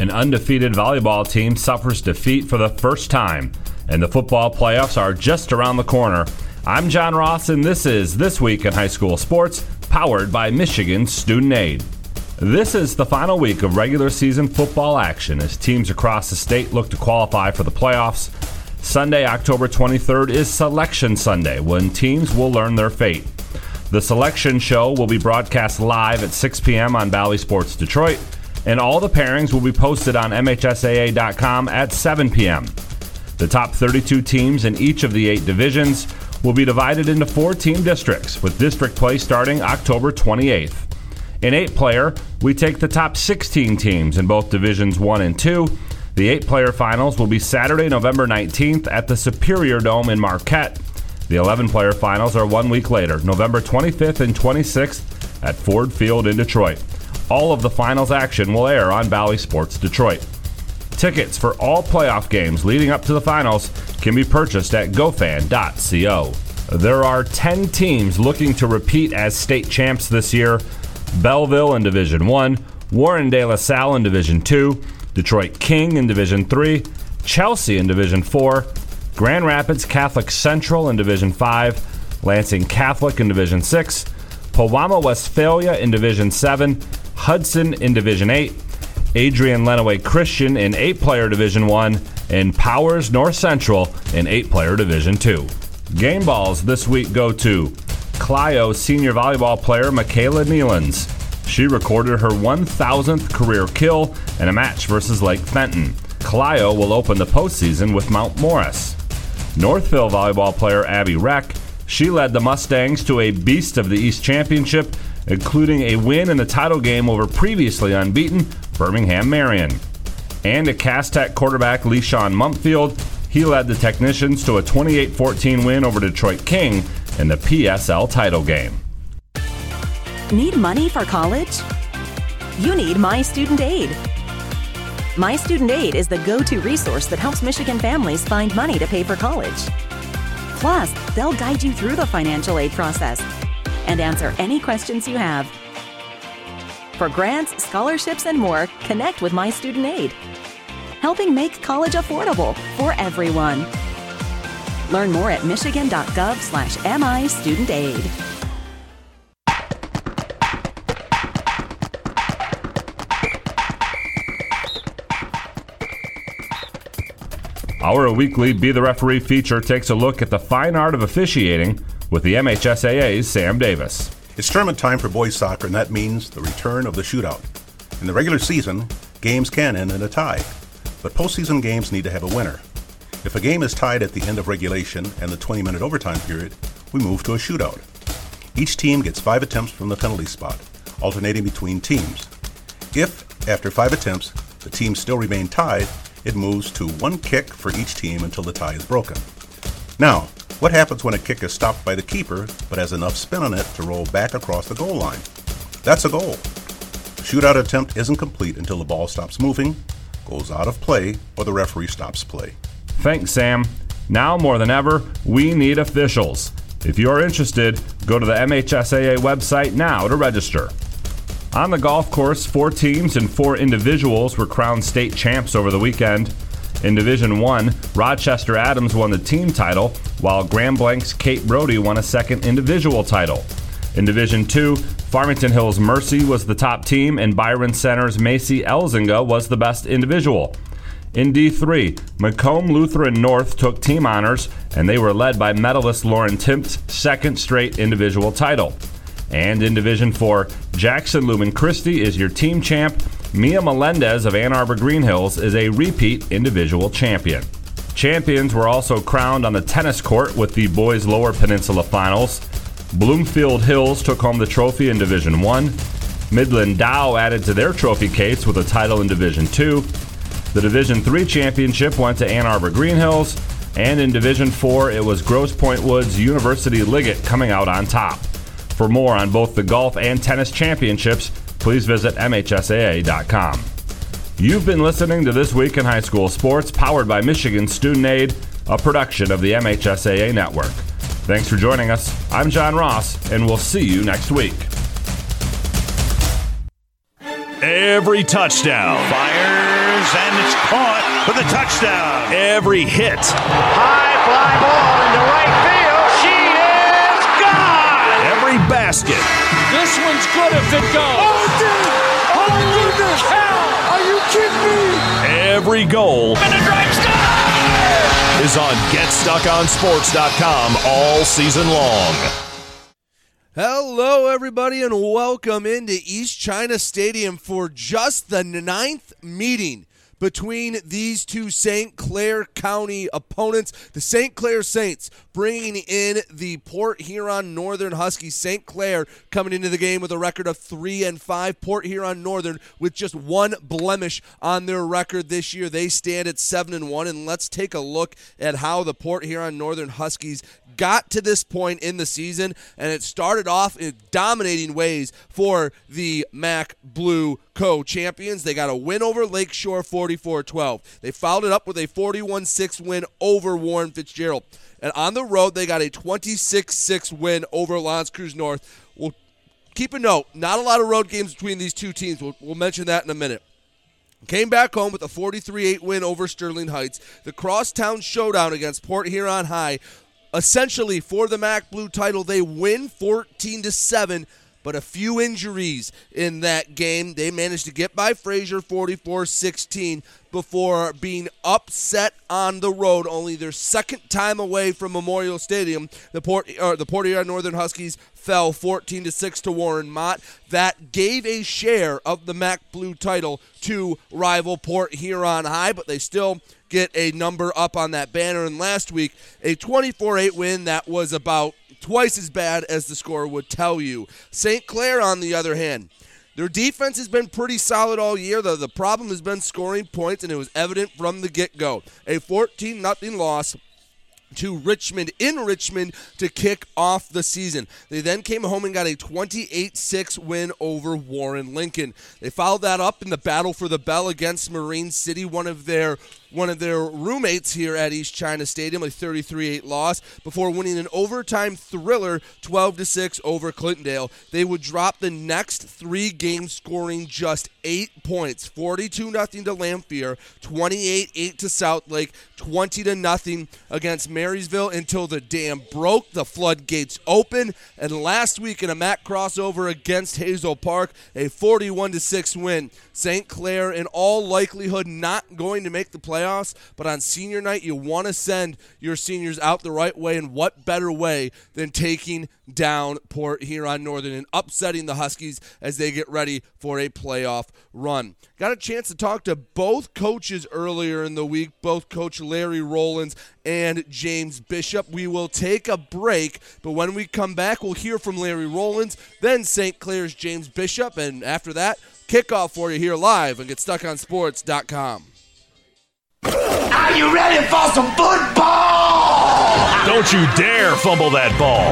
An undefeated volleyball team suffers defeat for the first time, and the football playoffs are just around the corner. I'm John Ross, and this is This Week in High School Sports, powered by Michigan Student Aid. This is the final week of regular season football action as teams across the state look to qualify for the playoffs. Sunday, October 23rd, is Selection Sunday when teams will learn their fate. The selection show will be broadcast live at 6 p.m. on Bally Sports Detroit, and all the pairings will be posted on MHSAA.com at 7 p.m. The top 32 teams in each of the eight divisions will be divided into four team districts, with district play starting October 28th. In eight player, we take the top 16 teams in both Divisions 1 and 2. The eight player finals will be Saturday, November 19th at the Superior Dome in Marquette. The 11 player finals are one week later, November 25th and 26th at Ford Field in Detroit. All of the finals action will air on Bally Sports Detroit. Tickets for all playoff games leading up to the finals can be purchased at gofan.co. There are 10 teams looking to repeat as state champs this year. Belleville in Division 1, Warren De La Salle in Division 2, Detroit King in Division 3, Chelsea in Division 4, Grand Rapids Catholic Central in Division 5, Lansing Catholic in Division 6, Pewamo Westphalia in Division 7, Hudson in Division 8, Adrian Lenawee Christian in 8 player Division 1, and Powers North Central in 8 player Division 2. Game balls this week go to Clio senior volleyball player Michaela Nealons. She recorded her 1,000th career kill in a match versus Lake Fenton. Clio will open the postseason with Mount Morris. Northville volleyball player Abby Reck. She led the Mustangs to a Beast of the East championship, including a win in the title game over previously unbeaten Birmingham Marian. And a Cass Tech quarterback Leishawn Mumpfield. He led the Technicians to a 28 14 win over Detroit King in the PSL title game. Need money for college? You need My Student Aid. My Student Aid is the go to resource that helps Michigan families find money to pay for college. Plus, they'll guide you through the financial aid process and answer any questions you have. For grants, scholarships, and more, connect with My Student Aid, helping make college affordable for everyone. Learn more at michigan.gov slash MI Student Aid. Our weekly Be the Referee feature takes a look at the fine art of officiating with the MHSAA's Sam Davis. It's tournament time for boys soccer, and that means the return of the shootout. In the regular season, games can end in a tie, but postseason games need to have a winner. If a game is tied at the end of regulation and the 20 minute overtime period, we move to a shootout. Each team gets five attempts from the penalty spot, alternating between teams. If, after five attempts, the teams still remain tied, it moves to one kick for each team until the tie is broken. Now, what happens when a kick is stopped by the keeper but has enough spin on it to roll back across the goal line? That's a goal. Shootout attempt isn't complete until the ball stops moving, goes out of play, or the referee stops play. Thanks, Sam. Now more than ever, we need officials. If you are interested, go to the MHSAA website now to register. On the golf course, four teams and four individuals were crowned state champs over the weekend. In Division 1, Rochester Adams won the team title, while Grand Blanc's Kate Brody won a second individual title. In Division 2, Farmington Hills Mercy was the top team, and Byron Center's Macy Elzinga was the best individual. In D3, Macomb Lutheran North took team honors, and they were led by medalist Lauren Timp's second straight individual title. And in Division 4, Jackson Lumen Christi is your team champ. Mia Melendez of Ann Arbor Green Hills is a repeat individual champion. Champions were also crowned on the tennis court with the boys' Lower Peninsula finals. Bloomfield Hills took home the trophy in Division 1. Midland Dow added to their trophy case with a title in Division 2. The Division 3 championship went to Ann Arbor Green Hills, and in Division 4, it was Grosse Pointe Woods University Liggett coming out on top. For more on both the golf and tennis championships, please visit MHSAA.com. You've been listening to This Week in High School Sports, powered by Michigan Student Aid, a production of the MHSAA Network. Thanks for joining us. I'm John Ross, and we'll see you next week. Every touchdown. Fires and it's caught for the touchdown. Every hit. High fly ball into right field. Basket. This one's good if it goes. Oh, dude! Oh, Holy cow! Are you kidding me? Every goal. And the drive score! Is on GetStuckOnSports.com all season long. Hello, everybody, and welcome into East China Stadium for just the ninth meeting between these two St. Clair County opponents. The St. Clair Saints bringing in the Port Huron Northern Huskies. St. Clair coming into the game with a record of 3 and 5. Port Huron Northern with just one blemish on their record this year. They stand at 7 and 1 and let's take a look at how the Port Huron Northern Huskies got to this point in the season, and it started off in dominating ways for the Mac Blue Co champions. They got a win over Lakeshore 44 12. They followed it up with a 41 6 win over Warren Fitzgerald. And on the road, they got a 26 6 win over L'Anse Creuse North. We'll keep a note, not a lot of road games between these two teams. We'll, we'll mention that in a minute. Came back home with a 43 8 win over Sterling Heights. The crosstown showdown against Port Huron High essentially for the Mac Blue title. They win 14 to 7, but a few injuries in that game. They managed to get by Fraser 44-16 before being upset on the road. Only their second time away from Memorial Stadium, the Port or the Port Huron Northern Huskies fell 14 to 6 to Warren Mott. That gave a share of the Mac Blue title to rival Port Huron High, but they still get a number up on that banner. And last week, a 24 8 win that was about twice as bad as the score would tell you. St. Clair, on the other hand, their defense has been pretty solid all year. though the problem has been scoring points, and it was evident from the get go. A 14 0 loss to Richmond in Richmond to kick off the season. They then came home and got a 28 6 win over Warren Lincoln. They followed that up in the battle for the bell against Marine City, one of their one of their roommates here at East China Stadium, a 33-8 loss before winning an overtime thriller 12 6 over Clintondale. They would drop the next 3 games scoring just 8 points, 42 0 to Lamphere, 28-8 to Southlake, 20 to nothing against Marysville until the dam broke, the floodgates open, and last week in a MAC crossover against Hazel Park, a 41 6 win. St. Clair in all likelihood not going to make the playoffs, but on senior night, you want to send your seniors out the right way. And what better way than taking down Port Huron Northern and upsetting the Huskies as they get ready for a playoff run? Got a chance to talk to both coaches earlier in the week, both Coach Larry Rollins and James Bishop. We will take a break, but when we come back, we'll hear from Larry Rollins, then St. Clair's James Bishop, and after that, kickoff for you here live on GetStuckOnSports.com. Are you ready for some football? Don't you dare fumble that ball.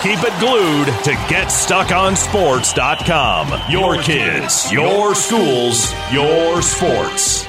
Keep it glued to GetStuckOnSports.com. Your kids, your schools, your sports.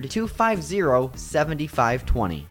250 7520.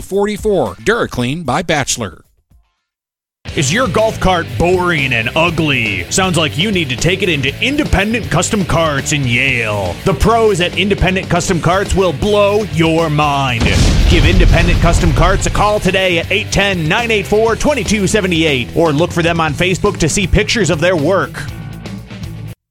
44. DuraClean by Bachelor. Is your golf cart boring and ugly? Sounds like you need to take it into Independent Custom Carts in Yale. The pros at Independent Custom Carts will blow your mind. Give Independent Custom Carts a call today at 810 984 2278 or look for them on Facebook to see pictures of their work.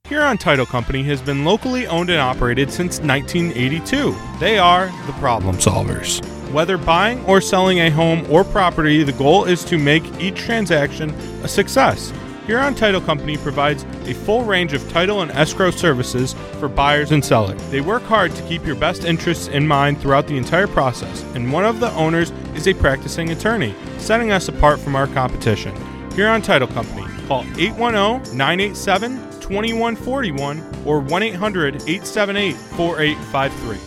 Huron Title Company has been locally owned and operated since 1982. They are the problem solvers. Whether buying or selling a home or property, the goal is to make each transaction a success. Huron Title Company provides a full range of title and escrow services for buyers and sellers. They work hard to keep your best interests in mind throughout the entire process, and one of the owners is a practicing attorney, setting us apart from our competition. Huron Title Company. Call 810 987 2141 or 1 800 878 4853.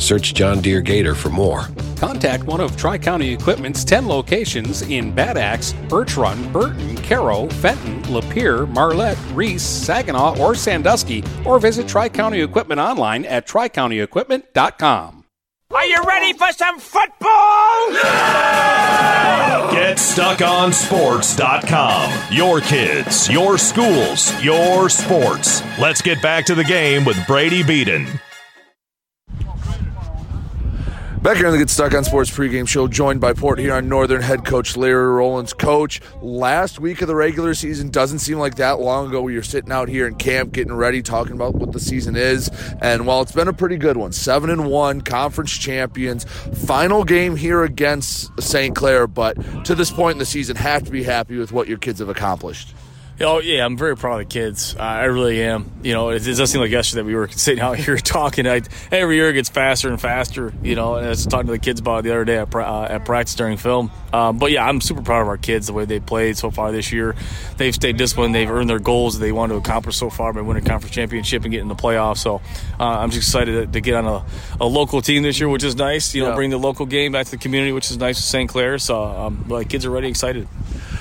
Search John Deere Gator for more. Contact one of Tri County Equipment's 10 locations in Bad Axe, Birch Run, Burton, Caro, Fenton, Lapeer, Marlette, Reese, Saginaw, or Sandusky, or visit Tri County Equipment online at tricountyequipment.com. Are you ready for some football? GetStuckOnSports.com. Your kids, your schools, your sports. Let's get back to the game with Brady Beaton. Back here on the Get Stuck on Sports pregame show, joined by Port Huron Northern head coach Larry Rollins. Coach, last week of the regular season doesn't seem like that long ago. Were sitting out here in camp getting ready, talking about what the season is. And while it's been a pretty good one, seven and one, conference champions, final game here against St. Clair. But to this point in the season, have to be happy with what your kids have accomplished. Oh yeah, I'm very proud of the kids. Uh, I really am. You know, it, it, does seem like yesterday that we were sitting out here talking. I, every year it gets faster and faster. You know, and I was talking to the kids about it the other day at, uh, at practice during film. Um, but yeah, I'm super proud of our kids the way they played so far this year. They've stayed disciplined. They've earned their goals that they want to accomplish so far by winning conference championship and getting the playoffs. So uh, I'm just excited to, to get on a, a, local team this year, which is nice. You know, yeah. bring the local game back to the community, which is nice with St. Clair. So um, kids are already excited.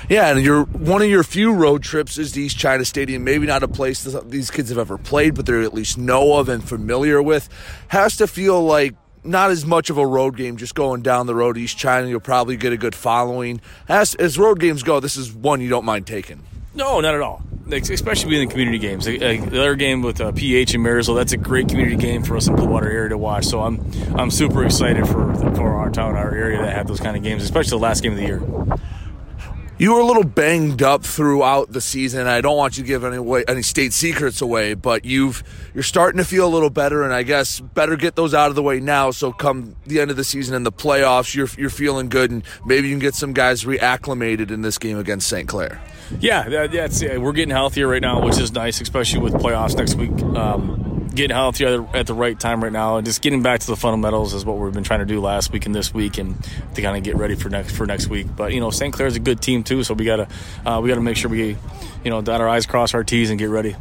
Yeah, and your one of your few road trips is to East China Stadium. Maybe not a place these kids have ever played, but they're at least know of and familiar with. Has to feel like not as much of a road game just going down the road East China. You'll probably get a good following. As, as road games go, this is one you don't mind taking. No, not at all. Especially being the community games. The other game with uh, PH and Marysville, that's a great community game for us in Blue Water area to watch. So I'm I'm super excited for for our town, our area that have those kind of games, especially the last game of the year you were a little banged up throughout the season. I don't want you to give any way, any state secrets away, but you've you're starting to feel a little better, and I guess better get those out of the way now. So come the end of the season and the playoffs, you're you're feeling good, and maybe you can get some guys reacclimated in this game against St. Clair. Yeah, that's yeah, we're getting healthier right now, which is nice, especially with playoffs next week. Um, getting healthy at the right time right now, and just getting back to the fundamentals is what we've been trying to do last week and this week, and to kind of get ready for next for next week. But you know, St. Clair is a good team too, so we gotta uh, we gotta make sure we you know dot our i's, cross our t's, and get ready.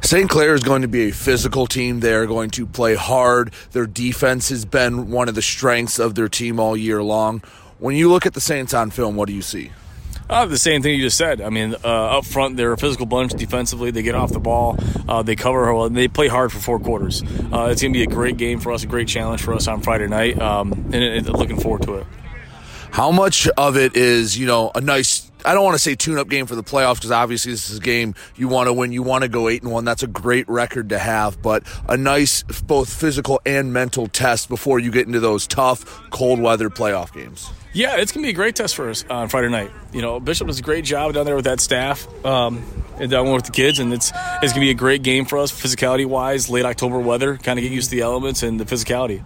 St. Clair is going to be a physical team. They're going to play hard. Their defense has been one of the strengths of their team all year long. When you look at the Saints on film, what do you see? Uh, the same thing you just said. I mean, uh, up front, they're a physical bunch defensively. They get off the ball, uh, they cover well, they play hard for four quarters. Uh, it's going to be a great game for us, a great challenge for us on Friday night, um, and looking forward to it. How much of it is, you know, a nice I don't want to say tune up game for the playoffs because obviously this is a game you want to win. You want to go eight and one. That's a great record to have, but a nice both physical and mental test before you get into those tough cold weather playoff games. Yeah, it's gonna be a great test for us on Friday night. You know, Bishop does a great job down there with that staff um, and down with the kids, and it's it's gonna be a great game for us, physicality wise. Late October weather, kind of get used to the elements and the physicality.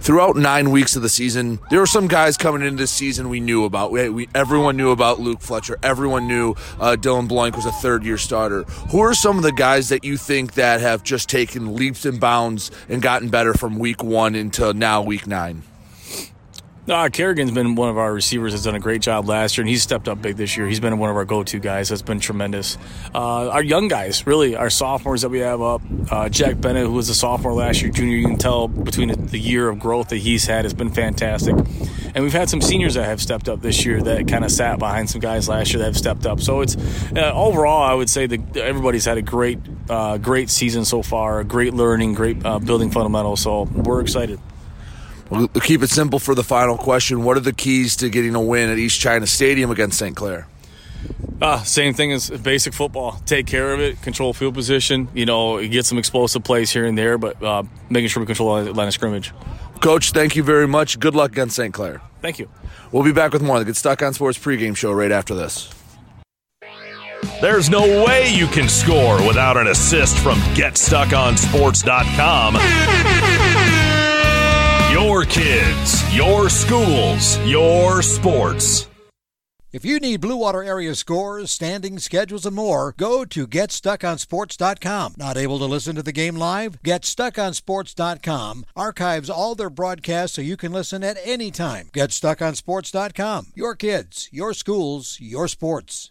Throughout nine weeks of the season, there were some guys coming into this season we knew about. We, we everyone knew about Luke Fletcher. Everyone knew uh, Dylan Blank was a third year starter. Who are some of the guys that you think that have just taken leaps and bounds and gotten better from week one into now week nine? Uh, Kerrigan's been one of our receivers that's done a great job last year, and he's stepped up big this year. He's been one of our go-to guys. That's been tremendous. Uh, our young guys, really, our sophomores that we have up. Uh, Jack Bennett, who was a sophomore last year, junior, you can tell between the year of growth that he's had has been fantastic. And we've had some seniors that have stepped up this year that kind of sat behind some guys last year that have stepped up. So it's uh, overall, I would say that everybody's had a great, uh, great season so far. Great learning, great uh, building fundamentals. So we're excited. We'll keep it simple for the final question. What are the keys to getting a win at East China Stadium against St. Clair? Uh, same thing as basic football. Take care of it, control field position. You know, get some explosive plays here and there, but uh, making sure we control the line of scrimmage. Coach, thank you very much. Good luck against St. Clair. Thank you. We'll be back with more of the Get Stuck on Sports pregame show right after this. There's no way you can score without an assist from GetStuckOnSports.com. Your kids, your schools, your sports. If you need Blue Water area scores, standings, schedules, and more, go to GetStuckOnSports.com. Not able to listen to the game live? GetStuckOnSports.com archives all their broadcasts so you can listen at any time. GetStuckOnSports.com. Your kids, your schools, your sports.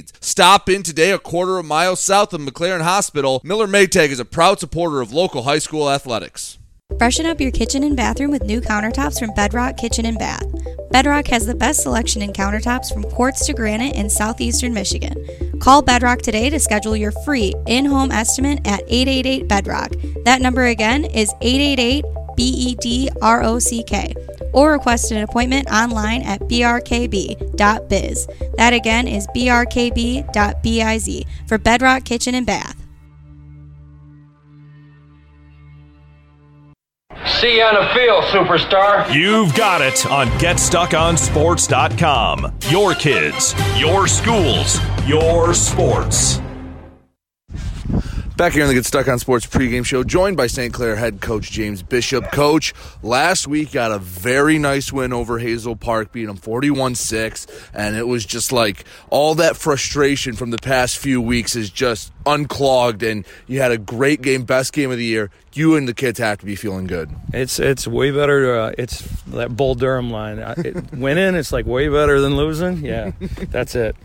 Stop in today a quarter of a mile south of McLaren Hospital. Miller Maytag is a proud supporter of local high school athletics. Freshen up your kitchen and bathroom with new countertops from Bedrock Kitchen and Bath. Bedrock has the best selection in countertops from quartz to granite in southeastern Michigan. Call Bedrock today to schedule your free in home estimate at 888 Bedrock. That number again is 888 B E D R O C K or request an appointment online at brkb.biz. That again is brkb.biz for Bedrock Kitchen and Bath. See you on the field, superstar. You've got it on GetStuckOnSports.com. Your kids, your schools, your sports. Back here on the Get Stuck on Sports pregame show, joined by St. Clair head coach James Bishop. Coach, last week got a very nice win over Hazel Park, beating them 41 6. And it was just like all that frustration from the past few weeks is just unclogged. And you had a great game, best game of the year. You and the kids have to be feeling good. It's it's way better. Uh, it's that Bull Durham line. It, winning, it's like way better than losing. Yeah, that's it.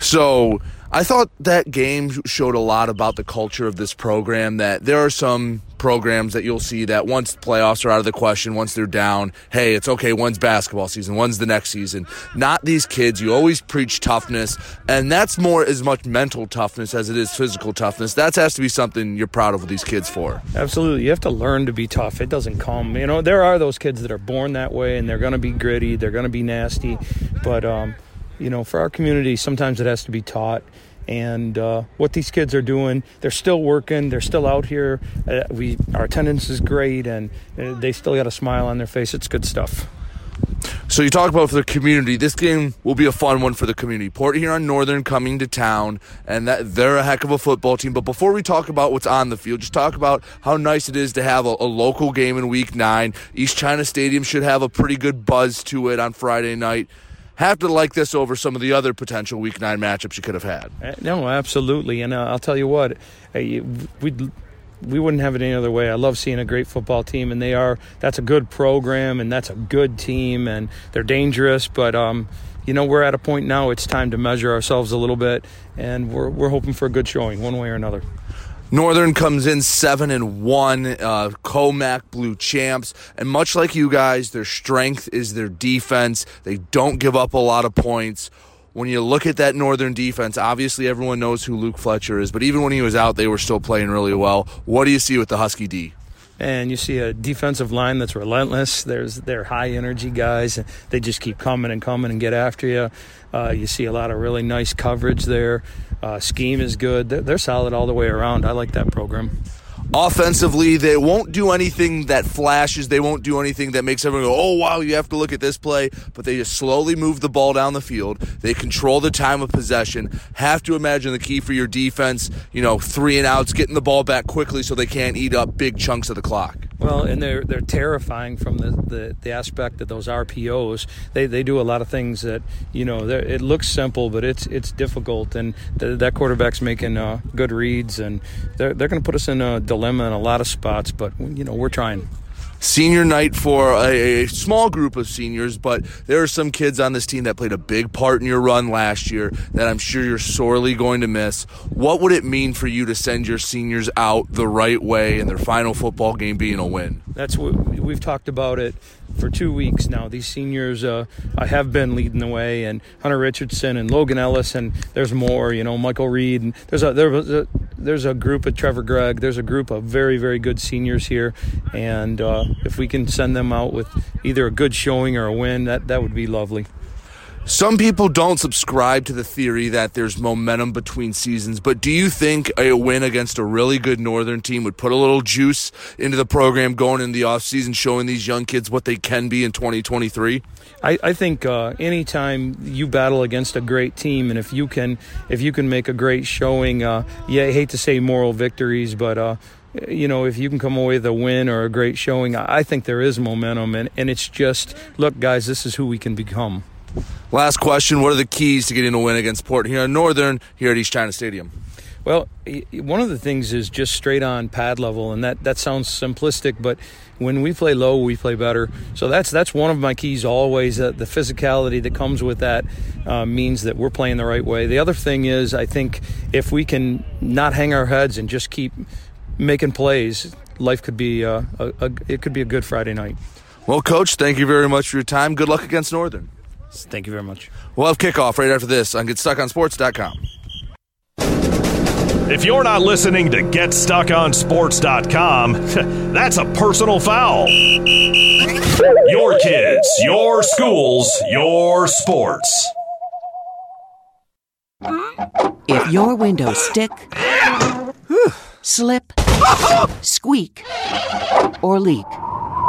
So I thought that game showed a lot about the culture of this program. That there are some programs that you'll see that once playoffs are out of the question, once they're down, hey, it's okay. When's basketball season? When's the next season? Not these kids. You always preach toughness, and that's more as much mental toughness as it is physical toughness. That has to be something you're proud of these kids for. Absolutely, you have to learn to be tough. It doesn't come. You know, there are those kids that are born that way, and they're going to be gritty. They're going to be nasty, but um, you know, for our community, sometimes it has to be taught and uh, what these kids are doing. They're still working. They're still out here. Uh, we our attendance is great, and uh, they still got a smile on their face. It's good stuff. So you talk about for the community. This game will be a fun one for the community. Port Huron Northern coming to town, and that they're a heck of a football team. But before we talk about what's on the field, just talk about how nice it is to have a, a local game in Week Nine. East China Stadium should have a pretty good buzz to it on Friday night have to like this over some of the other potential Week Nine matchups you could have had. Uh, no, absolutely, and uh, I'll tell you what, uh, we we wouldn't have it any other way. I love seeing a great football team, and they are. That's a good program, and that's a good team, and they're dangerous. But um, you know, we're at a point now. It's time to measure ourselves a little bit, and we're we're hoping for a good showing, one way or another. Northern comes in seven and one, uh, Comac Blue champs, and much like you guys, their strength is their defense. They don't give up a lot of points. When you look at that Northern defense, obviously everyone knows who Luke Fletcher is, but even when he was out, they were still playing really well. What do you see with the Husky D? and you see a defensive line that's relentless. There's they're high energy guys. They just keep coming and coming and get after you. Uh, you see a lot of really nice coverage there. Uh, scheme is good. They're, they're solid all the way around. I like that program. Offensively, they won't do anything that flashes. They won't do anything that makes everyone go, oh, wow, you have to look at this play. But they just slowly move the ball down the field. They control the time of possession. Have to imagine the key for your defense, you know, three and outs, getting the ball back quickly so they can't eat up big chunks of the clock. Well, and they're they're terrifying from the, the, the aspect of those RPOs. They, they do a lot of things that you know it looks simple, but it's it's difficult. And the, that quarterback's making uh, good reads, and they're they're going to put us in a dilemma in a lot of spots. But you know we're trying. Senior night for a, a, small group of seniors, but there are some kids on this team that played a big part in your run last year that I'm sure you're sorely going to miss. What would it mean for you to send your seniors out the right way in their final football game being a win? That's what we've talked about it for two weeks now. These seniors uh, I have been leading the way, and Hunter Richardson and Logan Ellis, and there's more. You know, Michael Reed, and there's a there was a there's a group of Trevor Gregg. There's a group of very very good seniors here, and uh, if we can send them out with either a good showing or a win, that that would be lovely. Some people don't subscribe to the theory that there's momentum between seasons, but do you think a win against a really good Northern team would put a little juice into the program going in the offseason, showing these young kids what they can be in 2023? I, I think uh, anytime you battle against a great team, and if you can, if you can make a great showing, uh, yeah, I hate to say moral victories, but uh, you know, if you can come away with a win or a great showing, I think there is momentum, and, and it's just, look, guys, this is who we can become. Last question What are the keys to getting a win against Port here Huron Northern here at East China Stadium? Well, one of the things is just straight on pad level, and that, that sounds simplistic, but when we play low, we play better. So that's that's one of my keys always. Uh, the physicality that comes with that uh, means that we're playing the right way. The other thing is, I think if we can not hang our heads and just keep making plays, life could be uh, a, a, it could be a good Friday night. Well, coach, thank you very much for your time. Good luck against Northern. Thank you very much. We'll have kickoff right after this on GetStuckOnSports.com. If you're not listening to GetStuckOnSports.com, that's a personal foul. Your kids, your schools, your sports. If your windows stick, slip, squeak, or leak,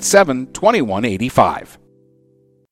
987 2185.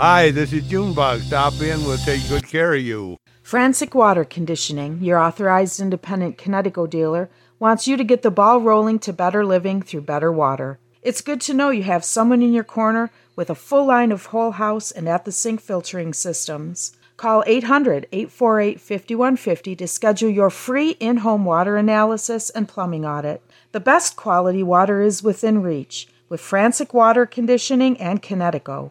Hi, this is Junebug. Stop in, we'll take good care of you. Frantic Water Conditioning, your authorized independent Kinetico dealer, wants you to get the ball rolling to better living through better water. It's good to know you have someone in your corner with a full line of whole house and at the sink filtering systems. Call 800 848 5150 to schedule your free in home water analysis and plumbing audit. The best quality water is within reach with Frantic Water Conditioning and Kinetico.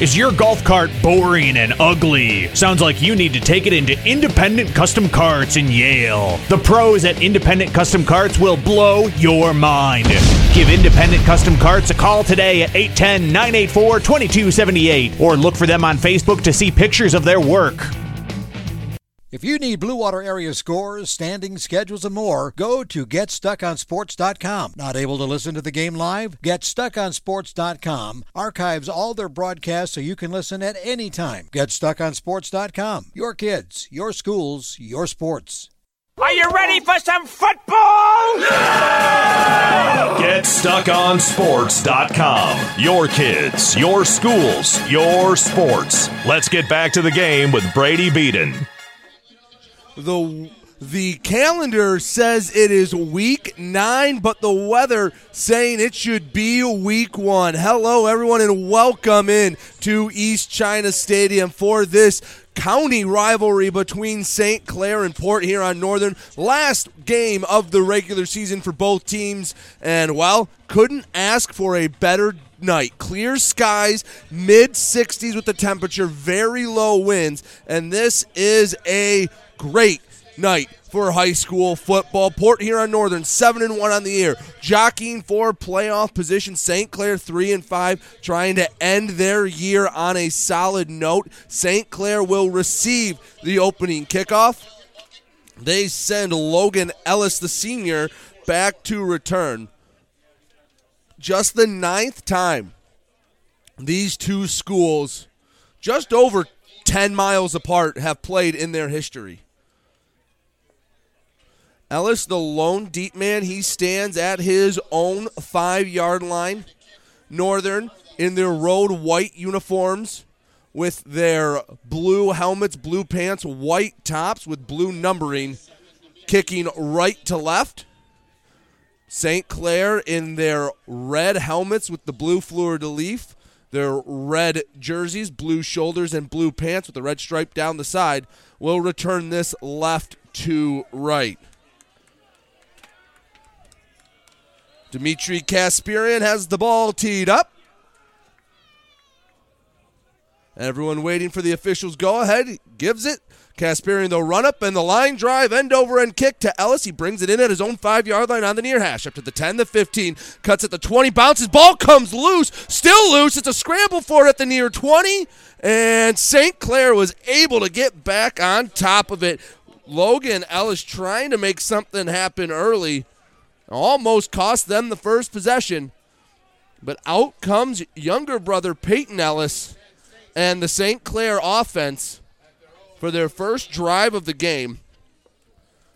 Is your golf cart boring and ugly? Sounds like you need to take it into Independent Custom Carts in Yale. The pros at Independent Custom Carts will blow your mind. Give Independent Custom Carts a call today at 810 984 2278 or look for them on Facebook to see pictures of their work. If you need Blue Water area scores, standings, schedules, and more, go to GetStuckOnSports.com. Not able to listen to the game live? GetStuckOnSports.com archives all their broadcasts so you can listen at any time. GetStuckOnSports.com. Your kids, your schools, your sports. Are you ready for some football? GetStuckOnSports.com. Your kids, your schools, your sports. Let's get back to the game with Brady Beaton. The the calendar says it is week nine, but the weather saying it should be week one. Hello, everyone, and welcome in to East China Stadium for this county rivalry between St. Clair and Port Huron Northern. Last game of the regular season for both teams, and well, couldn't ask for a better night. Clear skies, mid 60s with the temperature, very low winds, and this is a great night for high school football. Port Huron Northern seven and one on the year, jockeying for playoff position. St. Clair three and five, trying to end their year on a solid note. St. Clair will receive the opening kickoff. They send Logan Ellis, the senior, back to return. Just the ninth time these two schools, just over 10 miles apart, have played in their history. Ellis, the lone deep man, he stands at his own five yard line. Northern in their road white uniforms with their blue helmets, blue pants, white tops with blue numbering, kicking right to left. St. Clair in their red helmets with the blue fleur de lis, their red jerseys, blue shoulders, and blue pants with the red stripe down the side will return this left to right. Dmitry Kasparian has the ball teed up. Everyone waiting for the officials' go ahead. Gives it. Kasparian, the run up and the line drive, end over end kick to Ellis. He brings it in at his own five yard line on the near hash up to the 10, the 15, cuts at the 20, bounces, ball comes loose, still loose. It's a scramble for it at the near 20, and St. Clair was able to get back on top of it. Logan Ellis trying to make something happen early, almost cost them the first possession. But out comes younger brother Peyton Ellis and the St. Clair offense for their first drive of the game.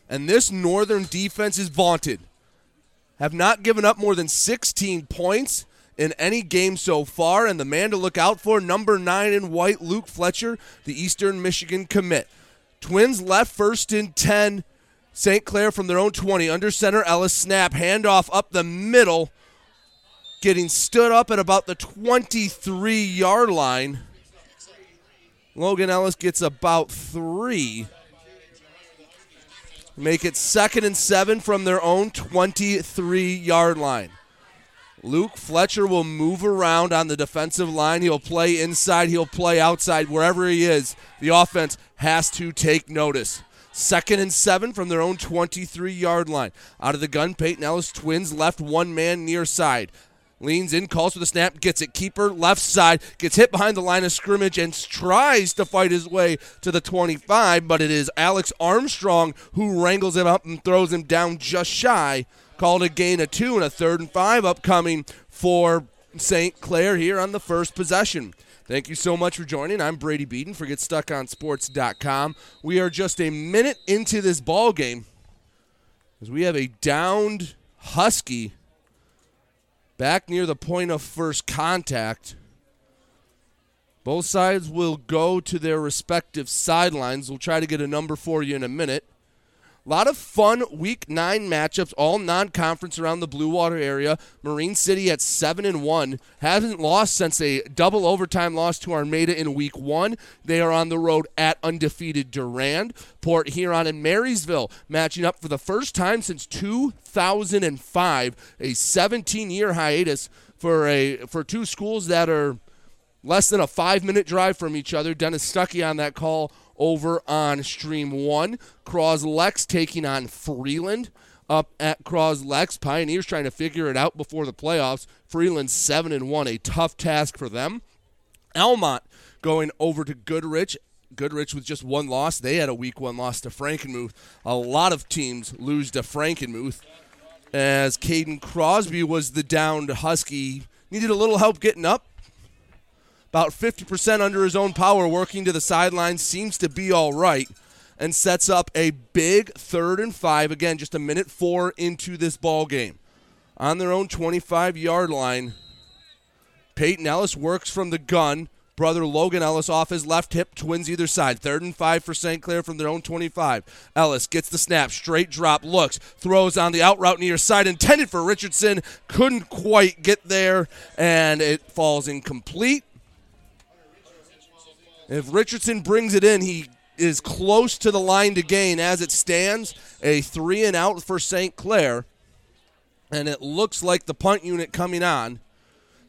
And this Northern defense is vaunted. Have not given up more than 16 points in any game so far. And the man to look out for, number nine in white, Luke Fletcher, the Eastern Michigan commit. Twins left first in 10. St. Clair from their own 20. Under center, Ellis snap, handoff up the middle. Getting stood up at about the 23 yard line. Logan Ellis gets about three. Make it second and seven from their own 23 yard line. Luke Fletcher will move around on the defensive line. He'll play inside, he'll play outside, wherever he is. The offense has to take notice. Second and seven from their own 23 yard line. Out of the gun, Peyton Ellis Twins left one man near side. Leans in, calls for the snap, gets it. Keeper left side, gets hit behind the line of scrimmage and tries to fight his way to the 25, but it is Alex Armstrong who wrangles him up and throws him down just shy. Called a gain of two and a third and five upcoming for St. Clair here on the first possession. Thank you so much for joining. I'm Brady Beaton for GetStuckOnSports.com. We are just a minute into this ball game as we have a downed Husky back near the point of first contact. Both sides will go to their respective sidelines. We'll try to get a number for you in a minute. A lot of fun week nine matchups, all non-conference around the Blue Water area. Marine City at seven and one hasn't lost since a double overtime loss to Armada in week one. They are on the road at undefeated Durand. Port Huron and Marysville matching up for the first time since 2005, a 17-year hiatus for a for two schools that are less than a five-minute drive from each other. Dennis Stuckey on that call over on Stream 1. Croslex taking on Freeland up at Croslex. Pioneers trying to figure it out before the playoffs. Freeland 7 and 1, a tough task for them. Almont going over to Goodrich. Goodrich with just one loss. They had a week one loss to Frankenmuth. A lot of teams lose to Frankenmuth. As Caden Crosby was the downed Husky. Needed a little help getting up about 50% under his own power, working to the sideline, seems to be all right, and sets up a big third and five. Again, just a minute four into this ball game. On their own 25 yard line, Peyton Ellis works from the gun. Brother Logan Ellis off his left hip, twins either side. Third and five for St. Clair from their own 25. Ellis gets the snap, straight drop, looks, throws on the out route near side, intended for Richardson. Couldn't quite get there, and it falls incomplete. If Richardson brings it in, he is close to the line to gain as it stands. A three and out for St. Clair. And it looks like the punt unit coming on.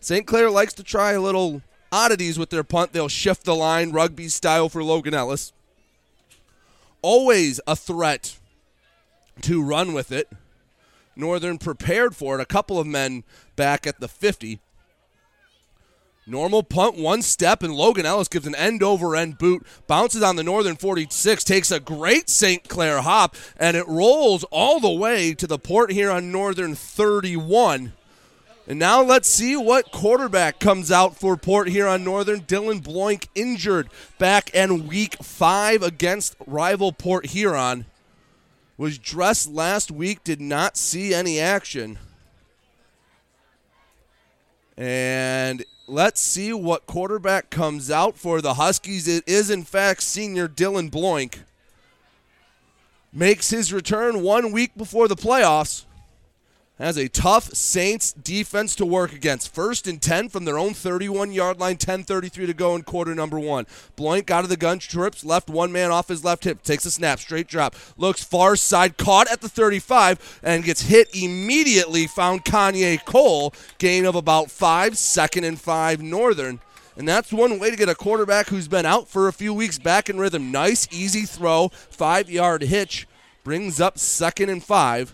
St. Clair likes to try a little oddities with their punt. They'll shift the line, rugby style for Logan Ellis. Always a threat to run with it. Northern prepared for it. A couple of men back at the 50. Normal punt, one step, and Logan Ellis gives an end over end boot, bounces on the Northern 46, takes a great St. Clair hop, and it rolls all the way to the Port Huron Northern 31. And now let's see what quarterback comes out for Port Huron Northern. Dylan Bloink injured back in week five against rival Port Huron. Was dressed last week, did not see any action. And let's see what quarterback comes out for the Huskies. It is, in fact, senior Dylan Bloink. Makes his return one week before the playoffs. Has a tough Saints defense to work against. First and 10 from their own 31 yard line, 10.33 to go in quarter number one. Bloink out of the gun, trips, left one man off his left hip, takes a snap, straight drop, looks far side, caught at the 35, and gets hit immediately. Found Kanye Cole, gain of about five, second and five Northern. And that's one way to get a quarterback who's been out for a few weeks back in rhythm. Nice, easy throw, five yard hitch, brings up second and five.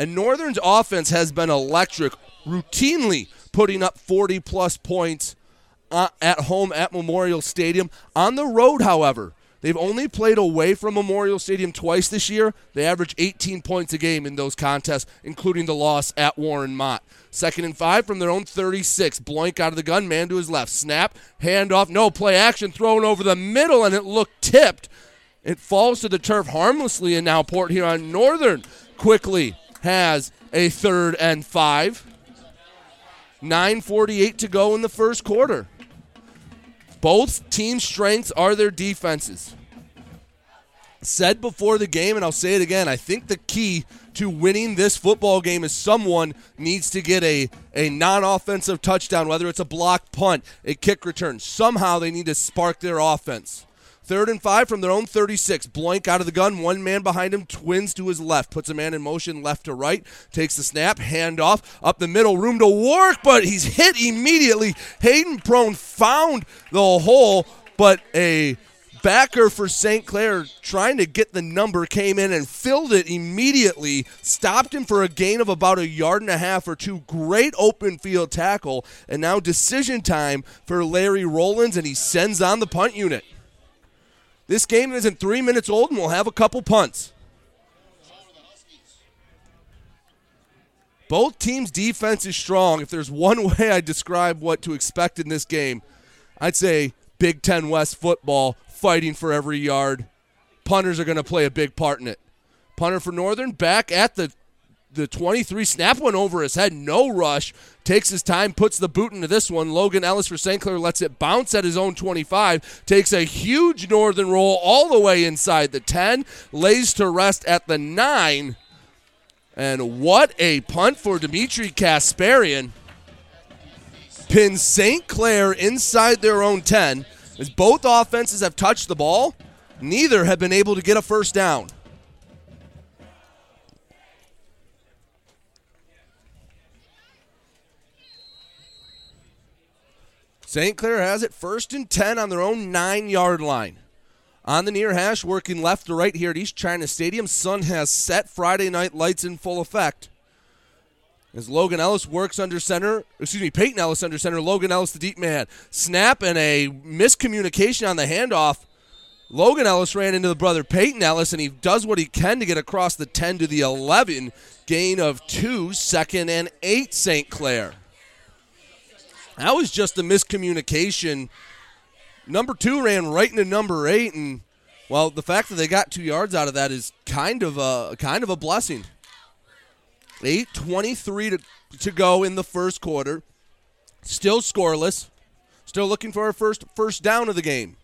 And Northern's offense has been electric, routinely putting up 40 plus points uh, at home at Memorial Stadium. On the road, however, They've only played away from Memorial Stadium twice this year. They average 18 points a game in those contests, including the loss at Warren Mott. Second and five from their own 36. Bloink out of the gun, man to his left. Snap, handoff, no play action, thrown over the middle, and it looked tipped. It falls to the turf harmlessly, and now Port Huron Northern quickly has a third and five. 9.48 to go in the first quarter. Both team strengths are their defenses. Said before the game, and I'll say it again, I think the key to winning this football game is someone needs to get a, a non offensive touchdown, whether it's a block punt, a kick return. Somehow they need to spark their offense. Third and five from their own 36. Bloink out of the gun. One man behind him. Twins to his left. Puts a man in motion left to right. Takes the snap. Handoff. Up the middle. Room to work, but he's hit immediately. Hayden Prone found the hole, but a backer for St. Clair trying to get the number came in and filled it immediately. Stopped him for a gain of about a yard and a half or two. Great open field tackle. And now decision time for Larry Rollins, and he sends on the punt unit. This game isn't three minutes old, and we'll have a couple punts. Both teams' defense is strong. If there's one way I describe what to expect in this game, I'd say Big Ten West football, fighting for every yard. Punters are going to play a big part in it. Punter for Northern back at the the 23 snap one over his head, no rush, takes his time, puts the boot into this one. Logan Ellis for St. Clair lets it bounce at his own 25, takes a huge northern roll all the way inside the 10, lays to rest at the 9. And what a punt for Dimitri Kasparian. Pins St. Clair inside their own 10. As both offenses have touched the ball, neither have been able to get a first down. St. Clair has it first and 10 on their own nine yard line. On the near hash, working left to right here at East China Stadium. Sun has set Friday night lights in full effect. As Logan Ellis works under center, excuse me, Peyton Ellis under center, Logan Ellis the deep man. Snap and a miscommunication on the handoff. Logan Ellis ran into the brother Peyton Ellis, and he does what he can to get across the 10 to the 11. Gain of two, second and eight, St. Clair. That was just a miscommunication. Number two ran right into number eight, and well, the fact that they got two yards out of that is kind of a kind of a blessing. Eight twenty-three to to go in the first quarter. Still scoreless. Still looking for our first first down of the game.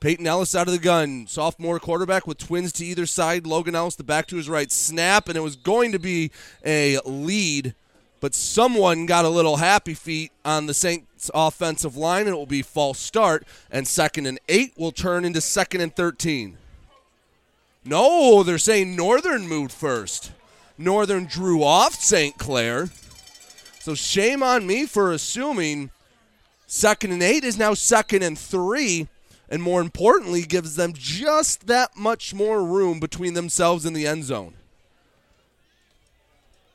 Peyton Ellis out of the gun. Sophomore quarterback with twins to either side. Logan Ellis, the back to his right. Snap, and it was going to be a lead but someone got a little happy feet on the Saints offensive line, and it will be false start. And second and eight will turn into second and 13. No, they're saying Northern moved first. Northern drew off St. Clair. So shame on me for assuming second and eight is now second and three, and more importantly, gives them just that much more room between themselves and the end zone.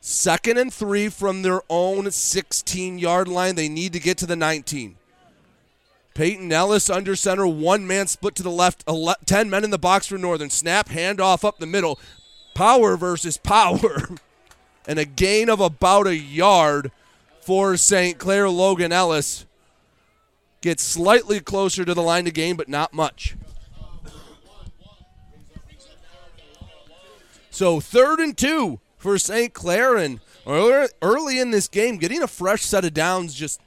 Second and three from their own 16 yard line. They need to get to the 19. Peyton Ellis under center, one man split to the left, 10 men in the box for Northern. Snap, handoff up the middle. Power versus power. and a gain of about a yard for St. Clair. Logan Ellis gets slightly closer to the line to gain, but not much. So third and two for St. Clair. And early in this game, getting a fresh set of downs just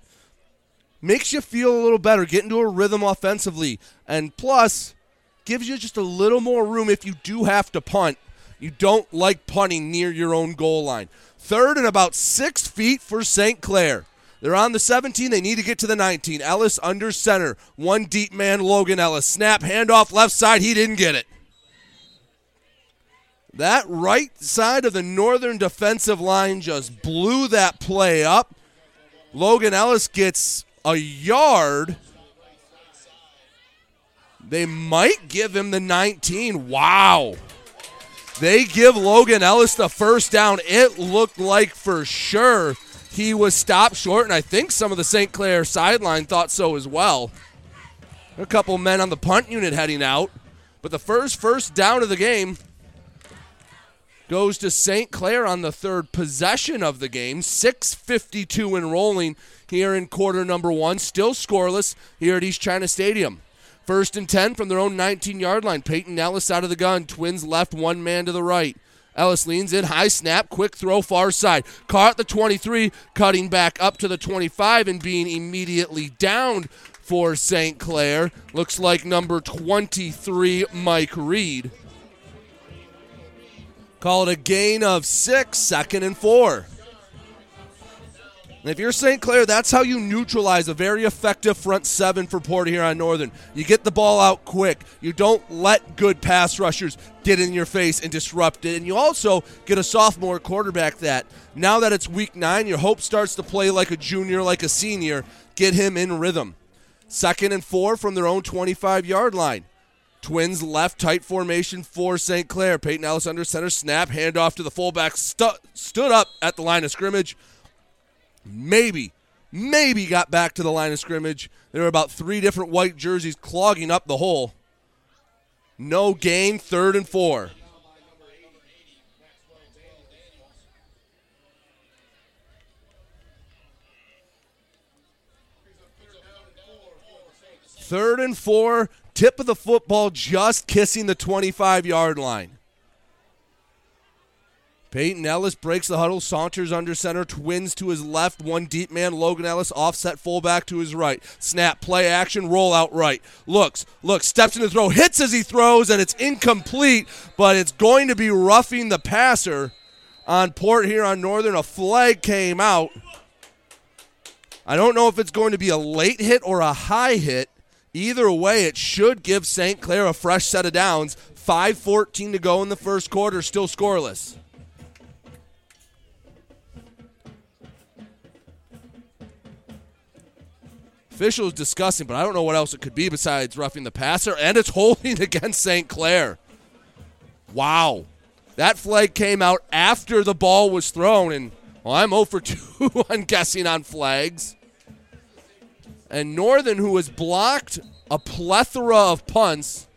makes you feel a little better, get into a rhythm offensively. And plus, gives you just a little more room if you do have to punt. You don't like punting near your own goal line. Third and about six feet for St. Clair. They're on the 17. They need to get to the 19. Ellis under center. One deep man, Logan Ellis. Snap, handoff left side. He didn't get it. That right side of the northern defensive line just blew that play up. Logan Ellis gets a yard. They might give him the 19. Wow. They give Logan Ellis the first down. It looked like for sure he was stopped short, and I think some of the St. Clair sideline thought so as well. A couple men on the punt unit heading out. But the first first down of the game goes to St. Clair on the third possession of the game. 6.52 and rolling here in quarter number one. Still scoreless here at East China Stadium. First and 10 from their own 19 yard line. Peyton Ellis out of the gun. Twins left, one man to the right. Ellis leans in, high snap, quick throw, far side. Caught the 23, cutting back up to the 25 and being immediately downed for St. Clair. Looks like number 23, Mike Reed. Call it a gain of six, second and four. And if you're St. Clair, that's how you neutralize a very effective front seven for Port Huron Northern. You get the ball out quick. You don't let good pass rushers get in your face and disrupt it. And you also get a sophomore quarterback that, now that it's week nine, your hope starts to play like a junior, like a senior. Get him in rhythm. Second and four from their own 25 yard line. Twins left tight formation for St. Clair. Peyton Ellis under center snap, handoff to the fullback, stu- stood up at the line of scrimmage maybe, maybe got back to the line of scrimmage. There were about three different white jerseys clogging up the hole. No gain, third and four. Third and four, tip of the football just kissing the 25 yard line. Peyton Ellis breaks the huddle, saunters under center, twins to his left, one deep man, Logan Ellis, offset fullback to his right. Snap, play action, roll out right. Looks, looks, steps into throw, hits as he throws, and it's incomplete, but it's going to be roughing the passer on Port Huron Northern. A flag came out. I don't know if it's going to be a late hit or a high hit. Either way, it should give St. Clair a fresh set of downs. 5.14 to go in the first quarter, still scoreless. Officials discussing, but I don't know what else it could be besides roughing the passer, and it's holding against St. Clair. Wow. That flag came out after the ball was thrown, and well, I'm 0 for 2 on guessing on flags. And Northern, who has blocked a plethora of punts,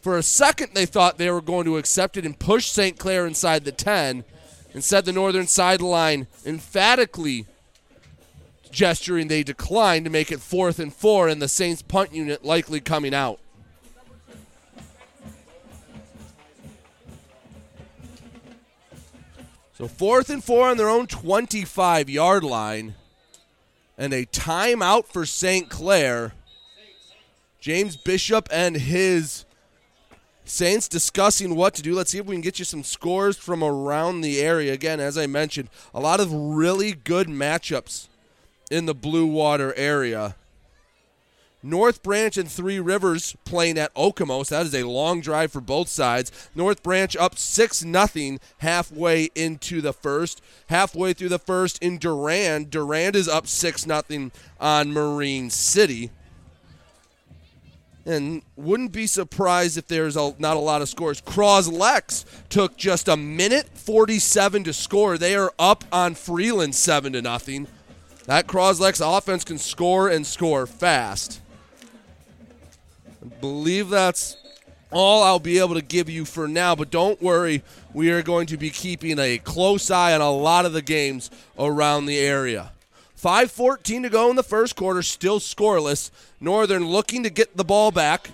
for a second they thought they were going to accept it and push St. Clair inside the 10. Instead, the Northern sideline emphatically gesturing they declined to make it fourth and four, and the Saints punt unit likely coming out. So fourth and four on their own 25 yard line, and a timeout for St. Clair. James Bishop and his Saints discussing what to do. Let's see if we can get you some scores from around the area. Again, as I mentioned, a lot of really good matchups in the Blue Water area. North Branch and Three Rivers playing at Okemos. That is a long drive for both sides. North Branch up 6 nothing halfway into the first. Halfway through the first in Durand. Durand is up 6 nothing on Marine City. And wouldn't be surprised if there's a, not a lot of scores. Croslex took just a minute 47 to score. They are up on Freeland 7 to nothing. That Croslex offense can score and score fast. Believe that's all I'll be able to give you for now, but don't worry. We are going to be keeping a close eye on a lot of the games around the area. 5.14 to go in the first quarter, still scoreless. Northern looking to get the ball back.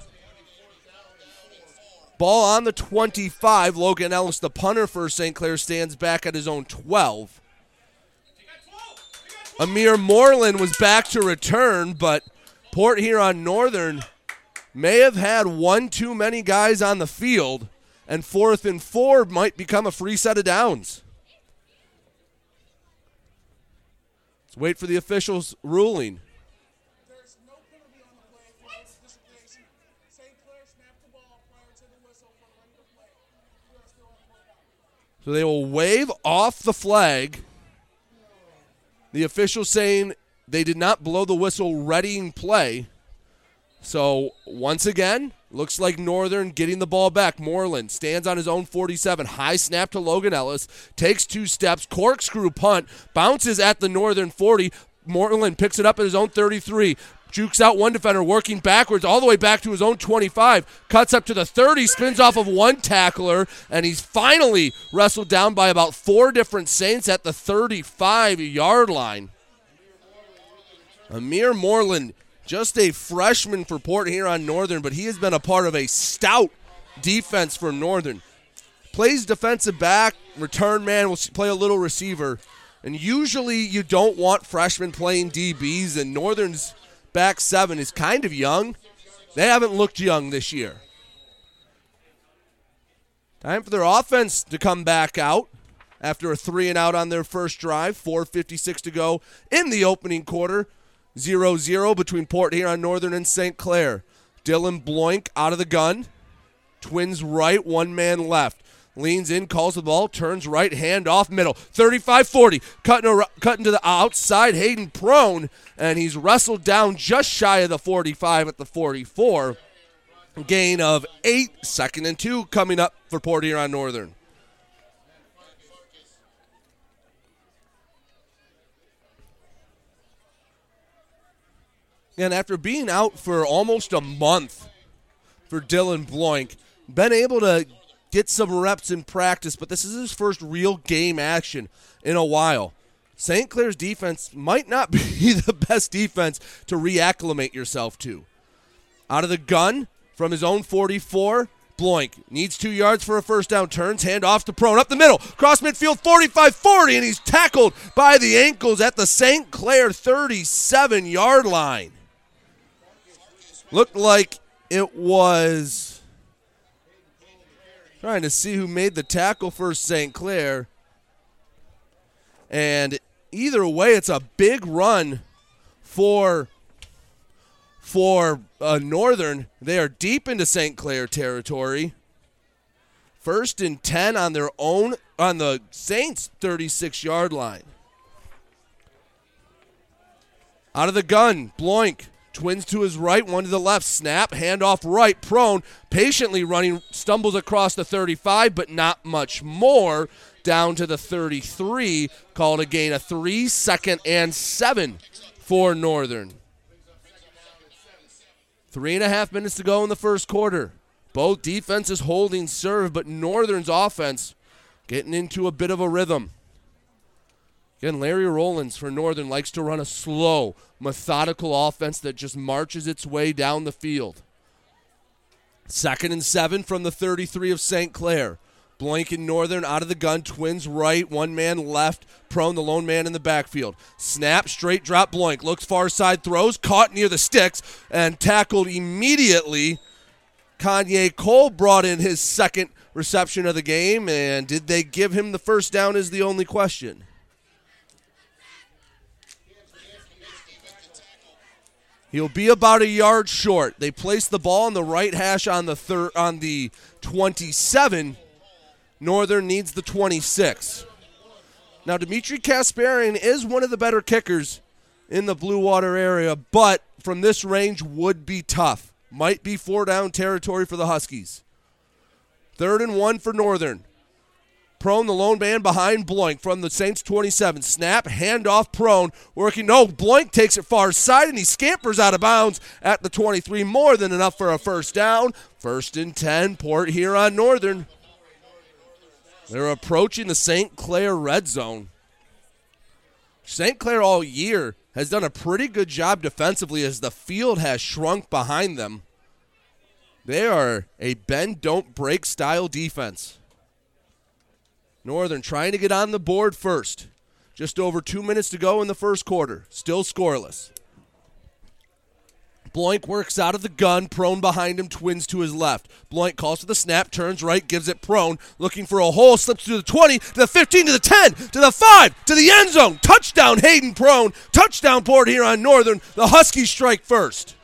Ball on the 25. Logan Ellis, the punter for St. Clair, stands back at his own 12. Amir Moreland was back to return, but Port Huron Northern may have had one too many guys on the field, and fourth and four might become a free set of downs. Let's wait for the officials' ruling. So they will wave off the flag the official saying they did not blow the whistle readying play. So once again, looks like Northern getting the ball back. Moreland stands on his own 47. High snap to Logan Ellis. Takes two steps. Corkscrew punt. Bounces at the Northern 40. Moreland picks it up at his own 33 Jukes out one defender, working backwards all the way back to his own 25. Cuts up to the 30, spins off of one tackler, and he's finally wrestled down by about four different Saints at the 35 yard line. Amir Moreland, just a freshman for Port Huron Northern, but he has been a part of a stout defense for Northern. Plays defensive back, return man, will play a little receiver. And usually you don't want freshmen playing DBs, and Northern's back seven is kind of young. They haven't looked young this year. Time for their offense to come back out after a three and out on their first drive. 4.56 to go in the opening quarter. 0 0 between Port Huron Northern and St. Clair. Dylan Bloink out of the gun. Twins right, one man left. Leans in, calls the ball, turns right, hand off middle. 35 40. Cutting, cutting to the outside. Hayden prone, and he's wrestled down just shy of the 45 at the 44. Gain of eight, second and two coming up for Port Huron Northern. And after being out for almost a month for Dylan Bloink, been able to get some reps in practice, but this is his first real game action in a while. St. Clair's defense might not be the best defense to reacclimate yourself to. Out of the gun from his own 44, Bloink needs two yards for a first down. Turns, hand off to Prone. Up the middle. Cross midfield 45 40, and he's tackled by the ankles at the St. Clair 37 yard line. Looked like it was trying to see who made the tackle for St. Clair. And either way, it's a big run for for uh, Northern. They are deep into St. Clair territory. First and 10 on their own, on the Saints' 36 yard line. Out of the gun, Bloink. Twins to his right, one to the left. Snap, handoff right, prone, patiently running, stumbles across the 35, but not much more. Down to the 33, called a gain of three, second and seven for Northern. Three and a half minutes to go in the first quarter. Both defenses holding serve, but Northern's offense getting into a bit of a rhythm. Again, Larry Rollins for Northern likes to run a slow, methodical offense that just marches its way down the field. Second and seven from the 33 of St. Clair. Bloink and Northern out of the gun. Twins right, one man left. Prone, the lone man in the backfield. Snap, straight drop. Bloink looks far side, throws, caught near the sticks, and tackled immediately. Kanye Cole brought in his second reception of the game, and did they give him the first down? Is the only question. He'll be about a yard short. They place the ball on the right hash on the third on the 27. Northern needs the 26. Now Dimitri Kasparian is one of the better kickers in the Blue Water area, but from this range would be tough. Might be four down territory for the Huskies. Third and one for Northern. Prone, the lone man behind Bloink from the Saints 27. Snap, handoff, Prone, working. No, Bloink takes it far side and he scampers out of bounds at the 23. More than enough for a first down. First and 10, Port Huron Northern. They're approaching the St. Clair red zone. St. Clair all year has done a pretty good job defensively as the field has shrunk behind them. They are a bend, don't break style defense. Northern trying to get on the board first. Just over two minutes to go in the first quarter. Still scoreless. Bloink works out of the gun, prone behind him, twins to his left. Bloink calls for the snap, turns right, gives it prone, looking for a hole, slips to the 20, to the 15, to the 10, to the 5, to the end zone. Touchdown, Hayden Prone. Touchdown, Port Huron Northern. The Huskies strike first.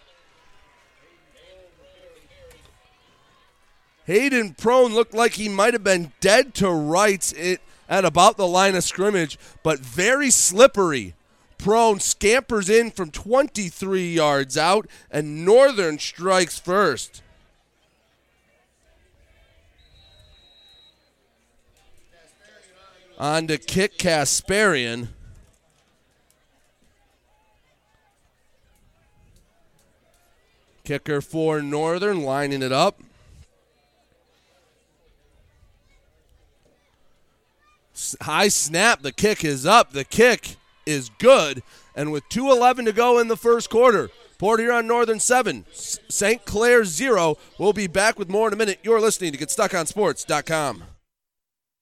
Hayden Prone looked like he might have been dead to rights at about the line of scrimmage, but very slippery. Prone scampers in from 23 yards out, and Northern strikes first. On to kick Kasparian. Kicker for Northern, lining it up. High snap. The kick is up. The kick is good. And with 2.11 to go in the first quarter, Port Huron Northern 7, St. Clair 0. We'll be back with more in a minute. You're listening to GetStuckOnSports.com.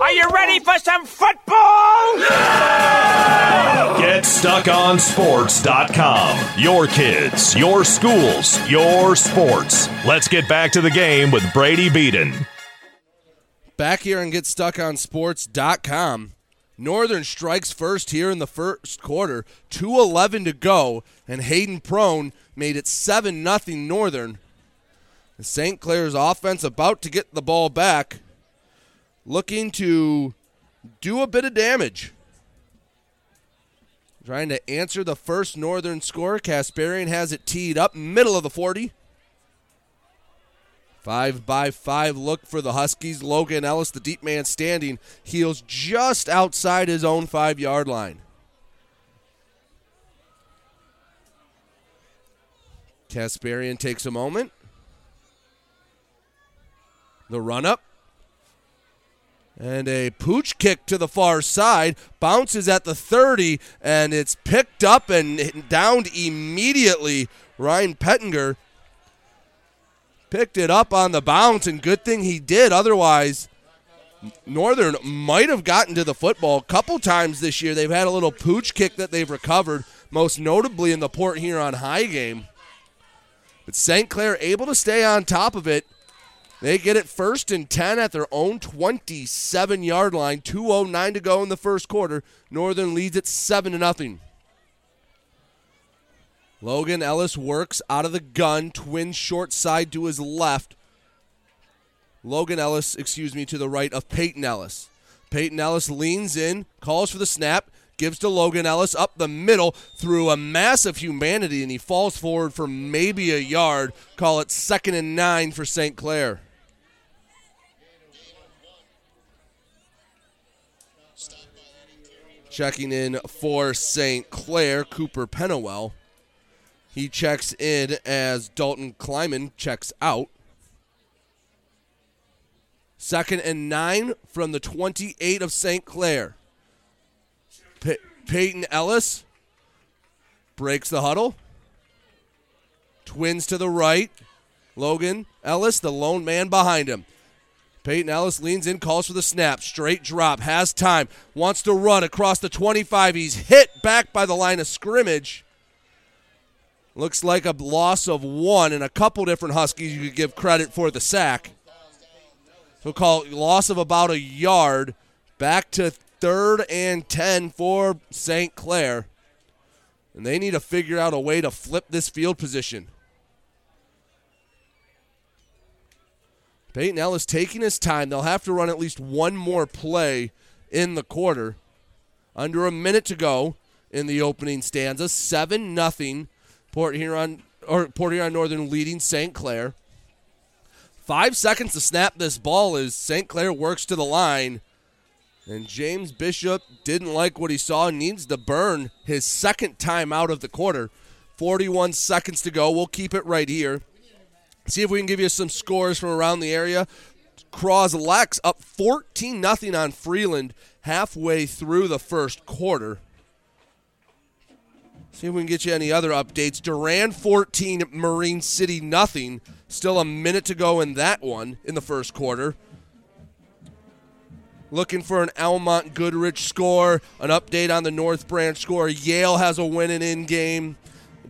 Are you ready for some football? GetStuckOnSports.com. Your kids, your schools, your sports. Let's get back to the game with Brady Beaton. Back here and get GetStuckOnSports.com. Northern strikes first here in the first quarter. 2.11 to go, and Hayden Prone made it 7 0 Northern. St. Clair's offense about to get the ball back, looking to do a bit of damage. Trying to answer the first Northern score. Kasparian has it teed up, middle of the 40. Five by five look for the Huskies. Logan Ellis, the deep man standing, heels just outside his own five yard line. Kasparian takes a moment. The run up. And a pooch kick to the far side. Bounces at the 30, and it's picked up and downed immediately. Ryan Pettinger picked it up on the bounce, and good thing he did. Otherwise, Northern might have gotten to the football a couple times this year. They've had a little pooch kick that they've recovered, most notably in the Port Huron High game. But St. Clair able to stay on top of it. They get it first and 10 at their own 27 yard line. 2.09 to go in the first quarter. Northern leads it 7 0. Logan Ellis works out of the gun, twin short side to his left. Logan Ellis, excuse me, to the right of Peyton Ellis. Peyton Ellis leans in, calls for the snap, gives to Logan Ellis up the middle through a mass of humanity, and he falls forward for maybe a yard. Call it second and nine for St. Clair. Checking in for St. Clair, Cooper Pennewell. He checks in as Dalton Kleiman checks out. Second and nine from the 28 of St. Clair. Pey- Peyton Ellis breaks the huddle. Twins to the right. Logan Ellis, the lone man behind him. Peyton Ellis leans in, calls for the snap. Straight drop, has time, wants to run across the 25. He's hit back by the line of scrimmage. Looks like a loss of one, and a couple different Huskies you could give credit for the sack. So call loss of about a yard. Back to third and 10 for St. Clair. And they need to figure out a way to flip this field position. Peyton Ellis taking his time. They'll have to run at least one more play in the quarter. Under a minute to go in the opening stanza. 7 nothing. Port Huron or Port Huron Northern leading St. Clair. Five seconds to snap this ball as St. Clair works to the line. And James Bishop didn't like what he saw, needs to burn his second time out of the quarter. 41 seconds to go. We'll keep it right here. See if we can give you some scores from around the area. Cross Lex up 14 nothing on Freeland halfway through the first quarter. See if we can get you any other updates. Durand 14, Marine City nothing. Still a minute to go in that one in the first quarter. Looking for an Almont Goodrich score, an update on the North Branch score. Yale has a win and in game.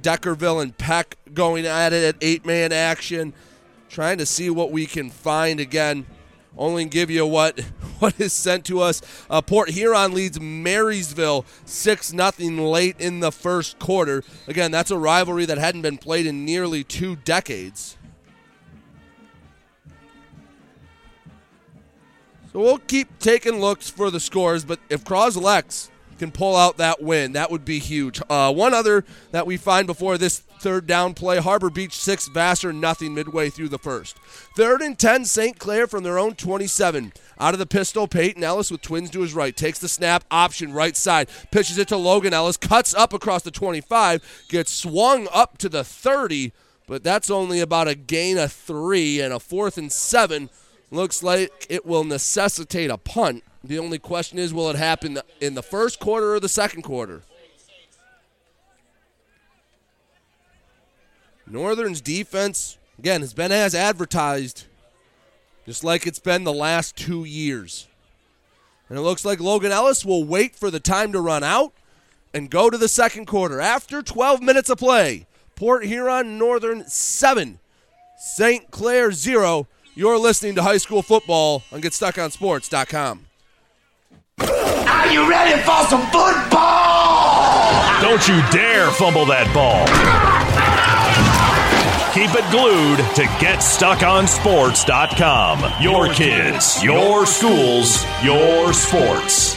Deckerville and Peck going at it at eight man action. Trying to see what we can find again. Only give you what what is sent to us. Uh, Port Huron leads Marysville 6 nothing late in the first quarter. Again, that's a rivalry that hadn't been played in nearly two decades. So we'll keep taking looks for the scores, but if Croslex can pull out that win, that would be huge. Uh, one other that we find before this third down play Harbor Beach 6, Vassar nothing midway through the first. Third and 10, St. Clair from their own 27. Out of the pistol, Peyton Ellis with twins to his right. Takes the snap, option right side. Pitches it to Logan Ellis. Cuts up across the 25. Gets swung up to the 30, but that's only about a gain of three and a fourth and seven. Looks like it will necessitate a punt. The only question is will it happen in the first quarter or the second quarter? Northern's defense, again, has been as advertised, just like it's been the last two years. And it looks like Logan Ellis will wait for the time to run out and go to the second quarter. After 12 minutes of play, Port Huron Northern 7, St. Clair 0. You're listening to high school football on GetStuckOnSports.com. Are you ready for some football? Don't you dare fumble that ball. Keep it glued to GetStuckOnSports.com. Your kids, your schools, your sports.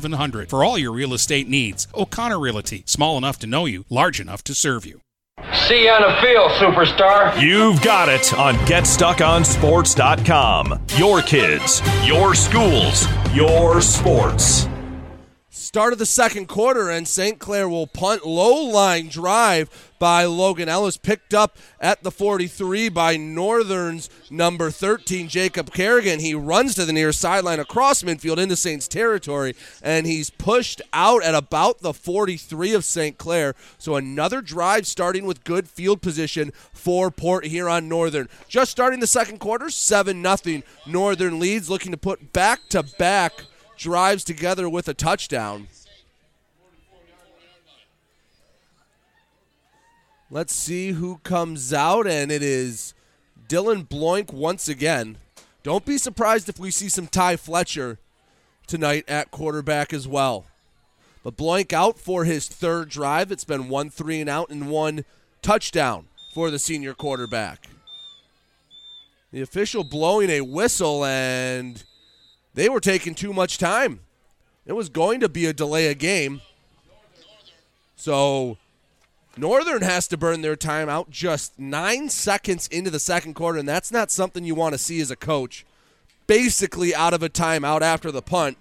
8700 for all your real estate needs. O'Connor Realty, small enough to know you, large enough to serve you. See you on the field, superstar. You've got it on GetStuckOnSports.com. Your kids, your schools, your sports. Start of the second quarter, and St. Clair will punt low line drive by Logan Ellis, picked up at the 43 by Northern's number 13, Jacob Kerrigan. He runs to the near sideline across midfield into Saints territory, and he's pushed out at about the 43 of St. Clair. So another drive starting with good field position for Port Huron Northern. Just starting the second quarter, 7 0. Northern leads, looking to put back to back drives together with a touchdown. Let's see who comes out, and it is Dylan Bloink once again. Don't be surprised if we see some Ty Fletcher tonight at quarterback as well. But Bloink out for his third drive. It's been one three and out and one touchdown for the senior quarterback. The official blowing a whistle, and they were taking too much time. It was going to be a delay of game. So Northern has to burn their time out just nine seconds into the second quarter, and that's not something you want to see as a coach. Basically out of a timeout after the punt.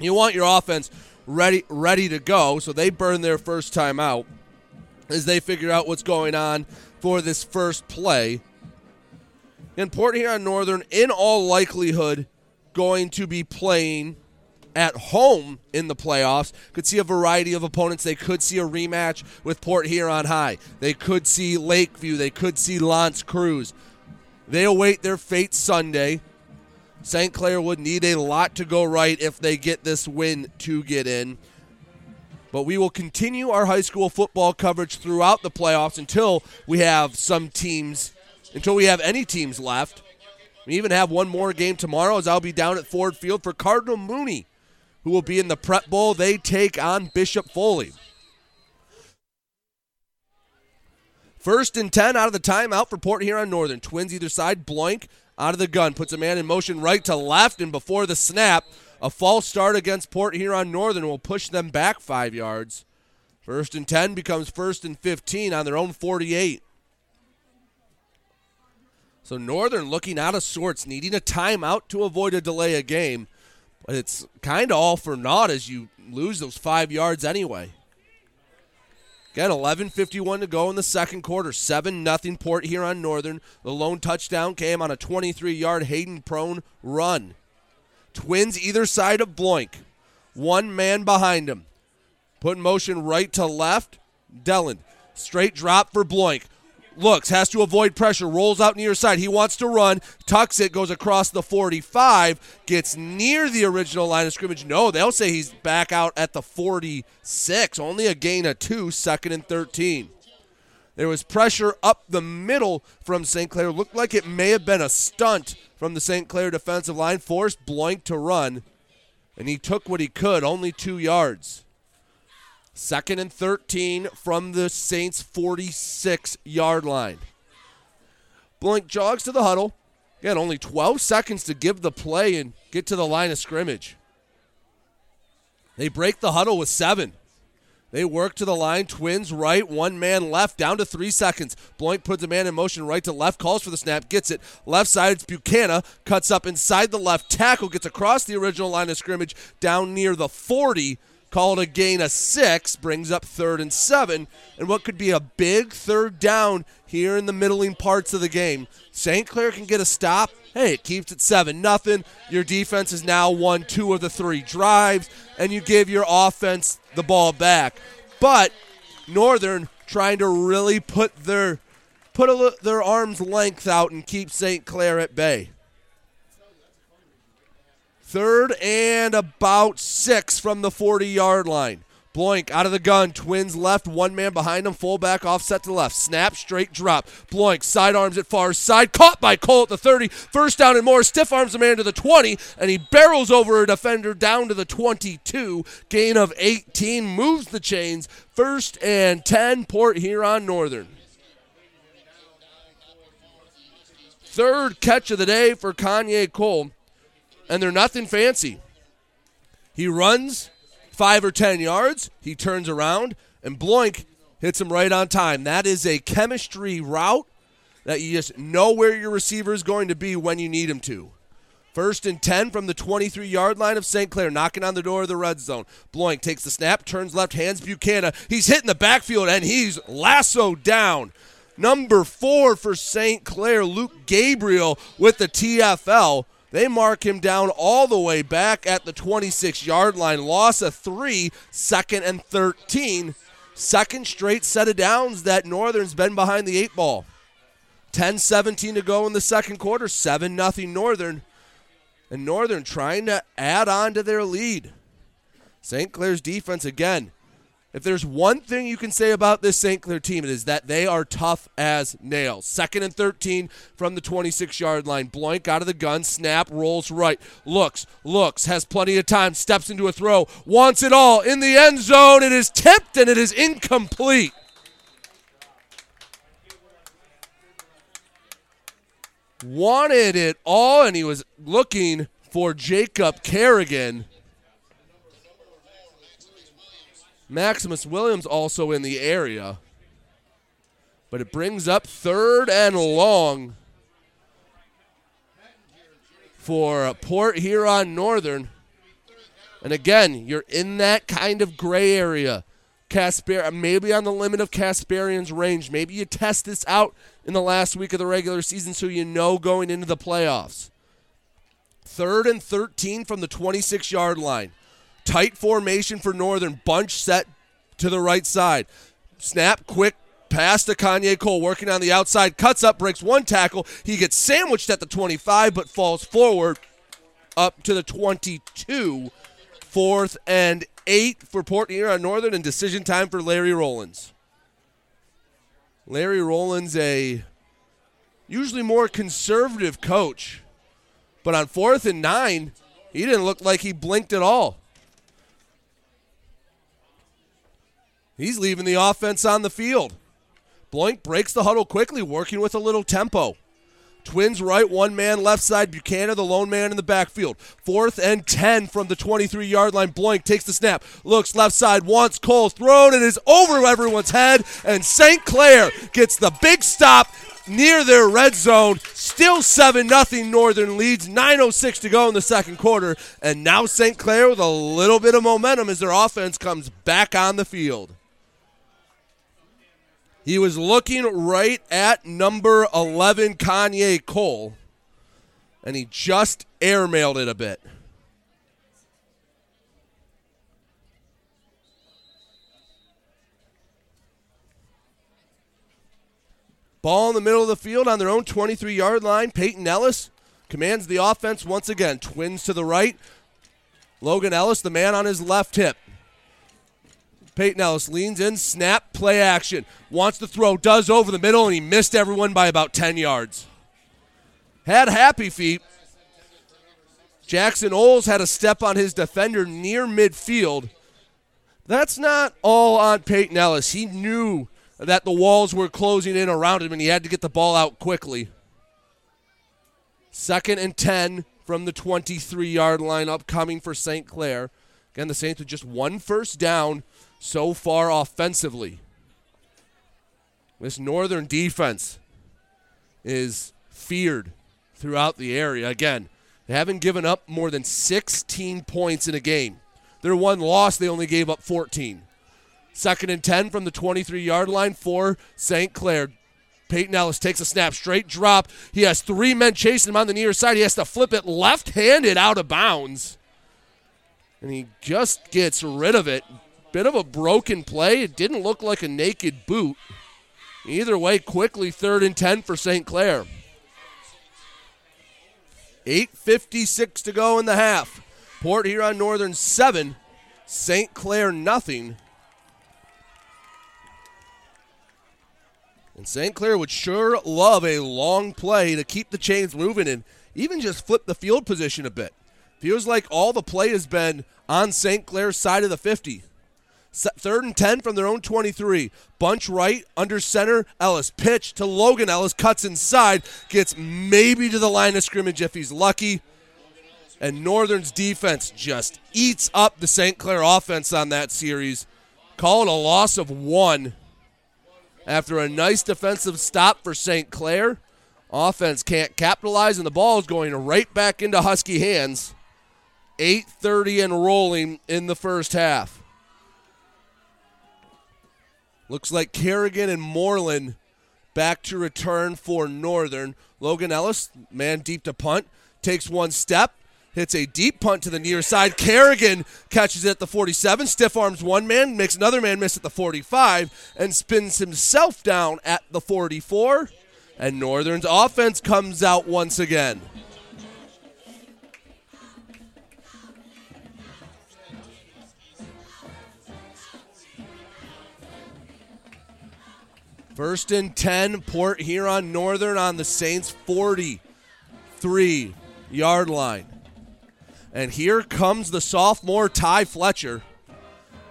You want your offense ready ready to go, so they burn their first timeout as they figure out what's going on for this first play. And Port Huron Northern, in all likelihood, going to be playing at home in the playoffs. Could see a variety of opponents. They could see a rematch with Port Huron High. They could see Lakeview. They could see L'Anse Creuse. They await their fate Sunday. St. Clair would need a lot to go right if they get this win to get in. But we will continue our high school football coverage throughout the playoffs until we have some teams, until we have any teams left. We even have one more game tomorrow as I'll be down at Ford Field for Cardinal Mooney, who will be in the Prep Bowl. They take on Bishop Foley. First and 10 out of the timeout for Port Huron Northern. Twins either side. Bloink out of the gun. Puts a man in motion right to left, and before the snap, a false start against Port Huron Northern will push them back five yards. First and 10 becomes first and 15 on their own 48. So Northern looking out of sorts, needing a timeout to avoid a delay of game. But it's kind of all for naught as you lose those five yards anyway. Again, 11.51 to go in the second quarter. 7 nothing Port Huron Northern. The lone touchdown came on a 23 yard Hayden Prone run. Twins either side of Bloink. One man behind him. Put in motion right to left. Delland. Straight drop for Bloink. Looks, has to avoid pressure, rolls out near side. He wants to run, tucks it, goes across the 45, gets near the original line of scrimmage. No, they'll say he's back out at the 46. Only a gain of two, second and 13. There was pressure up the middle from St. Clair. Looked like it may have been a stunt from the St. Clair defensive line. Forced Bloink to run, and he took what he could, only two yards. Second and 13 from the Saints' 46 yard line. Bloink jogs to the huddle. Again, only 12 seconds to give the play and get to the line of scrimmage. They break the huddle with seven. They work to the line. Twins right, one man left, down to three seconds. Bloink puts a man in motion right to left, calls for the snap, gets it. Left side, it's Buchanan, cuts up inside the left tackle, gets across the original line of scrimmage, down near the 40. Called a gain of six, brings up third and seven, and what could be a big third down here in the middling parts of the game. St. Clair can get a stop. Hey, it keeps it seven nothing. Your defense has now won two of the three drives, and you give your offense the ball back. But Northern trying to really put their put a, their arms length out and keep St. Clair at bay. Third and about six from the 40 yard line. Bloink out of the gun. Twins left. One man behind him. Fullback offset to left. Snap, straight drop. Bloink sidearms at far side. Caught by Cole at the 30. First down and more. Stiff arms the man to the 20. And he barrels over a defender down to the 22. Gain of 18. Moves the chains. First and 10. Port Huron Northern. Third catch of the day for Kanye Cole. And they're nothing fancy. He runs five or ten yards. He turns around, and Bloink hits him right on time. That is a chemistry route that you just know where your receiver is going to be when you need him to. First and 10 from the 23 yard line of St. Clair, knocking on the door of the red zone. Bloink takes the snap, turns left, hands Buchanan. He's hitting the backfield, and he's lassoed down. Number four for St. Clair, Luke Gabriel with the TFL. They mark him down all the way back at the 26 yard line. Loss of three, second and 13. Second straight set of downs that Northern's been behind the eight ball. 10 17 to go in the second quarter, 7 0 Northern. And Northern trying to add on to their lead. St. Clair's defense again if there's one thing you can say about this St. Clair team, it is that they are tough as nails. Second and 13 from the 26 yard line. Bloink out of the gun, snap, rolls right, looks, looks, has plenty of time, steps into a throw, wants it all in the end zone. It is tipped and it is incomplete. Wanted it all, and he was looking for Jacob Kerrigan. Maximus Williams also in the area. But it brings up third and long for Port Huron Northern. And again, you're in that kind of gray area. Casper, uh, maybe on the limit of Casparian's range. Maybe you test this out in the last week of the regular season so you know going into the playoffs. Third and 13 from the 26 yard line. Tight formation for Northern. Bunch set to the right side. Snap, quick pass to Kanye Cole, working on the outside. Cuts up, breaks one tackle. He gets sandwiched at the 25, but falls forward up to the 22. Fourth and eight for Port Huron Northern, and decision time for Larry Rollins. Larry Rollins, a usually more conservative coach, but on fourth and nine, he didn't look like he blinked at all. He's leaving the offense on the field. Bloink breaks the huddle quickly, working with a little tempo. Twins right, one man left side. Buchanan, the lone man in the backfield. Fourth and 10 from the 23 yard line. Bloink takes the snap, looks left side, wants Cole thrown. It is over everyone's head, and St. Clair gets the big stop near their red zone. Still 7 0 Northern leads. 9.06 to go in the second quarter. And now St. Clair with a little bit of momentum as their offense comes back on the field. He was looking right at number 11, Kanye Cole, and he just airmailed it a bit. Ball in the middle of the field on their own 23 yard line. Peyton Ellis commands the offense once again. Twins to the right. Logan Ellis, the man on his left hip. Peyton Ellis leans in, snap, play action. Wants to throw, does over the middle, and he missed everyone by about 10 yards. Had happy feet. Jackson Oles had a step on his defender near midfield. That's not all on Peyton Ellis. He knew that the walls were closing in around him and he had to get the ball out quickly. Second and 10 from the 23 yard line upcoming for St. Clair. Again, the Saints with just one first down so far offensively. This Northern defense is feared throughout the area. Again, they haven't given up more than 16 points in a game. Their one loss, they only gave up 14. Second and 10 from the 23 yard line for St. Clair. Peyton Ellis takes a snap, straight drop. He has three men chasing him on the near side. He has to flip it left handed out of bounds. And he just gets rid of it. Bit of a broken play. It didn't look like a naked boot. Either way, quickly third and 10 for St. Clair. 8.56 to go in the half. Port Huron Northern 7, St. Clair nothing. And St. Clair would sure love a long play to keep the chains moving and even just flip the field position a bit. Feels like all the play has been on St. Clair's side of the 50. Third and 10 from their own 23. Bunch right, under center. Ellis pitch to Logan Ellis, cuts inside, gets maybe to the line of scrimmage if he's lucky. And Northern's defense just eats up the St. Clair offense on that series. Call it a loss of one after a nice defensive stop for St. Clair. Offense can't capitalize, and the ball is going right back into Husky hands. 8.30 and rolling in the first half. Looks like Kerrigan and Moreland back to return for Northern. Logan Ellis, man deep to punt, takes one step, hits a deep punt to the near side. Kerrigan catches it at the 47, stiff arms one man, makes another man miss at the 45, and spins himself down at the 44. And Northern's offense comes out once again. First and 10, Port Huron Northern on the Saints 43 yard line. And here comes the sophomore Ty Fletcher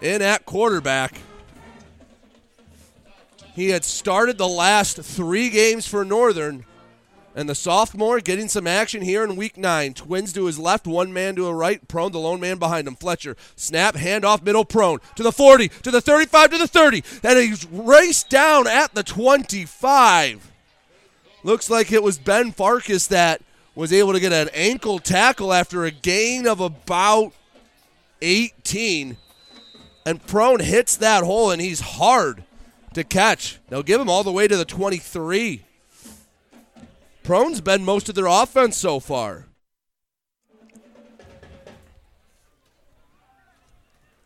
in at quarterback. He had started the last three games for Northern, and the sophomore getting some action here in week nine. Twins to his left, one man to a right, prone, the lone man behind him. Fletcher, snap, handoff, middle, prone, to the 40, to the 35, to the 30, and he's raced down at the 25. Looks like it was Ben Farkas that was able to get an ankle tackle after a gain of about 18. And Prone hits that hole, and he's hard to catch. They'll give him all the way to the 23. Prone's been most of their offense so far.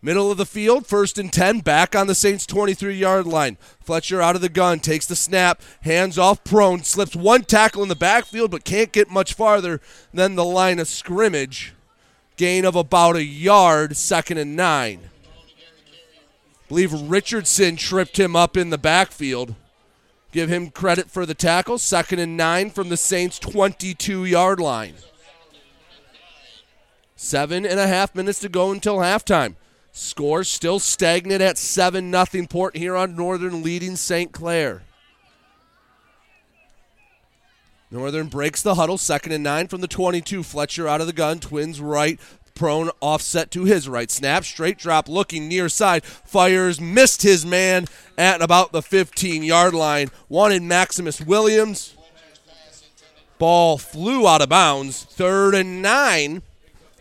Middle of the field, first and 10, back on the Saints' 23 yard line. Fletcher out of the gun, takes the snap, hands off prone, slips one tackle in the backfield, but can't get much farther than the line of scrimmage. Gain of about a yard, second and nine. believe Richardson tripped him up in the backfield. Give him credit for the tackle. Second and nine from the Saints' 22 yard line. Seven and a half minutes to go until halftime. Score still stagnant at 7 0 Port Huron Northern leading St. Clair. Northern breaks the huddle, second and nine from the 22. Fletcher out of the gun, twins right, prone offset to his right. Snap, straight drop, looking near side, fires, missed his man at about the 15 yard line. Wanted Maximus Williams. Ball flew out of bounds, third and nine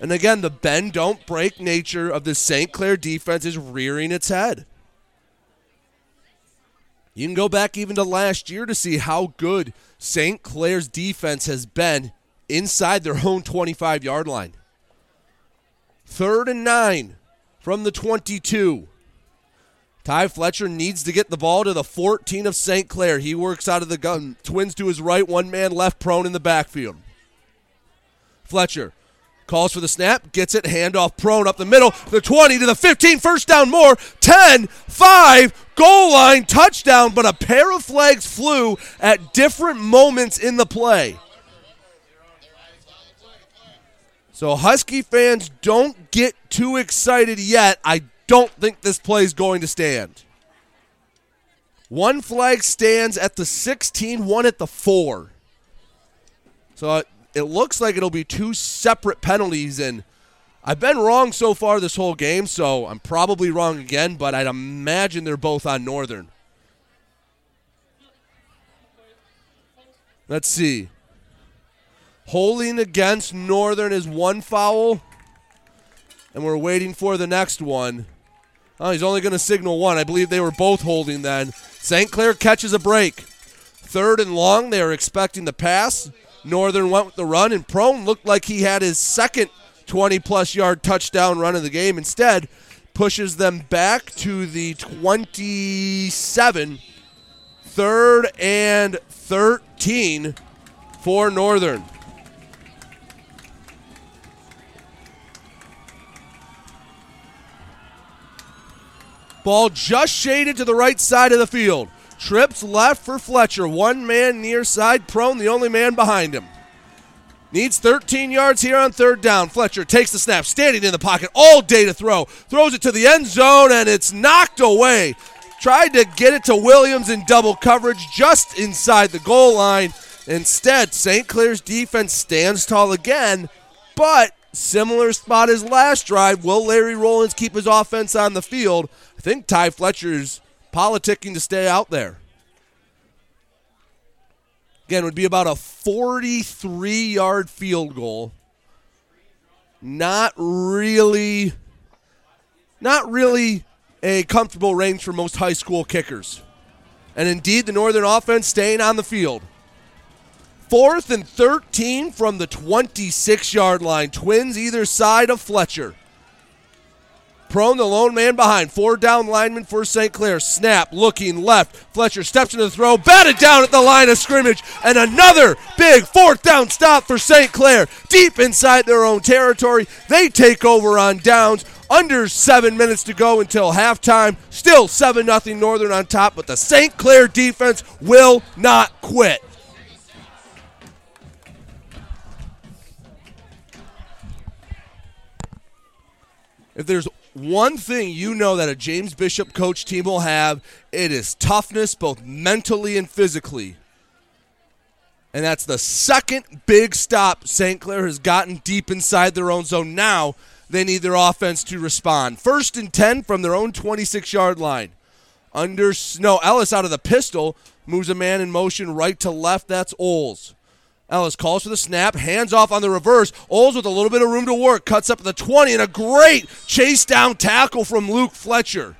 and again, the bend don't break nature of the St. Clair defense is rearing its head. You can go back even to last year to see how good St. Clair's defense has been inside their own 25 yard line. Third and nine from the 22. Ty Fletcher needs to get the ball to the 14 of St. Clair. He works out of the gun. Twins to his right, one man left prone in the backfield. Fletcher calls for the snap, gets it, handoff prone up the middle, the 20 to the 15, first down more, 10, 5, goal line, touchdown, but a pair of flags flew at different moments in the play. So Husky fans don't get too excited yet. I don't think this play is going to stand. One flag stands at the 16, one at the 4. So it, it looks like it'll be two separate penalties and I've been wrong so far this whole game, so I'm probably wrong again, but I'd imagine they're both on Northern. Let's see. Holding against Northern is one foul, and we're waiting for the next one. Oh, he's only going to signal one. I believe they were both holding then. St. Clair catches a break. Third and long, they are expecting the pass. Northern went with the run, and Prone looked like he had his second 20 plus yard touchdown run of the game. Instead, pushes them back to the 27. Third and 13 for Northern. Ball just shaded to the right side of the field. Trips left for Fletcher. One man near side, prone, the only man behind him. Needs 13 yards here on third down. Fletcher takes the snap, standing in the pocket all day to throw. Throws it to the end zone, and it's knocked away. Tried to get it to Williams in double coverage just inside the goal line. Instead, St. Clair's defense stands tall again, but similar spot as last drive. Will Larry Rollins keep his offense on the field? Think Ty Fletcher's politicking to stay out there. Again, would be about a 43 yard field goal. Not really, not really a comfortable range for most high school kickers. And indeed, the Northern offense staying on the field. Fourth and 13 from the 26 yard line. Twins either side of Fletcher. Prone, the lone man behind. Four down lineman for St. Clair. Snap, looking left. Fletcher steps into the throw, batted down at the line of scrimmage, and another big fourth down stop for St. Clair. Deep inside their own territory. They take over on downs. Under seven minutes to go until halftime. Still 7 0 Northern on top, but the St. Clair defense will not quit. If there's one thing you know that a James Bishop coach team will have, it is toughness, both mentally and physically. And that's the second big stop St. Clair has gotten deep inside their own zone. Now they need their offense to respond. First and 10 from their own 26 yard line. Under Snow. Ellis out of the pistol moves a man in motion right to left. That's Oles. Ellis calls for the snap, hands off on the reverse. Oles with a little bit of room to work, cuts up the 20, and a great chase down tackle from Luke Fletcher.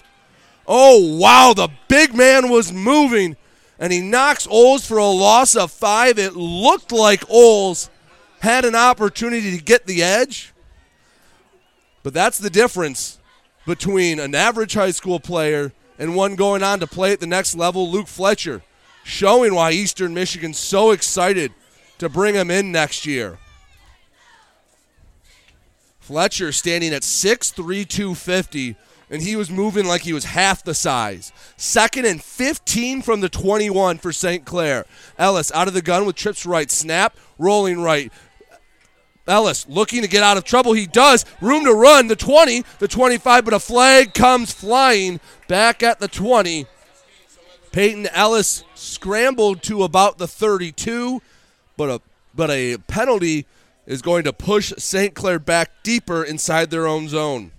Oh, wow, the big man was moving, and he knocks Oles for a loss of five. It looked like Oles had an opportunity to get the edge, but that's the difference between an average high school player and one going on to play at the next level, Luke Fletcher, showing why Eastern Michigan's so excited to bring him in next year. Fletcher standing at 6'3, 250, and he was moving like he was half the size. Second and 15 from the 21 for St. Clair. Ellis out of the gun with trips right, snap, rolling right. Ellis looking to get out of trouble. He does. Room to run. The 20, the 25, but a flag comes flying back at the 20. Peyton Ellis scrambled to about the 32 but a but a penalty is going to push St. Clair back deeper inside their own zone.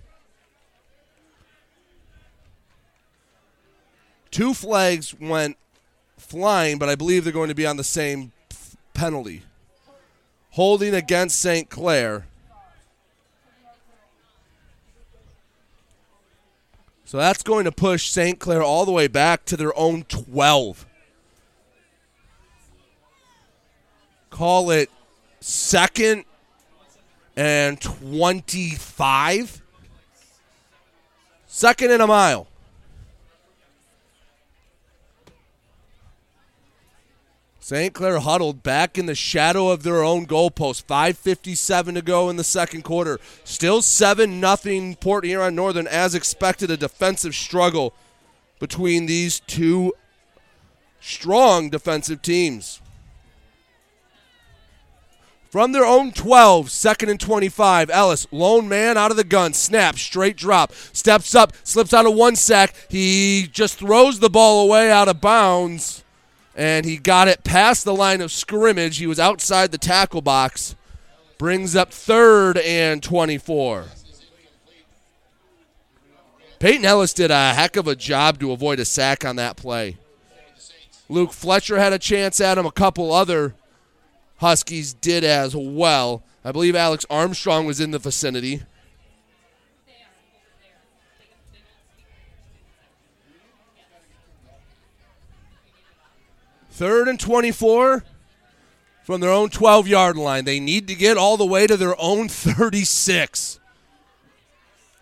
Two flags went flying, but I believe they're going to be on the same penalty. Holding against St. Clair. So that's going to push St. Clair all the way back to their own 12. call it second and 25. Second and a mile. St. Clair huddled back in the shadow of their own goalpost. 5.57 to go in the second quarter. Still 7 nothing. Port Huron Northern, as expected, a defensive struggle between these two strong defensive teams. From their own 12, second and 25, Ellis, lone man out of the gun, snap, straight drop, steps up, slips out of one sack. He just throws the ball away out of bounds and he got it past the line of scrimmage. He was outside the tackle box. Brings up third and 24. Peyton Ellis did a heck of a job to avoid a sack on that play. Luke Fletcher had a chance at him. A couple other Huskies did as well. I believe Alex Armstrong was in the vicinity. Third and 24 from their own 12 yard line. They need to get all the way to their own 36.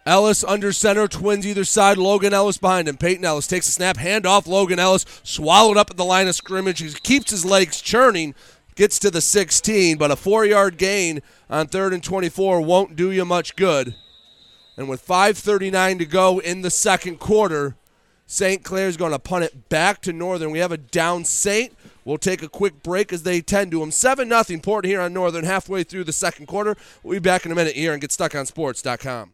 Ellis under center, twins either side. Logan Ellis behind him. Peyton Ellis takes a snap, hand off. Logan Ellis swallowed up at the line of scrimmage. He keeps his legs churning, gets to the 16, but a four yard gain on third and 24 won't do you much good. And with 5.39 to go in the second quarter, St. Clair's going to punt it back to Northern. We have a down St. We'll take a quick break as they tend to them. 7 0 Port Huron Northern halfway through the second quarter. We'll be back in a minute here and GetStuckOnSports.com.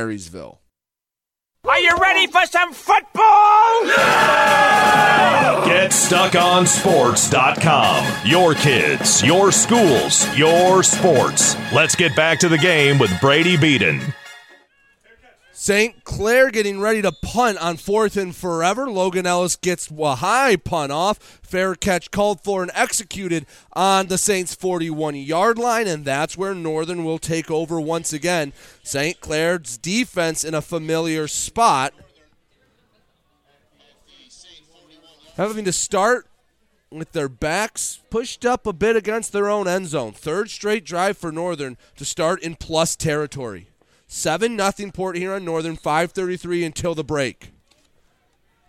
Marysville. Are you ready for some football? GetStuckOnSports.com. Your kids, your schools, your sports. Let's get back to the game with Brady Beaton. St. Clair getting ready to punt on fourth and forever. Logan Ellis gets a high punt off. Fair catch called for and executed on the Saints' 41 yard line, and that's where Northern will take over once again. St. Clair's defense in a familiar spot. Having to start with their backs pushed up a bit against their own end zone. Third straight drive for Northern to start in plus territory. 7 nothing Port Huron Northern, 5.33 until the break.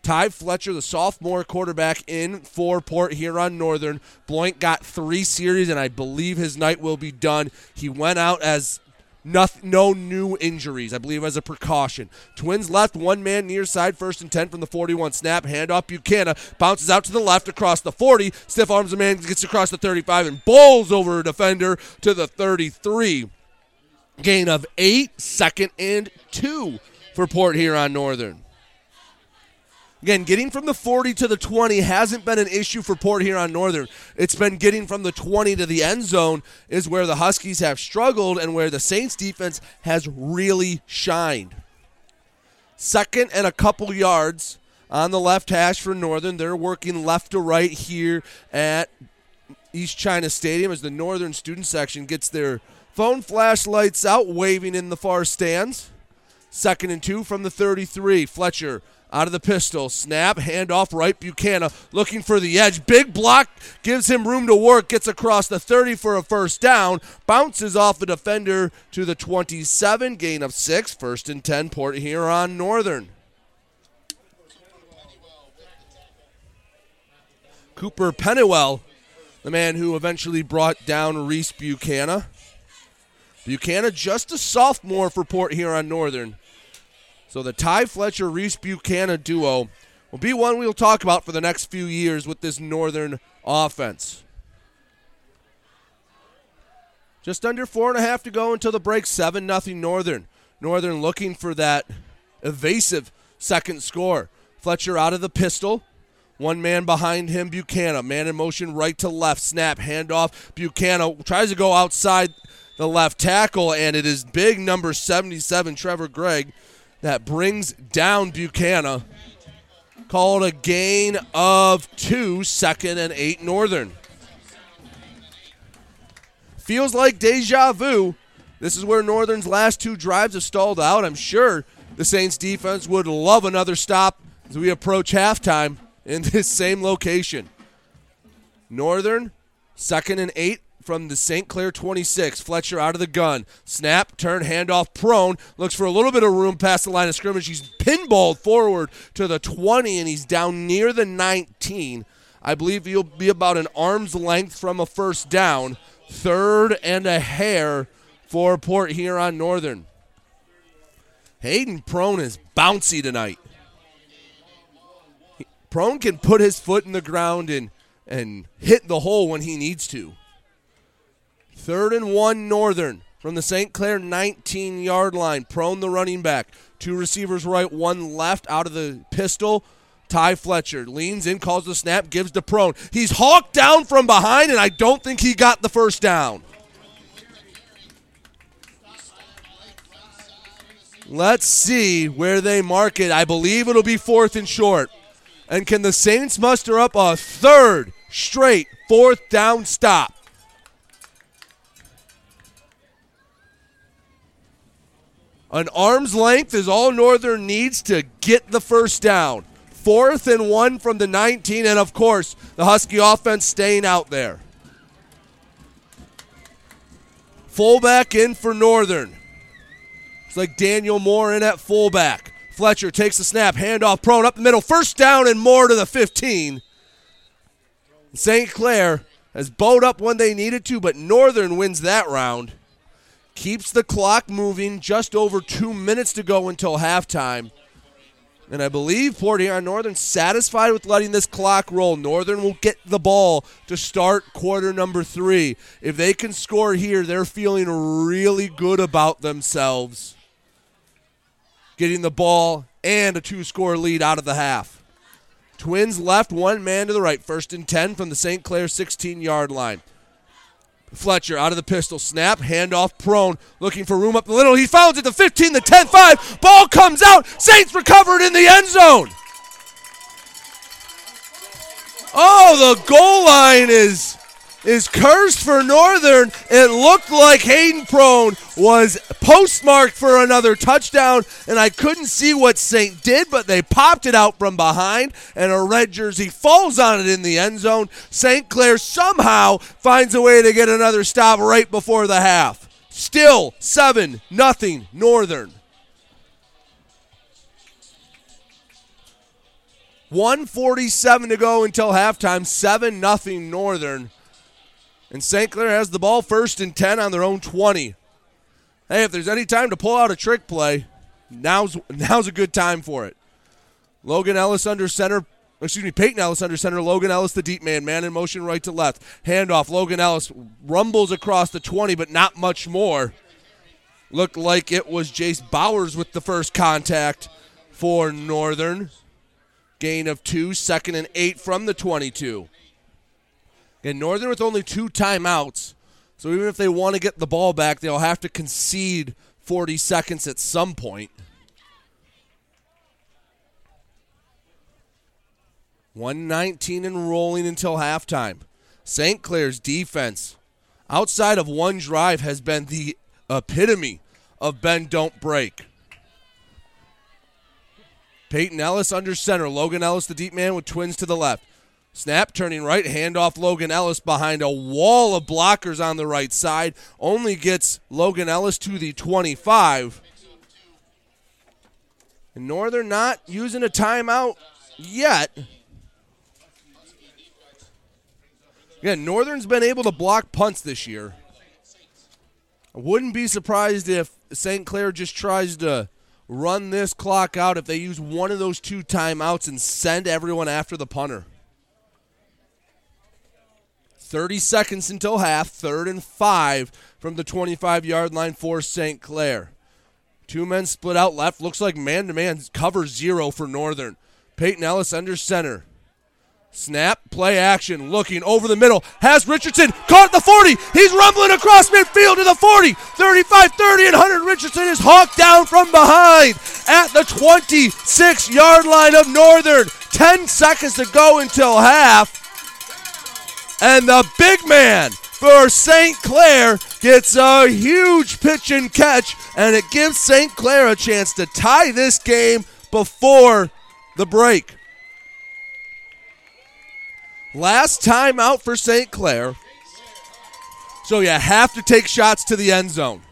Ty Fletcher, the sophomore quarterback in for Port Huron Northern. Bloink got three series, and I believe his night will be done. He went out as nothing, no new injuries, I believe, as a precaution. Twins left, one man near side, first and 10 from the 41 snap. Handoff Buchanan bounces out to the left across the 40. Stiff arms a man, gets across the 35 and bowls over a defender to the 33. Gain of eight, second and two for Port Huron Northern. Again, getting from the 40 to the 20 hasn't been an issue for Port Huron Northern. It's been getting from the 20 to the end zone is where the Huskies have struggled and where the Saints defense has really shined. Second and a couple yards on the left hash for Northern. They're working left to right here at East China Stadium as the Northern student section gets their Phone flashlights out, waving in the far stands. Second and two from the 33. Fletcher out of the pistol. Snap, handoff right. Buchanan looking for the edge. Big block gives him room to work. Gets across the 30 for a first down. Bounces off the defender to the 27. Gain of six. First and 10. Port Huron Northern. Cooper Pennywell, the man who eventually brought down Reese Buchanan. Buchanan just a sophomore for Port Huron Northern. So the Ty Fletcher Reese Buchanan duo will be one we'll talk about for the next few years with this Northern offense. Just under four and a half to go until the break. Seven nothing Northern. Northern looking for that evasive second score. Fletcher out of the pistol, One man behind him, Buchanan. Man in motion, right to left. Snap, handoff. Buchanan tries to go outside the left tackle, and it is big number 77, Trevor Gregg, that brings down Buchanan. Called a gain of two, second and eight Northern. Feels like deja vu. This is where Northern's last two drives have stalled out. I'm sure the Saints defense would love another stop as we approach halftime in this same location. Northern, second and eight from the St. Clair 26. Fletcher out of the gun. Snap, turn, handoff, prone. Looks for a little bit of room past the line of scrimmage. He's pinballed forward to the 20, and he's down near the 19. I believe he'll be about an arm's length from a first down. Third and a hair for Port Huron Northern. Hayden Prone is bouncy tonight. Prone can put his foot in the ground and, and hit the hole when he needs to. Third and one Northern from the St. Clair 19 yard line. Prone the running back. Two receivers right, one left out of the pistol. Ty Fletcher leans in, calls the snap, gives to Prone. He's hawked down from behind, and I don't think he got the first down. Let's see where they mark it. I believe it'll be fourth and short. And can the Saints muster up a third straight fourth down stop? An arm's length is all Northern needs to get the first down. Fourth and one from the 19, and of course, the Husky offense staying out there. Fullback in for Northern. It's like Daniel Moore in at fullback. Fletcher takes the snap, handoff prone up the middle. First down and more to the 15. St. Clair has bowed up when they needed to, but Northern wins that round. Keeps the clock moving. Just over two minutes to go until halftime. And I believe Port Huron Northern satisfied with letting this clock roll. Northern will get the ball to start quarter number three. If they can score here, they're feeling really good about themselves. Getting the ball and a two score lead out of the half. Twins left, one man to the right. First and 10 from the St. Clair 16 yard line. Fletcher out of the pistol. Snap, handoff, prone, looking for room up the middle. He finds it, the 15, the 10 5. Ball comes out. Saints recovered in the end zone. Oh, the goal line is is cursed for Northern. It looked like Hayden Prone was postmarked for another touchdown, and I couldn't see what St. did, but they popped it out from behind, and a red jersey falls on it in the end zone. St. Clair somehow finds a way to get another stop right before the half. Still 7 nothing Northern. 147 to go until halftime. 7 nothing Northern. And St. Clair has the ball first and 10 on their own 20. Hey, if there's any time to pull out a trick play, now's now's a good time for it. Logan Ellis under center. Excuse me, Peyton Ellis under center. Logan Ellis, the deep man, man in motion right to left. Handoff. Logan Ellis rumbles across the 20, but not much more. Looked like it was Jace Bowers with the first contact for Northern. Gain of two, second and eight from the 22. And Northern with only two timeouts. So even if they want to get the ball back, they'll have to concede 40 seconds at some point. One nineteen and rolling until halftime. St. Clair's defense, outside of one drive, has been the epitome of bend don't break. Peyton Ellis under center. Logan Ellis, the deep man, with twins to the left. Snap turning right, handoff Logan Ellis behind a wall of blockers on the right side. Only gets Logan Ellis to the 25. And Northern not using a timeout yet. Again, Northern's been able to block punts this year. I wouldn't be surprised if St. Clair just tries to run this clock out if they use one of those two timeouts and send everyone after the punter. 30 seconds until half, third and five from the 25 yard line for St. Clair. Two men split out left. Looks like man to man cover zero for Northern. Peyton Ellis under center. Snap, play action, looking over the middle. Has Richardson caught the 40. He's rumbling across midfield to the 40. 35 30, and Hunter Richardson is hawked down from behind at the 26 yard line of Northern. 10 seconds to go until half. And the big man for St. Clair gets a huge pitch and catch, and it gives St. Clair a chance to tie this game before the break. Last time out for St. Clair. So you have to take shots to the end zone.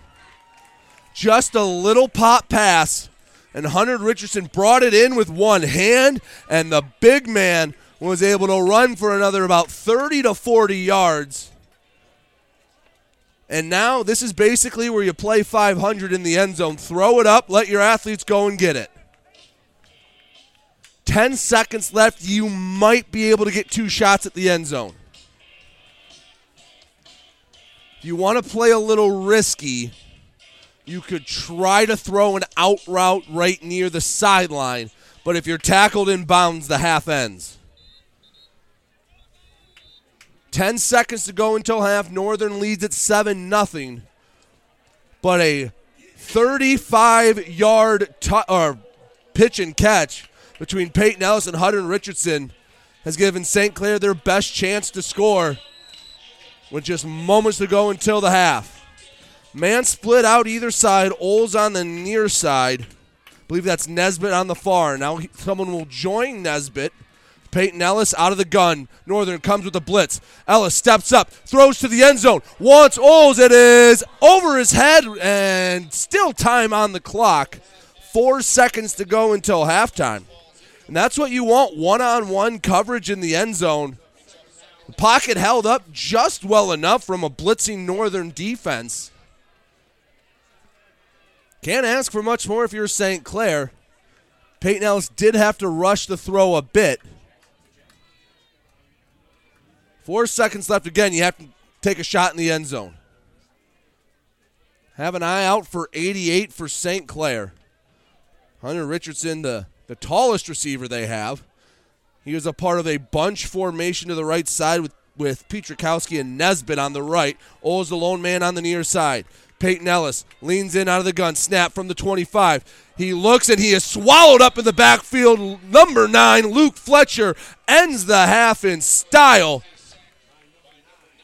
Just a little pop pass, and Hunter Richardson brought it in with one hand, and the big man was able to run for another about 30 to 40 yards. And now this is basically where you play 500 in the end zone. Throw it up, let your athletes go and get it. 10 seconds left. You might be able to get two shots at the end zone. If you want to play a little risky, you could try to throw an out route right near the sideline. But if you're tackled in bounds, the half ends. 10 seconds to go until half. Northern leads at 7 nothing. But a 35 yard t- or uh, pitch and catch between Peyton Ellis and Hunter Richardson has given St. Clair their best chance to score with just moments to go until the half. Man split out either side. Oles on the near side. I believe that's Nesbitt on the far. Now someone will join Nesbitt. Peyton Ellis out of the gun. Northern comes with a blitz. Ellis steps up, throws to the end zone. Wants Oles. It is over his head and still time on the clock. Four seconds to go until halftime. And that's what you want one on one coverage in the end zone. The pocket held up just well enough from a blitzing Northern defense. Can't ask for much more if you're St. Clair. Peyton Ellis did have to rush the throw a bit. Four seconds left. Again, you have to take a shot in the end zone. Have an eye out for 88 for St. Clair. Hunter Richardson, the, the tallest receiver they have. He was a part of a bunch formation to the right side with, with Petrakowski and Nesbitt on the right. Oles the lone man on the near side. Peyton Ellis leans in out of the gun. Snap from the 25. He looks and he is swallowed up in the backfield. Number nine, Luke Fletcher, ends the half in style.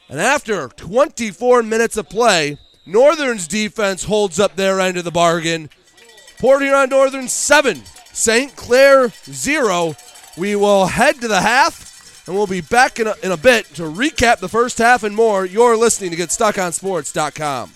And after 24 minutes of play, Northern's defense holds up their end of the bargain. Port Huron Northern 7, St. Clair 0. We will head to the half, and we'll be back in a, in a bit to recap the first half and more. You're listening to GetStuckOnSports.com.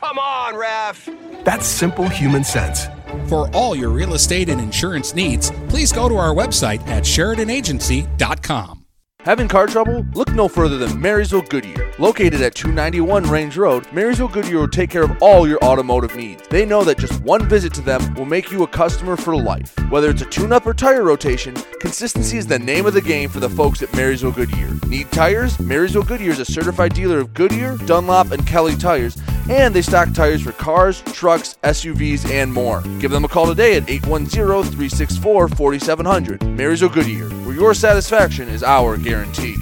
Come on, ref. That's simple human sense. For all your real estate and insurance needs, please go to our website at SheridanAgency.com. Having car trouble? Look no further than Marysville Goodyear. Located at 291 Range Road, Marysville Goodyear will take care of all your automotive needs. They know that just one visit to them will make you a customer for life. Whether it's a tune up or tire rotation, consistency is the name of the game for the folks at Marysville Goodyear. Need tires? Marysville Goodyear is a certified dealer of Goodyear, Dunlop, and Kelly tires, and they stock tires for cars, trucks, SUVs, and more. Give them a call today at 810 364 4700. Marysville Goodyear, where your satisfaction is our guarantee.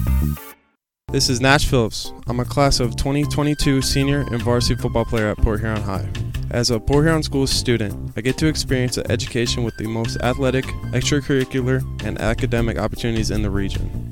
This is Nash Phillips. I'm a class of 2022 senior and varsity football player at Port Huron High. As a Port Huron School student, I get to experience an education with the most athletic, extracurricular, and academic opportunities in the region.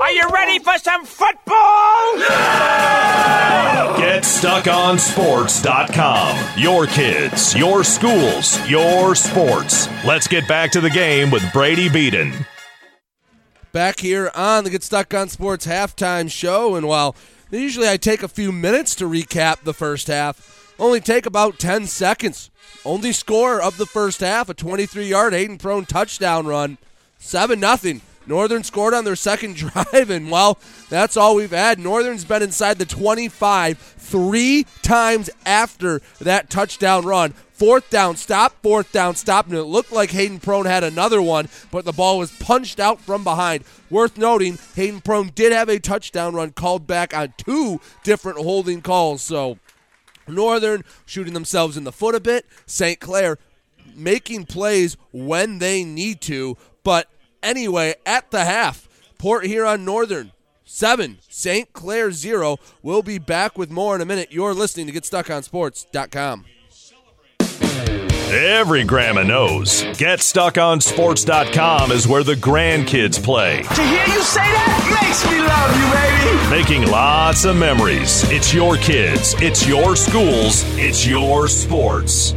Are you ready for some football? GetStuckOnSports.com. Your kids, your schools, your sports. Let's get back to the game with Brady Beaton. Back here on the Get Stuck on Sports halftime show, and while usually I take a few minutes to recap the first half, only take about 10 seconds. Only score of the first half, a 23-yard Hayden Prone touchdown run, 7 nothing. Northern scored on their second drive, and well, that's all we've had. Northern's been inside the 25 three times after that touchdown run. Fourth down, stop, fourth down, stop. And it looked like Hayden Prone had another one, but the ball was punched out from behind. Worth noting, Hayden Prone did have a touchdown run called back on two different holding calls. So Northern shooting themselves in the foot a bit. St. Clair making plays when they need to, but anyway, at the half, Port Huron Northern seven, St. Clair zero. We'll be back with more in a minute. You're listening to GetStuckOnSports.com. Every grandma knows GetStuckOnSports.com is where the grandkids play. To hear you say that makes me love you, baby. Making lots of memories. It's your kids, it's your schools, it's your sports.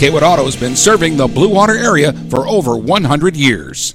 Kaywood Auto has been serving the Blue Water area for over 100 years.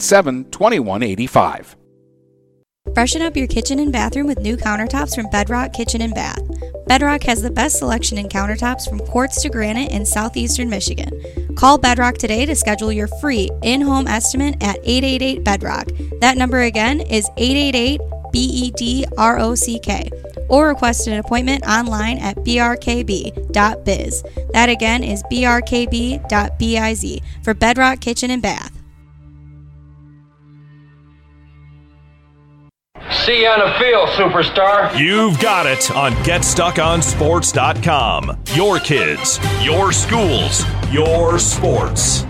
887 2185. Freshen up your kitchen and bathroom with new countertops from Bedrock Kitchen and Bath. Bedrock has the best selection in countertops from quartz to granite in southeastern Michigan. Call Bedrock today to schedule your free in home estimate at 888 Bedrock. That number again is 888 B E D R O C K. Or request an appointment online at brkb.biz. That again is brkb.biz for Bedrock Kitchen and Bath. See you on the field, superstar. You've got it on GetStuckOnSports.com. Your kids, your schools, your sports.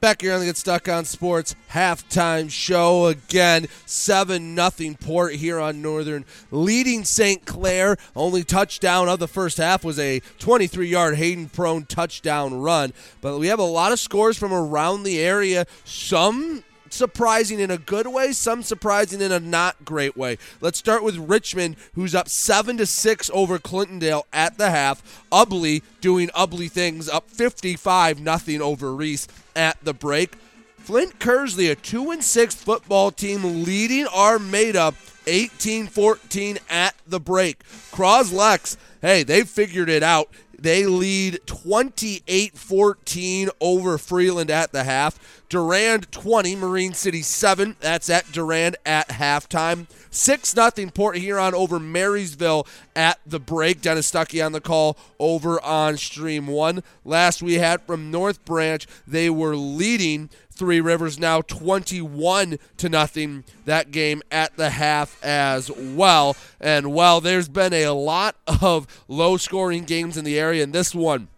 Back here on the Get Stuck on Sports halftime show again. 7 nothing Port Huron Northern leading St. Clair. Only touchdown of the first half was a 23 yard Hayden Prone touchdown run. But we have a lot of scores from around the area. Some surprising in a good way, some surprising in a not great way. Let's start with Richmond, who's up seven to six over Clintondale at the half. Ubly doing Ubly things, up fifty-five nothing over Reese at the break. Flint Kearsley, a two and six football team, leading Armada 18-14 at the break. Croslex, hey, they figured it out. They lead 28 14 over Freeland at the half. Durand 20, Marine City 7. That's at Durand at halftime. 6 0 Port Huron over Marysville at the break. Dennis Stuckey on the call over on Stream 1. Last we had from North Branch, they were leading Three Rivers now 21 to nothing that game at the half as well. And well, there's been a lot of low scoring games in the area, and this one,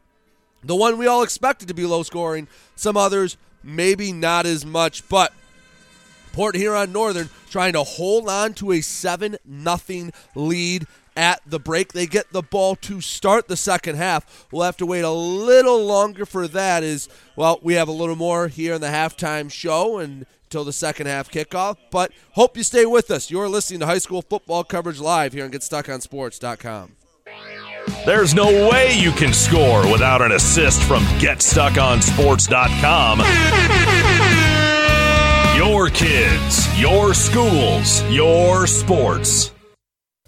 the one we all expected to be low scoring, some others maybe not as much, but Port Huron Northern trying to hold on to a 7 nothing lead at the break. They get the ball to start the second half. We'll have to wait a little longer for that as well, we have a little more here in the halftime show and until the second half kickoff. But hope you stay with us. You're listening to high school football coverage live here on GetStuckOnSports.com. There's no way you can score without an assist from GetStuckOnSports.com. Your kids, your schools, your sports.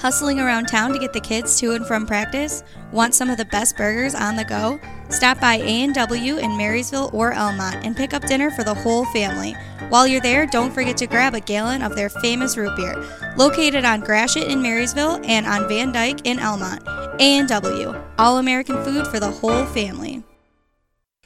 Hustling around town to get the kids to and from practice? Want some of the best burgers on the go? Stop by A&W in Marysville or Almont and pick up dinner for the whole family. While you're there, don't forget to grab a gallon of their famous root beer. Located on Gratiot in Marysville and on Van Dyke in Almont. A&W, all American food for the whole family.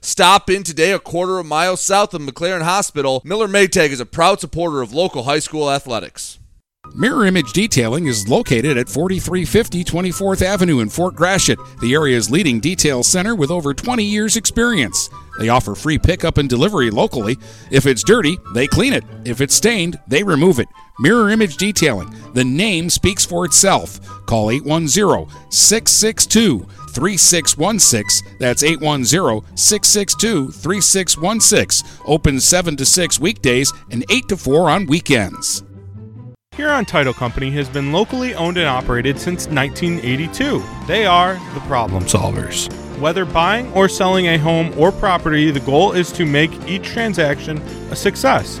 Stop in today a quarter of a mile south of McLaren Hospital. Miller Maytag is a proud supporter of local high school athletics. Mirror Image Detailing is located at 4350 24th Avenue in Fort Gratiot, the area's leading detail center with over 20 years' experience. They offer free pickup and delivery locally. If it's dirty, they clean it. If it's stained, they remove it. Mirror Image Detailing. The name speaks for itself. Call 810 662 3616. That's 810 662 3616. Open 7 to 6 weekdays and 8 to 4 on weekends. Huron Title Company has been locally owned and operated since 1982. They are the problem solvers. Whether buying or selling a home or property, the goal is to make each transaction a success.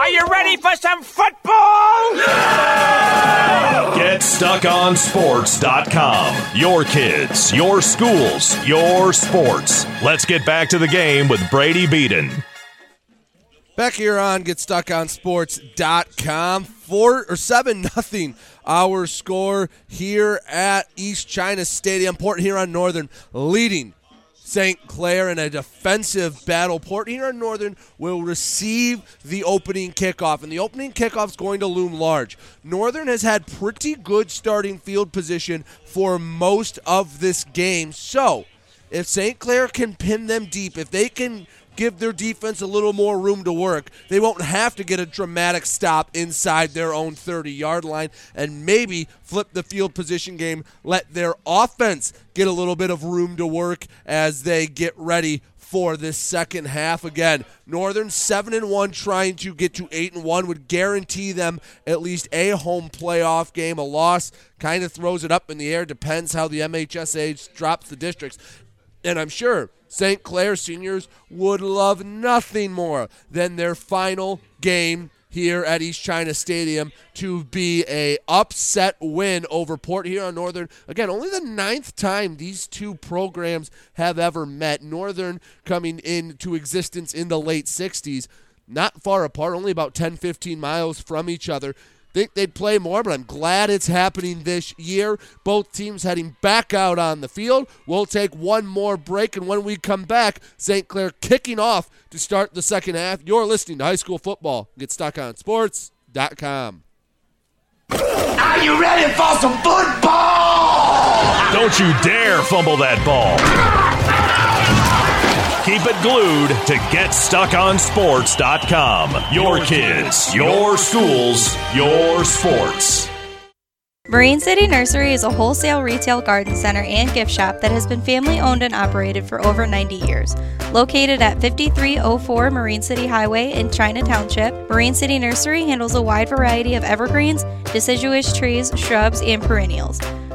Are you ready for some football? GetStuckOnSports.com. Your kids, your schools, your sports. Let's get back to the game with Brady Beaton. Back here on GetStuckOnSports.com. Four or seven nothing our score here at East China Stadium. Port Huron Northern leading St. Clair in a defensive battle. Port Huron Northern will receive the opening kickoff, and the opening kickoff is going to loom large. Northern has had pretty good starting field position for most of this game, so if St. Clair can pin them deep, if they can give their defense a little more room to work, they won't have to get a dramatic stop inside their own 30 yard line and maybe flip the field position game, let their offense get a little bit of room to work as they get ready for this second half again. Northern 7 and 1 trying to get to 8 and 1 would guarantee them at least a home playoff game. A loss kind of throws it up in the air depends how the MHSA drops the districts. And I'm sure St. Clair seniors would love nothing more than their final game here at East China Stadium to be a upset win over Port Huron Northern. Again, only the ninth time these two programs have ever met. Northern coming into existence in the late 60s, not far apart, only about 10, 15 miles from each other think they'd play more, but I'm glad it's happening this year. Both teams heading back out on the field. We'll take one more break, and when we come back, St. Clair kicking off to start the second half. You're listening to High School Football. Get stuck on sports.com. Are you ready for some football? Don't you dare fumble that ball. Keep it glued to GetStuckOnSports.com. Your kids, your schools, your sports. Marine City Nursery is a wholesale retail garden center and gift shop that has been family owned and operated for over 90 years. Located at 5304 Marine City Highway in China Township, Marine City Nursery handles a wide variety of evergreens, deciduous trees, shrubs, and perennials.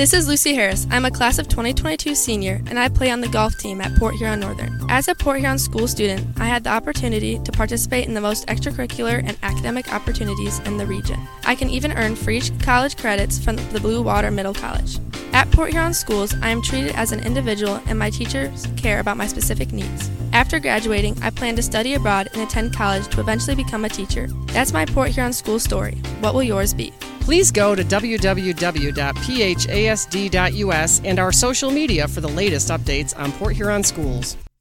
This is Lucy Harris. I'm a class of 2022 senior and I play on the golf team at Port Huron Northern. As a Port Huron school student, I had the opportunity to participate in the most extracurricular and academic opportunities in the region. I can even earn free college credits from the Blue Water Middle College. At Port Huron schools, I am treated as an individual and my teachers care about my specific needs. After graduating, I plan to study abroad and attend college to eventually become a teacher. That's my Port Huron school story. What will yours be? Please go to www.phasd.us and our social media for the latest updates on Port Huron schools.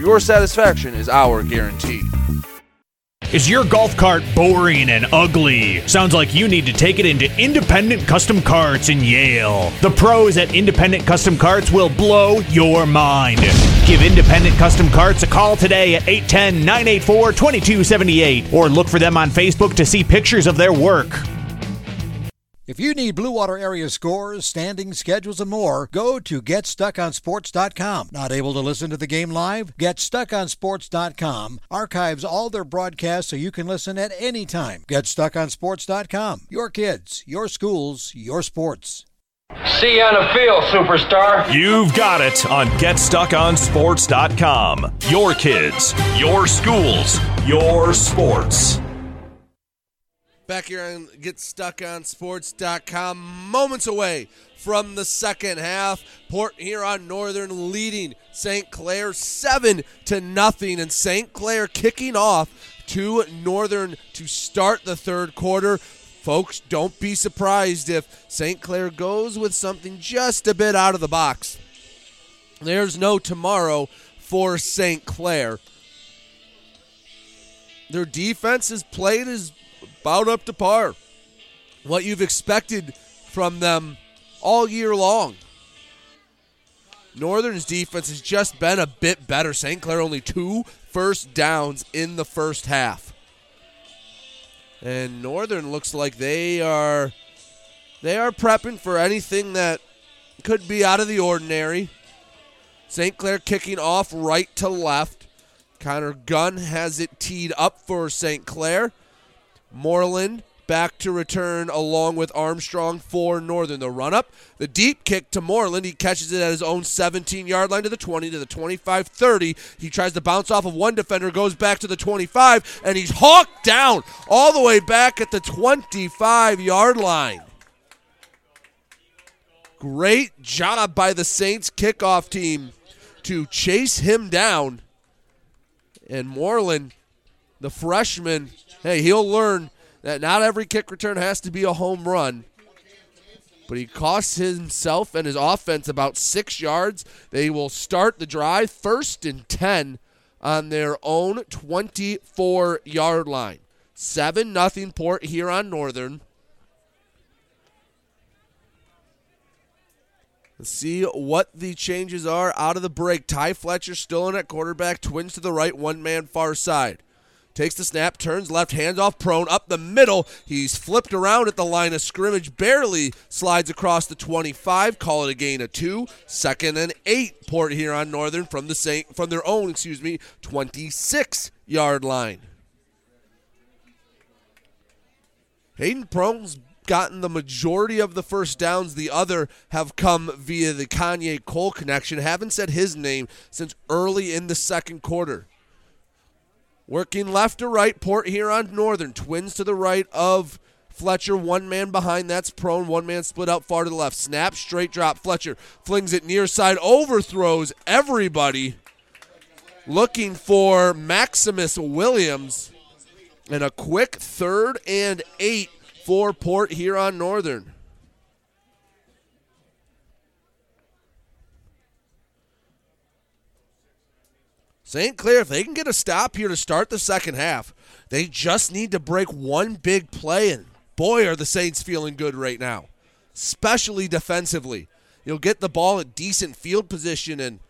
your satisfaction is our guarantee. Is your golf cart boring and ugly? Sounds like you need to take it into Independent Custom Carts in Yale. The pros at Independent Custom Carts will blow your mind. Give Independent Custom Carts a call today at 810 984 2278 or look for them on Facebook to see pictures of their work. If you need Blue Water area scores, standings, schedules, and more, go to GetStuckOnSports.com. Not able to listen to the game live? GetStuckOnSports.com archives all their broadcasts so you can listen at any time. GetStuckOnSports.com. Your kids, your schools, your sports. See you on the field, superstar. You've got it on GetStuckOnSports.com. Your kids, your schools, your sports. Back here on GetStuckOnSports.com, moments away from the second half. Port Huron Northern leading St. Clair seven to nothing, and St. Clair kicking off to Northern to start the third quarter. Folks, don't be surprised if St. Clair goes with something just a bit out of the box. There's no tomorrow for St. Clair. Their defense is played as about up to par. What you've expected from them all year long. Northern's defense has just been a bit better. St. Clair only two first downs in the first half. And Northern looks like they are they are prepping for anything that could be out of the ordinary. St. Clair kicking off right to left. Connor Gunn has it teed up for St. Clair. Moreland back to return along with Armstrong for Northern. The run up, the deep kick to Moreland. He catches it at his own 17 yard line to the 20, to the 25 30. He tries to bounce off of one defender, goes back to the 25, and he's hawked down all the way back at the 25 yard line. Great job by the Saints kickoff team to chase him down. And Moreland, the freshman, hey, he'll learn that not every kick return has to be a home run. But he costs himself and his offense about six yards. They will start the drive first and 10 on their own 24 yard line. 7 nothing Port Huron Northern. Let's see what the changes are out of the break. Ty Fletcher still in at quarterback, twins to the right, one man far side. Takes the snap, turns left, hands off prone, up the middle. He's flipped around at the line of scrimmage, barely slides across the 25. Call it a gain of two. Second and eight. Port Huron Northern from the Saint, from their own, excuse me, 26 yard line. Hayden Prone's gotten the majority of the first downs. The other have come via the Kanye Cole connection. Haven't said his name since early in the second quarter. Working left to right, Port Huron Northern. Twins to the right of Fletcher. One man behind, that's prone. One man split out far to the left. Snap, straight drop. Fletcher flings it near side, overthrows everybody. Looking for Maximus Williams. And a quick third and eight for Port Huron Northern. St. Clair, if they can get a stop here to start the second half, they just need to break one big play, and boy, are the Saints feeling good right now, especially defensively. You'll get the ball at decent field position, and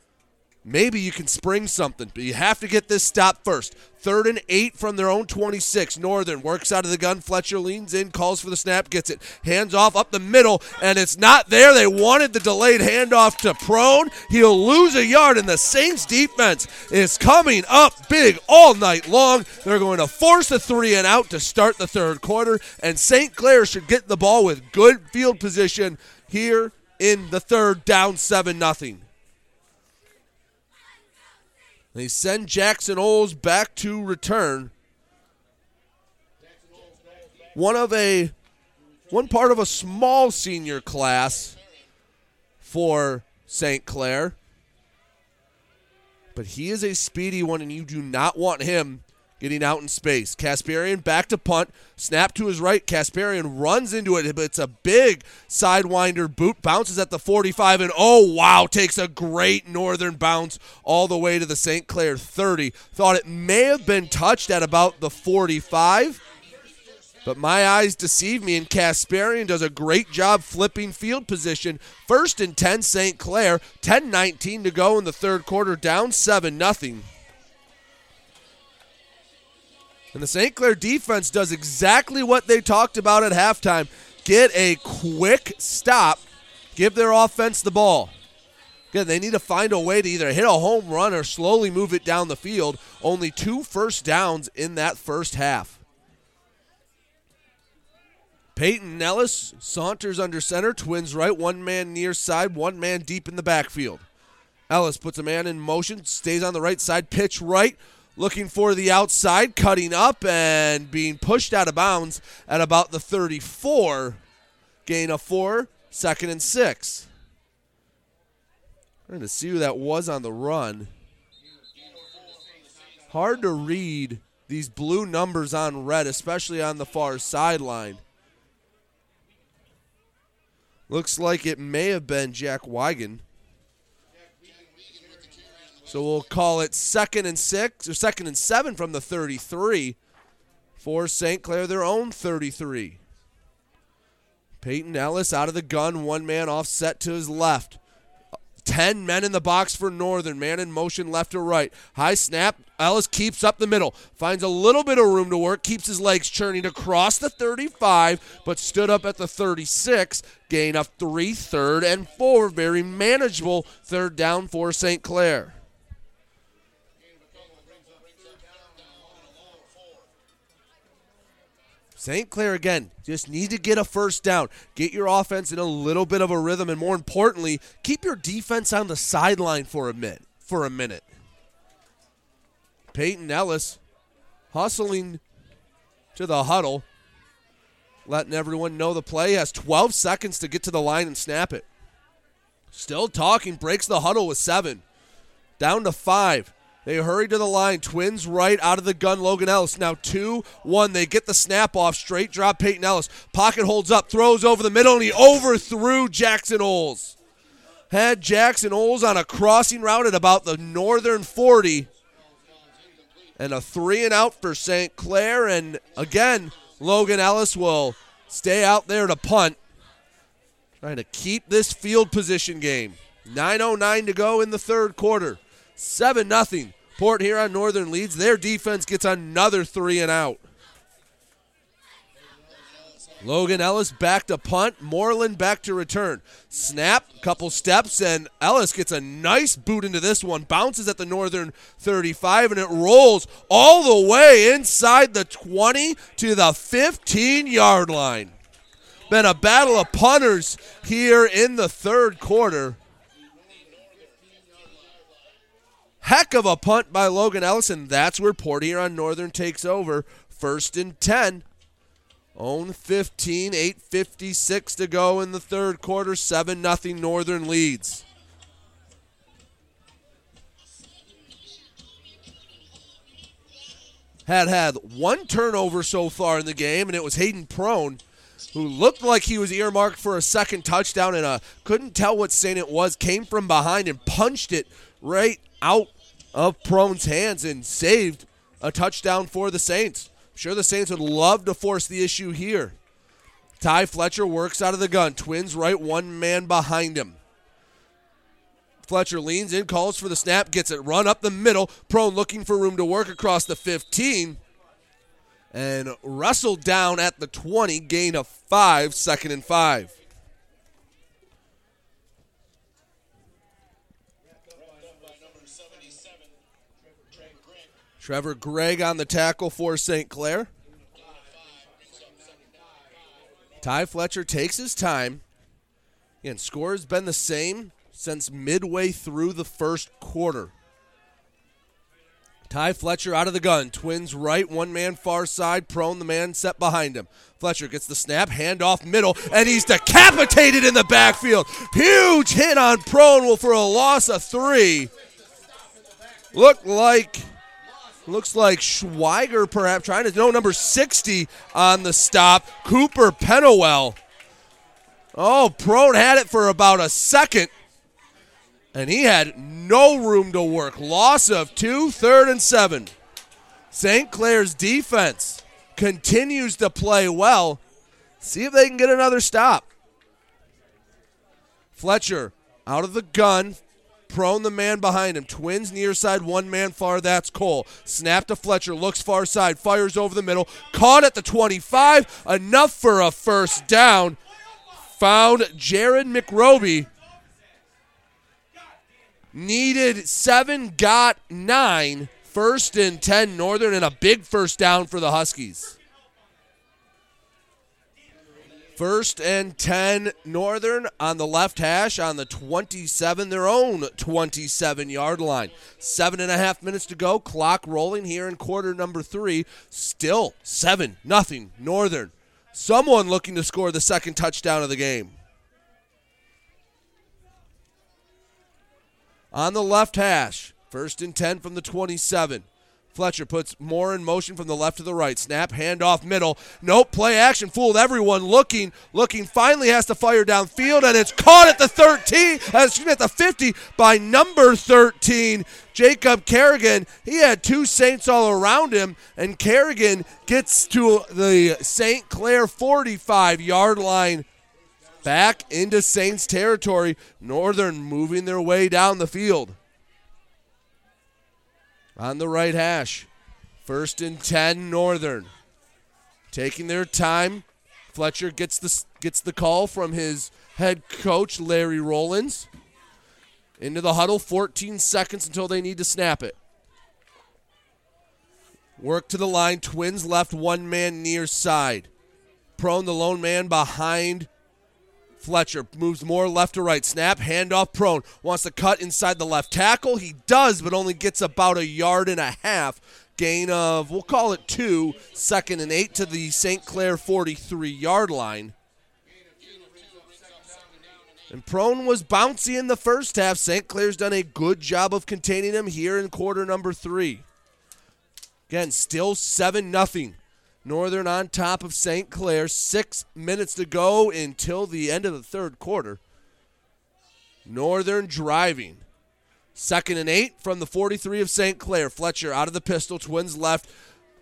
maybe you can spring something, but you have to get this stop first. Third and eight from their own 26. Northern works out of the gun. Fletcher leans in, calls for the snap, gets it. Hands off up the middle, and it's not there. They wanted the delayed handoff to Prone. He'll lose a yard, and the Saints defense is coming up big all night long. They're going to force a three and out to start the third quarter, and St. Clair should get the ball with good field position here in the third, down 7 nothing. They send Jackson Oles back to return. One of a one part of a small senior class for St. Clair. But he is a speedy one, and you do not want him getting out in space. Kasparian back to punt. Snap to his right. Kasparian runs into it, but it's a big sidewinder boot. Bounces at the 45, and oh, wow, takes a great northern bounce all the way to the St. Clair 30. Thought it may have been touched at about the 45. But my eyes deceive me, and Kasparian does a great job flipping field position. First and 10, St. Clair. 10 19 to go in the third quarter, down 7 nothing. And the St. Clair defense does exactly what they talked about at halftime get a quick stop, give their offense the ball. Again, they need to find a way to either hit a home run or slowly move it down the field. Only two first downs in that first half. Peyton Ellis saunters under center, twins right, one man near side, one man deep in the backfield. Ellis puts a man in motion, stays on the right side, pitch right, looking for the outside, cutting up and being pushed out of bounds at about the 34. Gain of four, second and six. Trying to see who that was on the run. Hard to read these blue numbers on red, especially on the far sideline. Looks like it may have been Jack Wigan. So we'll call it second and six or second and seven from the 33 for St. Clair, their own 33. Peyton Ellis out of the gun, one man offset to his left. 10 men in the box for Northern. Man in motion left to right. High snap. Ellis keeps up the middle. Finds a little bit of room to work. Keeps his legs churning across the 35, but stood up at the 36. Gain of three, third and four. Very manageable third down for St. Clair. St. Clair again just need to get a first down, get your offense in a little bit of a rhythm, and more importantly, keep your defense on the sideline for a minute. For a minute, Peyton Ellis hustling to the huddle, letting everyone know the play has 12 seconds to get to the line and snap it. Still talking, breaks the huddle with seven, down to five. They hurry to the line. Twins right out of the gun. Logan Ellis now 2 1. They get the snap off. Straight drop Peyton Ellis. Pocket holds up. Throws over the middle, and he overthrew Jackson Oles. Had Jackson Oles on a crossing route at about the northern 40. And a three and out for St. Clair. And again, Logan Ellis will stay out there to punt. Trying to keep this field position game. 9.09 to go in the third quarter. 7 0. Port Huron Northern leads. Their defense gets another three and out. Logan Ellis back to punt. Moreland back to return. Snap, couple steps, and Ellis gets a nice boot into this one. Bounces at the Northern 35, and it rolls all the way inside the 20 to the 15 yard line. Been a battle of punters here in the third quarter. Heck of a punt by Logan Ellison. That's where Port Huron Northern takes over. First and 10. Own 15, 8.56 to go in the third quarter. 7 0 Northern leads. Had had one turnover so far in the game, and it was Hayden Prone, who looked like he was earmarked for a second touchdown and uh, couldn't tell what saint it was. Came from behind and punched it right out of Prone's hands and saved a touchdown for the Saints. I'm sure the Saints would love to force the issue here. Ty Fletcher works out of the gun. Twins right, one man behind him. Fletcher leans in, calls for the snap, gets it run up the middle. Prone looking for room to work across the 15. And wrestled down at the 20, gain of five, second and five. Trevor Gregg on the tackle for St. Clair. Ty Fletcher takes his time. Again, score has been the same since midway through the first quarter. Ty Fletcher out of the gun. Twins right, one man far side, prone, the man set behind him. Fletcher gets the snap, hand off middle, and he's decapitated in the backfield. Huge hit on prone will for a loss of three. Look like looks like Schweiger perhaps trying to no number 60 on the stop. Cooper Pennewell. Oh, prone had it for about a second and he had no room to work. Loss of two, third and seven. St. Clair's defense continues to play well. See if they can get another stop. Fletcher out of the gun, prone the man behind him. Twins near side, one man far. That's Cole. Snap to Fletcher, looks far side, fires over the middle. Caught at the 25, enough for a first down. Found Jared McRoby needed seven, got nine. First and 10 Northern, and a big first down for the Huskies. First and 10 Northern on the left hash on the 27, their own 27 yard line. Seven and a half minutes to go. Clock rolling here in quarter number three. Still 7 nothing Northern. Someone looking to score the second touchdown of the game. on the left hash. First and 10 from the 27. Fletcher puts more in motion from the left to the right. Snap, handoff, middle. Nope, play action. Fooled everyone. Looking, looking. Finally has to fire downfield, and it's caught at the 13. Uh, excuse me, at the 50 by number 13, Jacob Kerrigan. He had two Saints all around him, and Kerrigan gets to the St. Clair 45 yard line back into Saints territory. Northern moving their way down the field. On the right hash. First and 10 Northern. Taking their time. Fletcher gets the gets the call from his head coach Larry Rollins. Into the huddle 14 seconds until they need to snap it. Work to the line. Twins left one man near side. Prone the lone man behind Fletcher moves more left to right. Snap, handoff prone. Wants to cut inside the left tackle. He does, but only gets about a yard and a half. Gain of, we'll call it two. Second and eight to the St. Clair 43 yard line. And Prone was bouncy in the first half. St. Clair's done a good job of containing him here in quarter number three. Again, still 7 nothing. Northern on top of St. Clair. Six minutes to go until the end of the third quarter. Northern driving. Second and eight from the 43 of St. Clair. Fletcher out of the pistol. Twins left.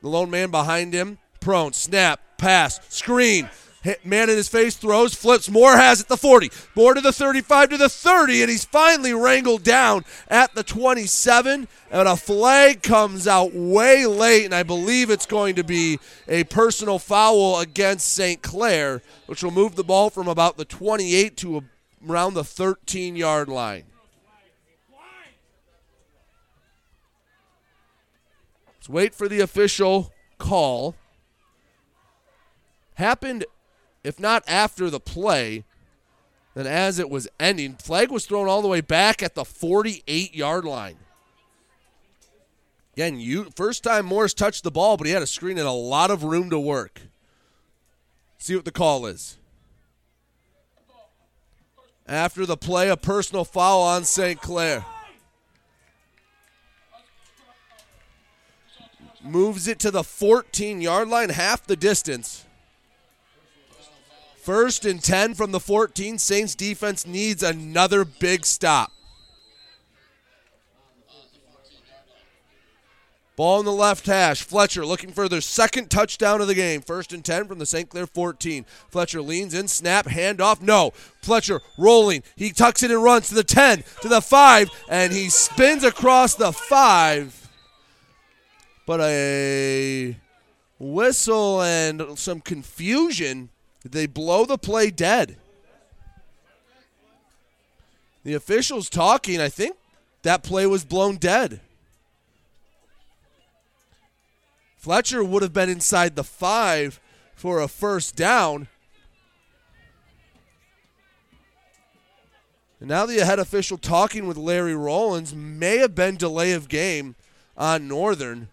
The lone man behind him. Prone. Snap. Pass. Screen. Hit man in his face throws, flips. Moore has it the 40. Moore to the 35 to the 30, and he's finally wrangled down at the 27. And a flag comes out way late, and I believe it's going to be a personal foul against St. Clair, which will move the ball from about the 28 to around the 13 yard line. Let's wait for the official call. Happened if not after the play, then as it was ending. Flag was thrown all the way back at the 48 yard line. Again, you first time Morris touched the ball, but he had a screen and a lot of room to work. See what the call is. After the play, a personal foul on St. Clair. Moves it to the 14 yard line, half the distance. First and 10 from the 14. Saints defense needs another big stop. Ball in the left hash. Fletcher looking for their second touchdown of the game. First and 10 from the St. Clair 14. Fletcher leans in, snap, handoff. No. Fletcher rolling. He tucks it and runs to the 10, to the 5, and he spins across the 5. But a whistle and some confusion they blow the play dead? The officials talking, I think that play was blown dead. Fletcher would have been inside the five for a first down. And now the head official talking with Larry Rollins may have been delay of game. on Northern.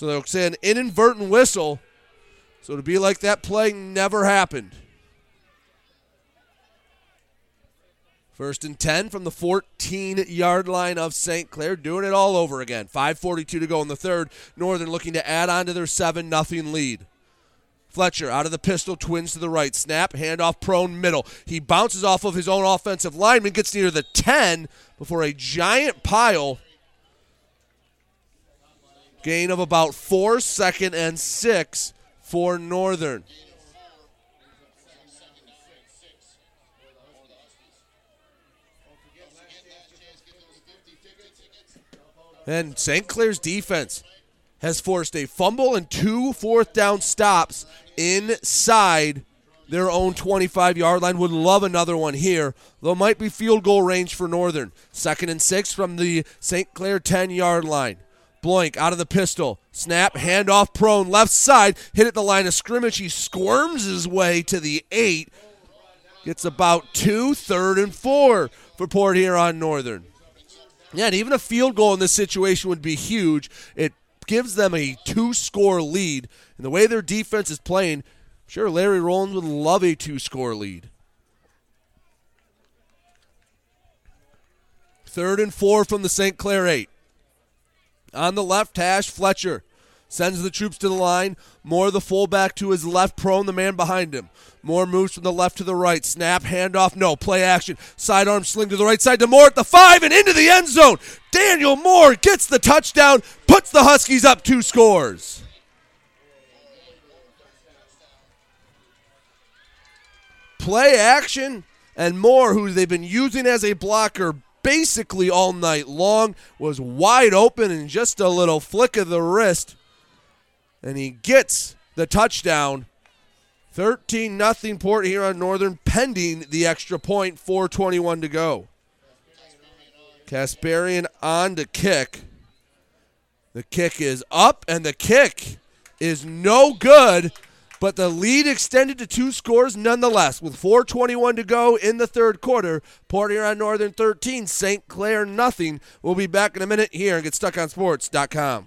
So they'll say an inadvertent whistle. So to be like that play never happened. First and 10 from the 14 yard line of St. Clair, doing it all over again. 5.42 to go in the third. Northern looking to add on to their 7 0 lead. Fletcher out of the pistol, twins to the right. Snap, handoff prone middle. He bounces off of his own offensive lineman, gets near the 10 before a giant pile. Gain of about four, second and six for Northern. And St. Clair's defense has forced a fumble and two fourth down stops inside their own 25 yard line. Would love another one here, though might be field goal range for Northern. Second and six from the St. Clair 10 yard line. Bloink out of the pistol. Snap, handoff prone, left side, hit at the line of scrimmage. He squirms his way to the eight. Gets about two, third and four for Port Huron Northern. Yeah, and even a field goal in this situation would be huge. It gives them a two score lead. And the way their defense is playing, I'm sure Larry Rollins would love a two score lead. Third and four from the St. Clair eight. On the left hash, Fletcher sends the troops to the line. Moore the fullback to his left, prone the man behind him. Moore moves from the left to the right. Snap, handoff, no. Play action. Sidearm sling to the right side to Moore at the five and into the end zone. Daniel Moore gets the touchdown, puts the Huskies up two scores. Play action and Moore, who they've been using as a blocker basically all night long, was wide open and just a little flick of the wrist. And he gets the touchdown 13 nothing Port Huron Northern pending the extra point, 421 to go. Kasparian on to kick. The kick is up and the kick is no good, but the lead extended to two scores nonetheless. With 421 to go in the third quarter, Port Huron Northern 13, St. Clair nothing. We'll be back in a minute here and GetStuckOnSports.com.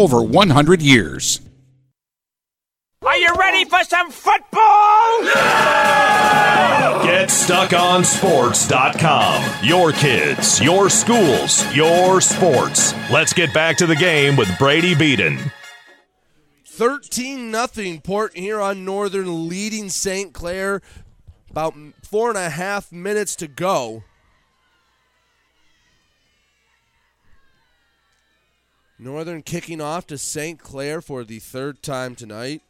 100 years. Are you ready for some football? GetStuckOnSports.com. Your kids, your schools, your sports. Let's get back to the game with Brady Beaton. 13 nothing Port Huron Northern leading St. Clair. About four and a half minutes to go. Northern kicking off to St. Clair for the third time tonight.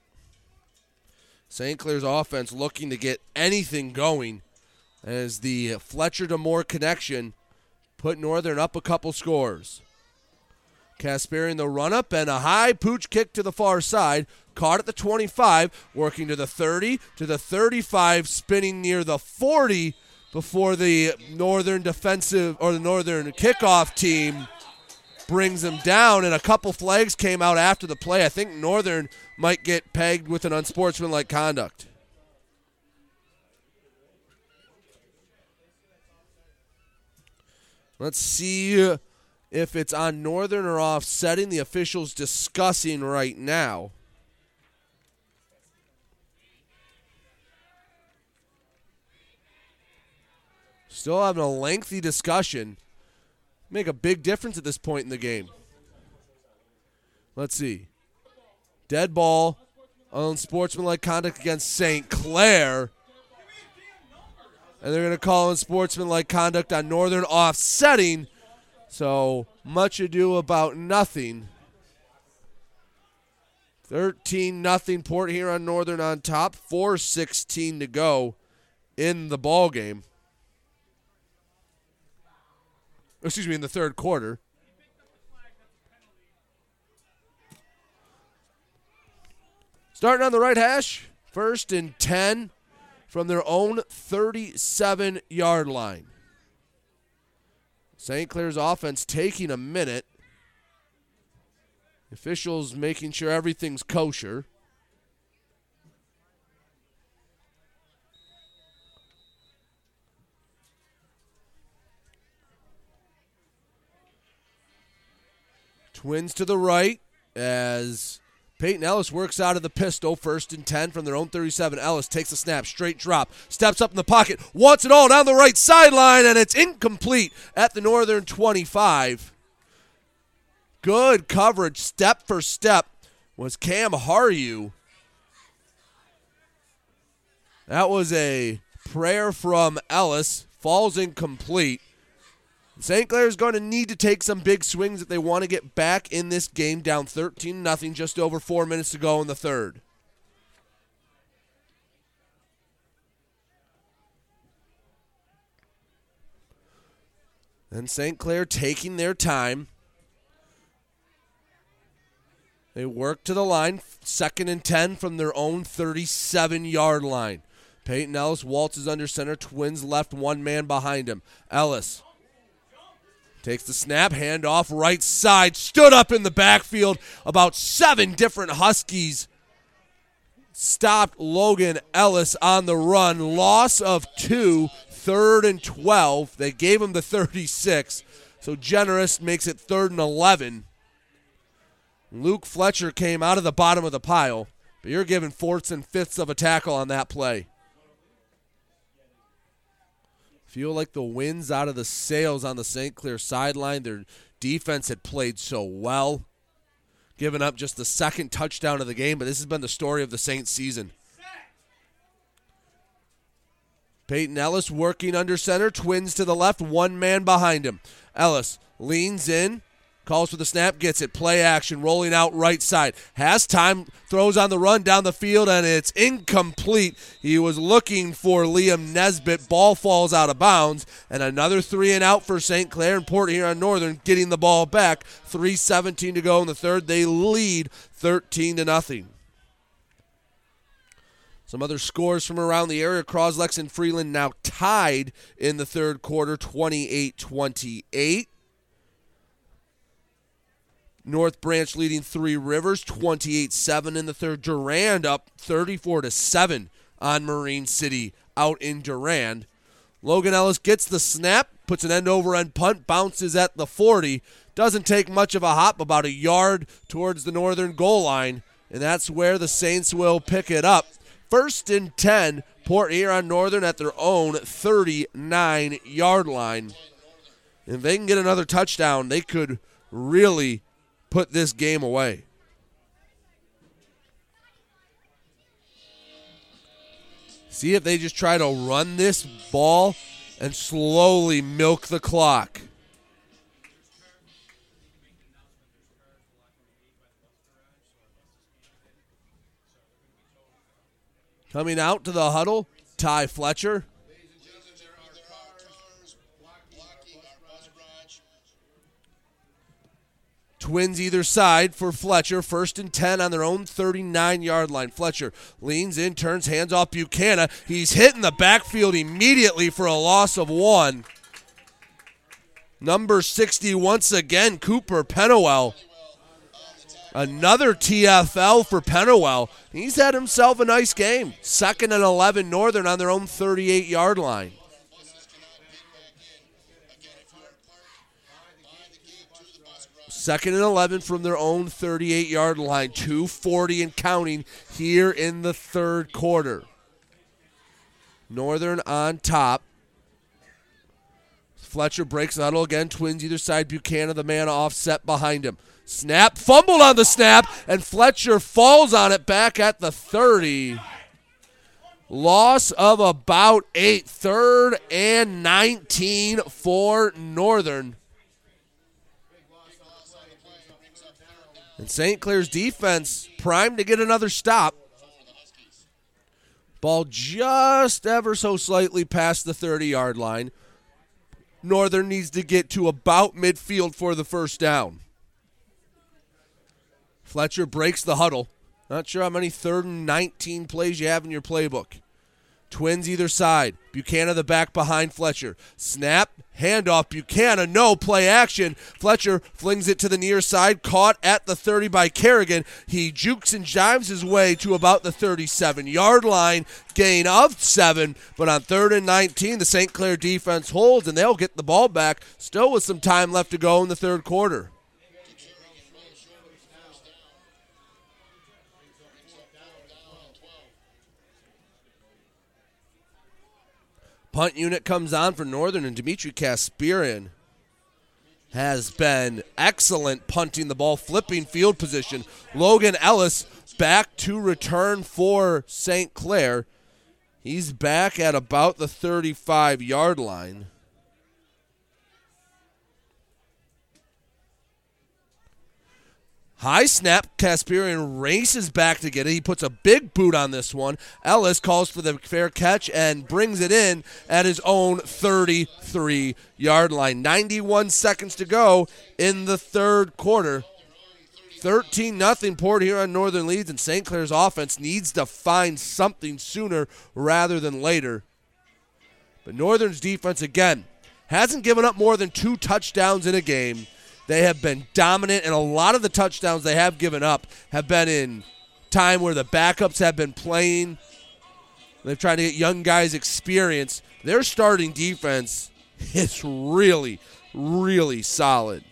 St. Clair's offense looking to get anything going as the Fletcher to Moore connection put Northern up a couple scores. Kasparian the run up and a high pooch kick to the far side. Caught at the 25, working to the 30, to the 35, spinning near the 40 before the Northern defensive or the Northern kickoff team brings him down. And a couple flags came out after the play. I think Northern might get pegged with an unsportsmanlike conduct. Let's see if it's on Northern or offsetting. The officials discussing right now. Still having a lengthy discussion. Make a big difference at this point in the game. Let's see. Dead ball on sportsmanlike conduct against St. Clair. And they're going to call in sportsmanlike conduct on Northern offsetting. So much ado about nothing. 13 nothing Port Huron Northern on top. 4:16 to go in the ball game. Excuse me, in the third quarter. Starting on the right hash, first and 10 from their own 37 yard line. St. Clair's offense taking a minute. Officials making sure everything's kosher. Twins to the right as Peyton Ellis works out of the pistol, first and 10 from their own 37. Ellis takes a snap, straight drop, steps up in the pocket, wants it all down the right sideline, and it's incomplete at the Northern 25. Good coverage, step for step, was Cam Haryu. That was a prayer from Ellis, falls incomplete. St. Clair is going to need to take some big swings if they want to get back in this game down 13 nothing just over 4 minutes to go in the third. And St. Clair taking their time. They work to the line, second and 10 from their own 37 yard line. Peyton Ellis waltzes under center, twins left, one man behind him. Ellis Takes the snap, handoff right side, stood up in the backfield. About seven different Huskies stopped Logan Ellis on the run. Loss of two, third and 12. They gave him the 36. So Generous makes it third and 11. Luke Fletcher came out of the bottom of the pile, but you're giving fourths and fifths of a tackle on that play. Feel like the wind's out of the sails on the St. Clair sideline. Their defense had played so well, giving up just the second touchdown of the game, but this has been the story of the Saints season. Peyton Ellis working under center, twins to the left, one man behind him. Ellis leans in, Calls for the snap, gets it. Play action, rolling out right side. Has time, throws on the run down the field, and it's incomplete. He was looking for Liam Nesbitt. Ball falls out of bounds, and another three and out for St. Clair and Port Huron Northern getting the ball back. 3.17 to go in the third. They lead 13 to nothing. Some other scores from around the area. Croslex and Freeland now tied in the third quarter, 28 28. North Branch leading Three Rivers 28-7 in the third. Durand up 34 to 7 on Marine City out in Durand. Logan Ellis gets the snap, puts an end over end punt, bounces at the 40. Doesn't take much of a hop, about a yard towards the northern goal line, and that's where the Saints will pick it up. First and 10, Port Huron Northern at their own 39 yard line. And if they can get another touchdown, they could really put this game away. See if they just try to run this ball and slowly milk the clock. Coming out to the huddle, Ty Fletcher. Twins either side for Fletcher. First and 10 on their own 39 yard line. Fletcher leans in, turns hands off Buchanan. He's hitting the backfield immediately for a loss of one. Number 60 once again, Cooper Pennewell. Another TFL for Pennewell. He's had himself a nice game. Second and 11 Northern on their own 38 yard line. Second and 11 from their own 38 yard line. 240 and counting here in the third quarter. Northern on top. Fletcher breaks the huddle again. Twins either side. Buchanan, the man offset behind him. Snap, fumbled on the snap, and Fletcher falls on it back at the 30. Loss of about eight. Third and 19 for Northern. And St. Clair's defense primed to get another stop. Ball just ever so slightly past the 30 yard line. Northern needs to get to about midfield for the first down. Fletcher breaks the huddle. Not sure how many third and 19 plays you have in your playbook. Twins either side. Buchanan the back behind Fletcher. Snap, handoff. Buchanan, no play action. Fletcher flings it to the near side, caught at the 30 by Kerrigan. He jukes and jives his way to about the 37 yard line, gain of seven. But on third and 19, the St. Clair defense holds and they'll get the ball back, still with some time left to go in the third quarter. Punt unit comes on for Northern, and Dimitri Kasparian has been excellent punting the ball, flipping field position. Logan Ellis back to return for St. Clair. He's back at about the 35 yard line. High snap. Kasparian races back to get it. He puts a big boot on this one. Ellis calls for the fair catch and brings it in at his own 33 yard line. 91 seconds to go in the third quarter. 13 nothing Port Huron Northern leads, and St. Clair's offense needs to find something sooner rather than later. But Northern's defense, again, hasn't given up more than two touchdowns in a game. They have been dominant, and a lot of the touchdowns they have given up have been in time where the backups have been playing. They're trying to get young guys experience. Their starting defense is really, really solid.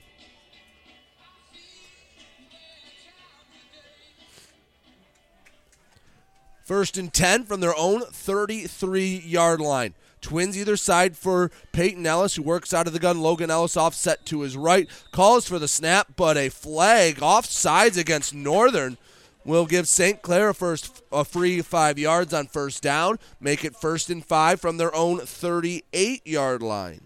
First and 10 from their own 33 yard line. Twins either side for Peyton Ellis, who works out of the gun. Logan Ellis offset to his right. Calls for the snap, but a flag off sides against Northern will give St. Clair a first a free five yards on first down. Make it first and five from their own 38 yard line.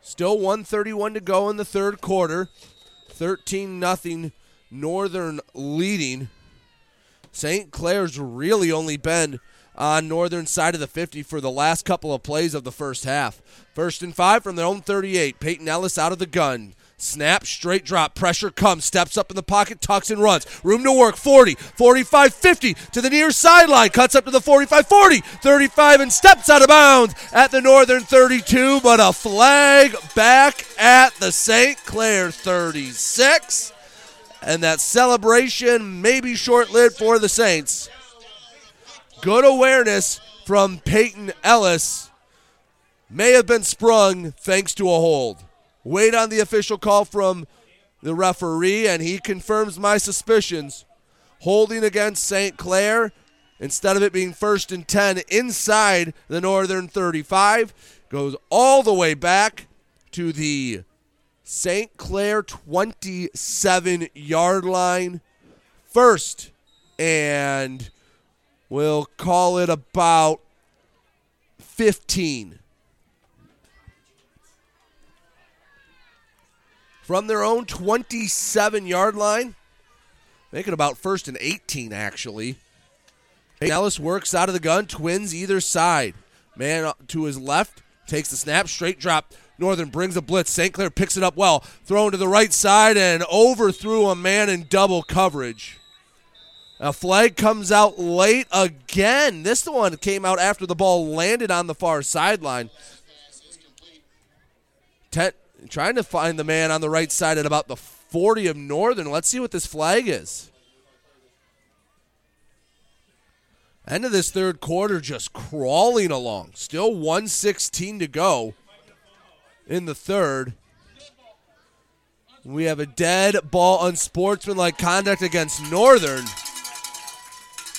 Still 131 to go in the third quarter. 13 nothing Northern leading. St. Clair's really only been on northern side of the 50 for the last couple of plays of the first half. First and five from their own 38. Peyton Ellis out of the gun. Snap, straight drop, pressure comes, steps up in the pocket, tucks and runs. Room to work, 40, 45, 50 to the near sideline, cuts up to the 45, 40, 35, and steps out of bounds at the northern 32, but a flag back at the St. Clair 36 and that celebration may be short lived for the Saints. Good awareness from Peyton Ellis may have been sprung thanks to a hold. Wait on the official call from the referee, and he confirms my suspicions. Holding against St. Clair instead of it being first and 10 inside the Northern 35, goes all the way back to the St. Clair 27 yard line. First, and we'll call it about 15. From their own 27 yard line, making about first and 18, actually. Ellis works out of the gun, twins either side. Man to his left takes the snap, straight drop Northern brings a blitz. St. Clair picks it up well. Thrown to the right side and overthrew a man in double coverage. A flag comes out late again. This one came out after the ball landed on the far sideline. Ten, trying to find the man on the right side at about the 40 of Northern. Let's see what this flag is. End of this third quarter, just crawling along. Still 116 to go in the third. We have a dead ball unsportsmanlike conduct against Northern.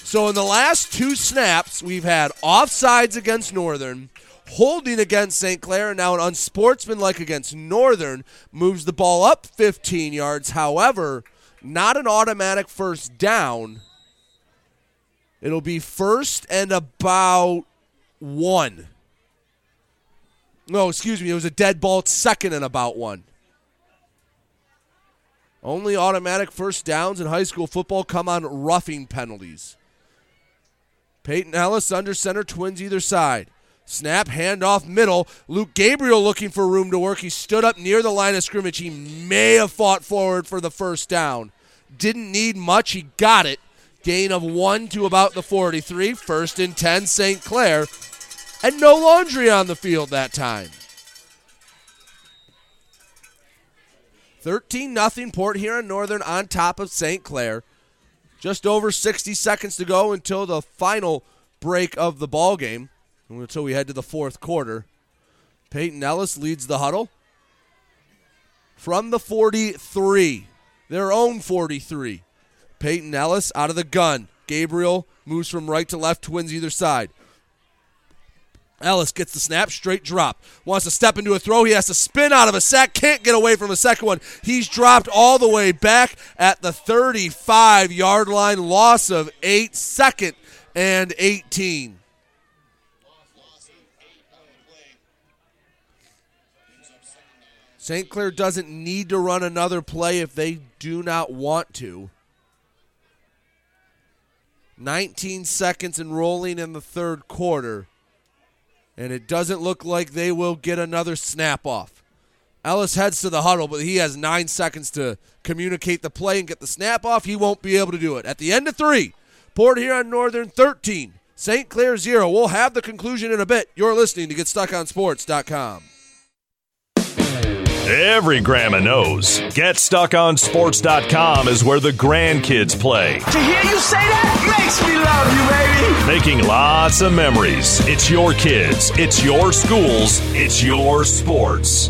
So in the last two snaps, we've had offsides against Northern, holding against St. Clair, and now an unsportsmanlike against Northern moves the ball up 15 yards. However, not an automatic first down. It'll be first and about one. No, excuse me. It was a dead ball second and about one. Only automatic first downs in high school football come on roughing penalties. Peyton Ellis under center, twins either side. Snap, handoff middle. Luke Gabriel looking for room to work. He stood up near the line of scrimmage. He may have fought forward for the first down. Didn't need much. He got it. Gain of one to about the 43. First and 10, St. Clair. And no laundry on the field that time. 13 0 Port Huron Northern on top of St. Clair. Just over 60 seconds to go until the final break of the ball game, until we head to the fourth quarter. Peyton Ellis leads the huddle from the 43, their own 43. Peyton Ellis out of the gun. Gabriel moves from right to left, twins either side. Ellis gets the snap, straight drop. Wants to step into a throw. He has to spin out of a sack. Can't get away from a second one. He's dropped all the way back at the 35 yard line. Loss of eight, second and 18. St. Clair doesn't need to run another play if they do not want to. 19 seconds and rolling in the third quarter and it doesn't look like they will get another snap off. Ellis heads to the huddle, but he has nine seconds to communicate the play and get the snap off. He won't be able to do it. At the end of three, Port Huron Northern 13, St. Clair 0. We'll have the conclusion in a bit. You're listening to GetStuckOnSports.com. Every grandma knows. GetStuckOnSports.com is where the grandkids play. To hear you say that makes me love you, baby. Making lots of memories. It's your kids, it's your schools, it's your sports.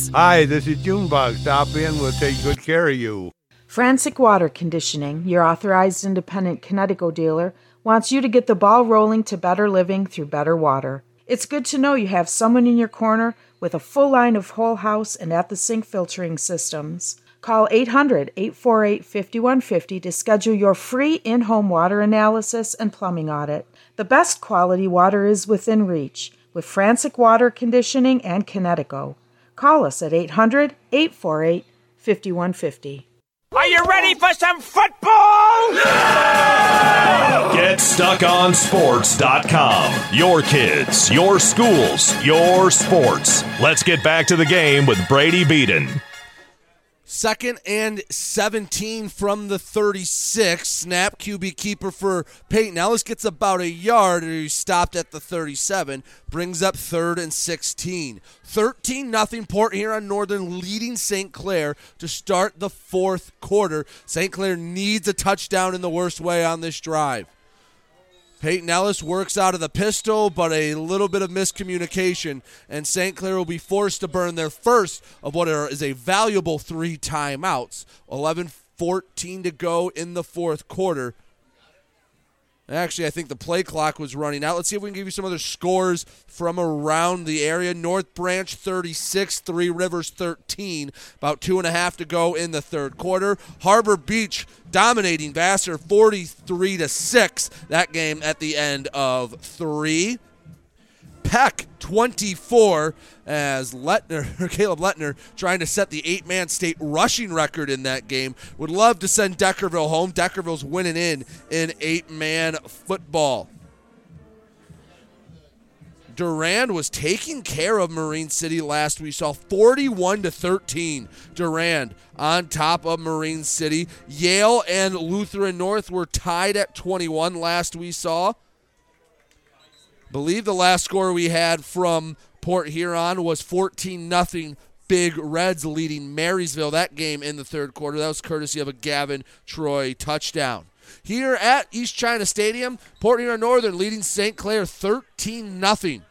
Hi, this is Junebug. Stop in, we'll take good care of you. Frantic Water Conditioning, your authorized independent Kinetico dealer, wants you to get the ball rolling to better living through better water. It's good to know you have someone in your corner with a full line of whole house and at the sink filtering systems. Call 800 848 5150 to schedule your free in home water analysis and plumbing audit. The best quality water is within reach with Frantic Water Conditioning and Kinetico. Call us at 800 848 5150. Are you ready for some football? GetStuckOnSports.com. Your kids, your schools, your sports. Let's get back to the game with Brady Beaton. Second and 17 from the 36. Snap QB keeper for Peyton Ellis gets about a yard. And he stopped at the 37. Brings up third and 16. 13 nothing Port Huron Northern leading St. Clair to start the fourth quarter. St. Clair needs a touchdown in the worst way on this drive. Peyton Ellis works out of the pistol, but a little bit of miscommunication, and St. Clair will be forced to burn their first of what is a valuable three timeouts. 11 14 to go in the fourth quarter. Actually, I think the play clock was running out. Let's see if we can give you some other scores from around the area. North Branch 36, Three Rivers 13. About two and a half to go in the third quarter. Harbor Beach dominating Vassar 43 to 6. That game at the end of three. Peck 24 as Letner, Caleb Letner trying to set the eight man state rushing record in that game. Would love to send Deckerville home. Deckerville's winning in in eight man football. Durand was taking care of Marine City last we saw 41 to 13. Durand on top of Marine City. Yale and Lutheran North were tied at 21 last we saw believe the last score we had from Port Huron was 14 nothing. Big Reds leading Marysville that game in the third quarter. That was courtesy of a Gavin Troy touchdown. Here at East China Stadium, Port Huron Northern leading St. Clair 13 nothing.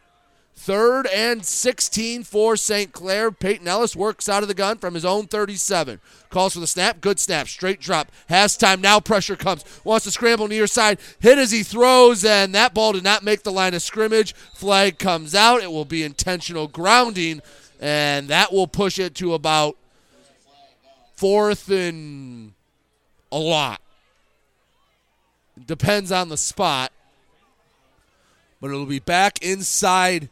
Third and 16 for St. Clair. Peyton Ellis works out of the gun from his own 37. Calls for the snap. Good snap. Straight drop. Has time. Now pressure comes. Wants to scramble near side. Hit as he throws, and that ball did not make the line of scrimmage. Flag comes out. It will be intentional grounding, and that will push it to about fourth and a lot. Depends on the spot. But it'll be back inside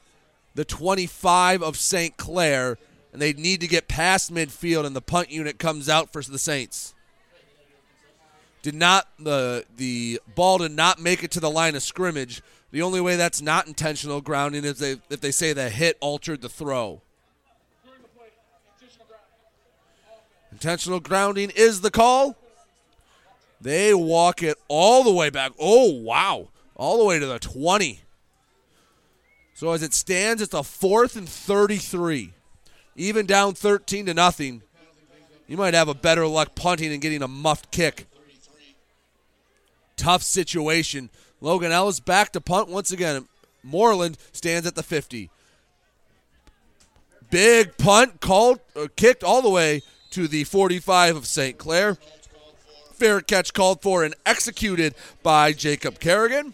the 25 of St. Clair, and they need to get past midfield, and the punt unit comes out for the Saints. Did not the the ball did not make it to the line of scrimmage. The only way that's not intentional grounding is they, if they say the hit altered the throw. Intentional grounding is the call. They walk it all the way back. Oh, wow. All the way to the 20. So as it stands, it's a fourth and 33. Even down 13 to nothing. You might have a better luck punting and getting a muffed kick. Tough situation. Logan Ellis back to punt once again. Moreland stands at the 50. Big punt called, uh, kicked all the way to the 45 of St. Clair. Fair catch called for and executed by Jacob Kerrigan.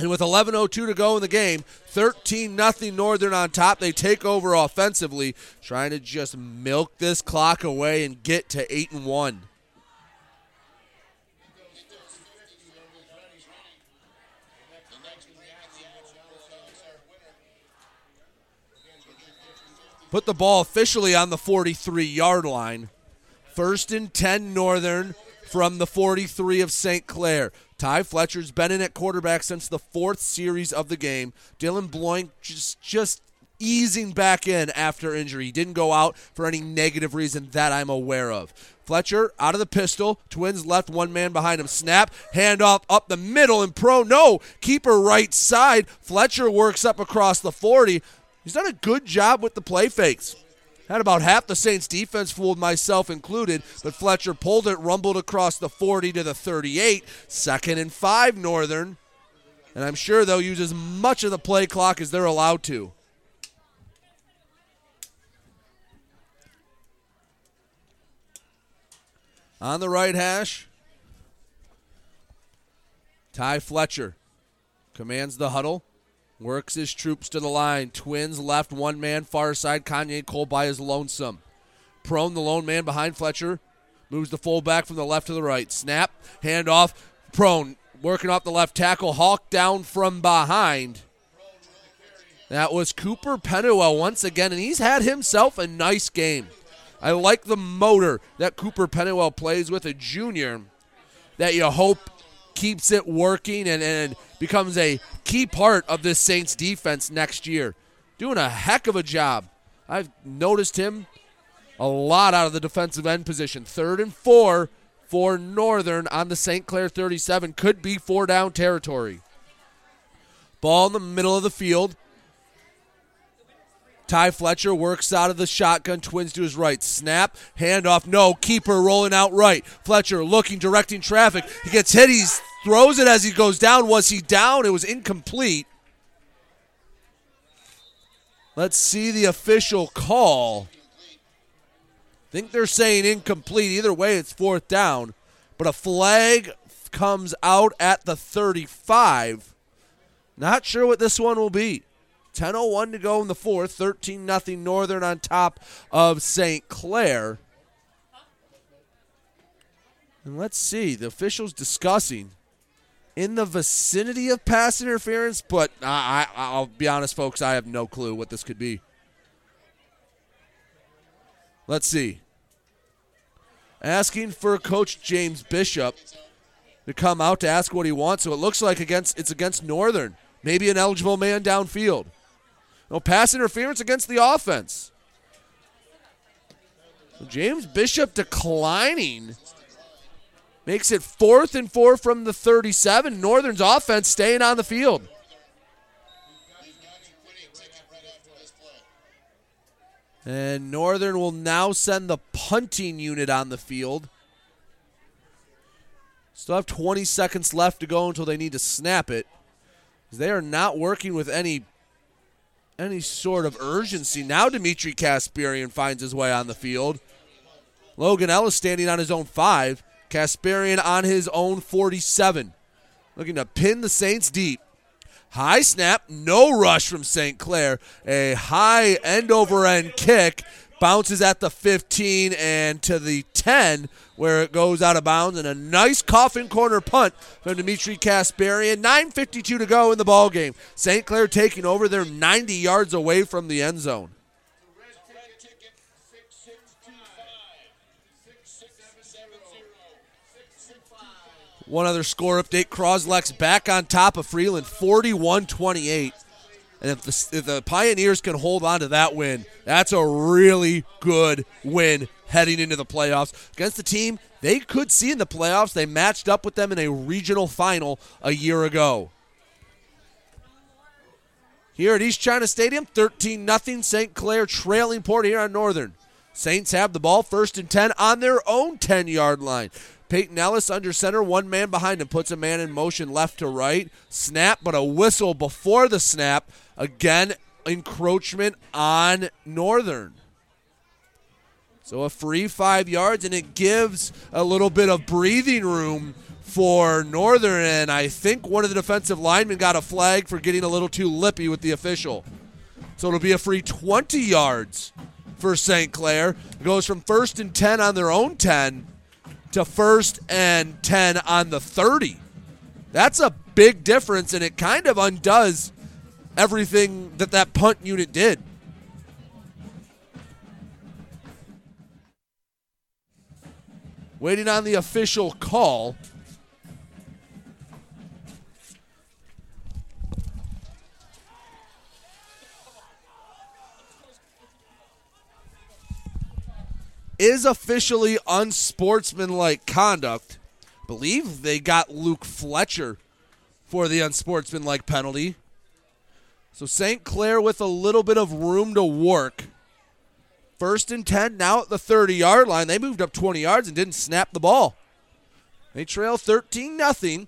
And with 11.02 to go in the game, 13 nothing Northern on top. They take over offensively, trying to just milk this clock away and get to 8 and 1. Put the ball officially on the 43 yard line. First and 10 Northern from the 43 of St. Clair. Ty Fletcher's been in at quarterback since the fourth series of the game. Dylan Bloink just just easing back in after injury. He didn't go out for any negative reason that I'm aware of. Fletcher out of the pistol. Twins left one man behind him. Snap. Handoff up the middle and pro. No. Keeper right side. Fletcher works up across the 40. He's done a good job with the play fakes. Had about half the Saints defense fooled, myself included, but Fletcher pulled it, rumbled across the 40 to the 38, second and five, Northern. And I'm sure they'll use as much of the play clock as they're allowed to. On the right hash, Ty Fletcher commands the huddle. Works his troops to the line. Twins left, one man, far side. Kanye Colby is lonesome. Prone, the lone man behind Fletcher. Moves the fullback from the left to the right. Snap, handoff. Prone, working off the left tackle. Hawk down from behind. That was Cooper Pennywell once again, and he's had himself a nice game. I like the motor that Cooper Pennywell plays with a junior that you hope keeps it working and, and becomes a key part of this Saints defense next year. Doing a heck of a job. I've noticed him a lot out of the defensive end position. Third and four for Northern on the St. Clair 37. Could be four down territory. Ball in the middle of the field. Ty Fletcher works out of the shotgun. Twins to his right. Snap. Handoff. No. Keeper rolling out right. Fletcher looking, directing traffic. He gets hit. He throws it as he goes down. Was he down? It was incomplete. Let's see the official call. think they're saying incomplete. Either way, it's fourth down. But a flag comes out at the 35. Not sure what this one will be. 10.01 to go in the fourth. 13 0 Northern on top of St. Clair. And let's see. The officials discussing in the vicinity of pass interference, but I, I, I'll be honest, folks, I have no clue what this could be. Let's see. Asking for Coach James Bishop to come out to ask what he wants. So it looks like against it's against Northern. Maybe an eligible man downfield. No pass interference against the offense. James Bishop declining makes it fourth and four from the 37. Northern's offense staying on the field. And Northern will now send the punting unit on the field. Still have 20 seconds left to go until they need to snap it. They are not working with any any sort of urgency. Now Dimitri Kasparian finds his way on the field. Logan Ellis standing on his own five. Kasparian on his own 47. Looking to pin the Saints deep. High snap, no rush from St. Clair. A high end over end kick bounces at the 15 and to the 10 where it goes out of bounds and a nice coffin corner punt from Dimitri Kasparian. 9.52 to go in the ball game. St. Clair taking over. They're 90 yards away from the end zone. One other score update. Croslex back on top of Freeland, 41 28. And if the, if the, Pioneers can hold on to that win, that's a really good win heading into the playoffs. Against the team they could see in the playoffs, they matched up with them in a regional final a year ago. Here at East China Stadium, 13 0 St. Clair trailing Port Huron Northern. Saints have the ball first and 10 on their own 10 yard line. Peyton Ellis under center, one man behind him, puts a man in motion left to right. Snap, but a whistle before the snap. Again, encroachment on Northern. So a free five yards, and it gives a little bit of breathing room for Northern. And I think one of the defensive linemen got a flag for getting a little too lippy with the official. So it'll be a free 20 yards for St. Clair. It goes from first and 10 on their own 10 to first and 10 on the 30. That's a big difference, and it kind of undoes everything that that punt unit did. Waiting on the official call. Is officially unsportsmanlike conduct. I believe they got Luke Fletcher for the unsportsmanlike penalty. So St. Clair with a little bit of room to work. First and 10 now at the 30 yard line. They moved up 20 yards and didn't snap the ball. They trail 13 0.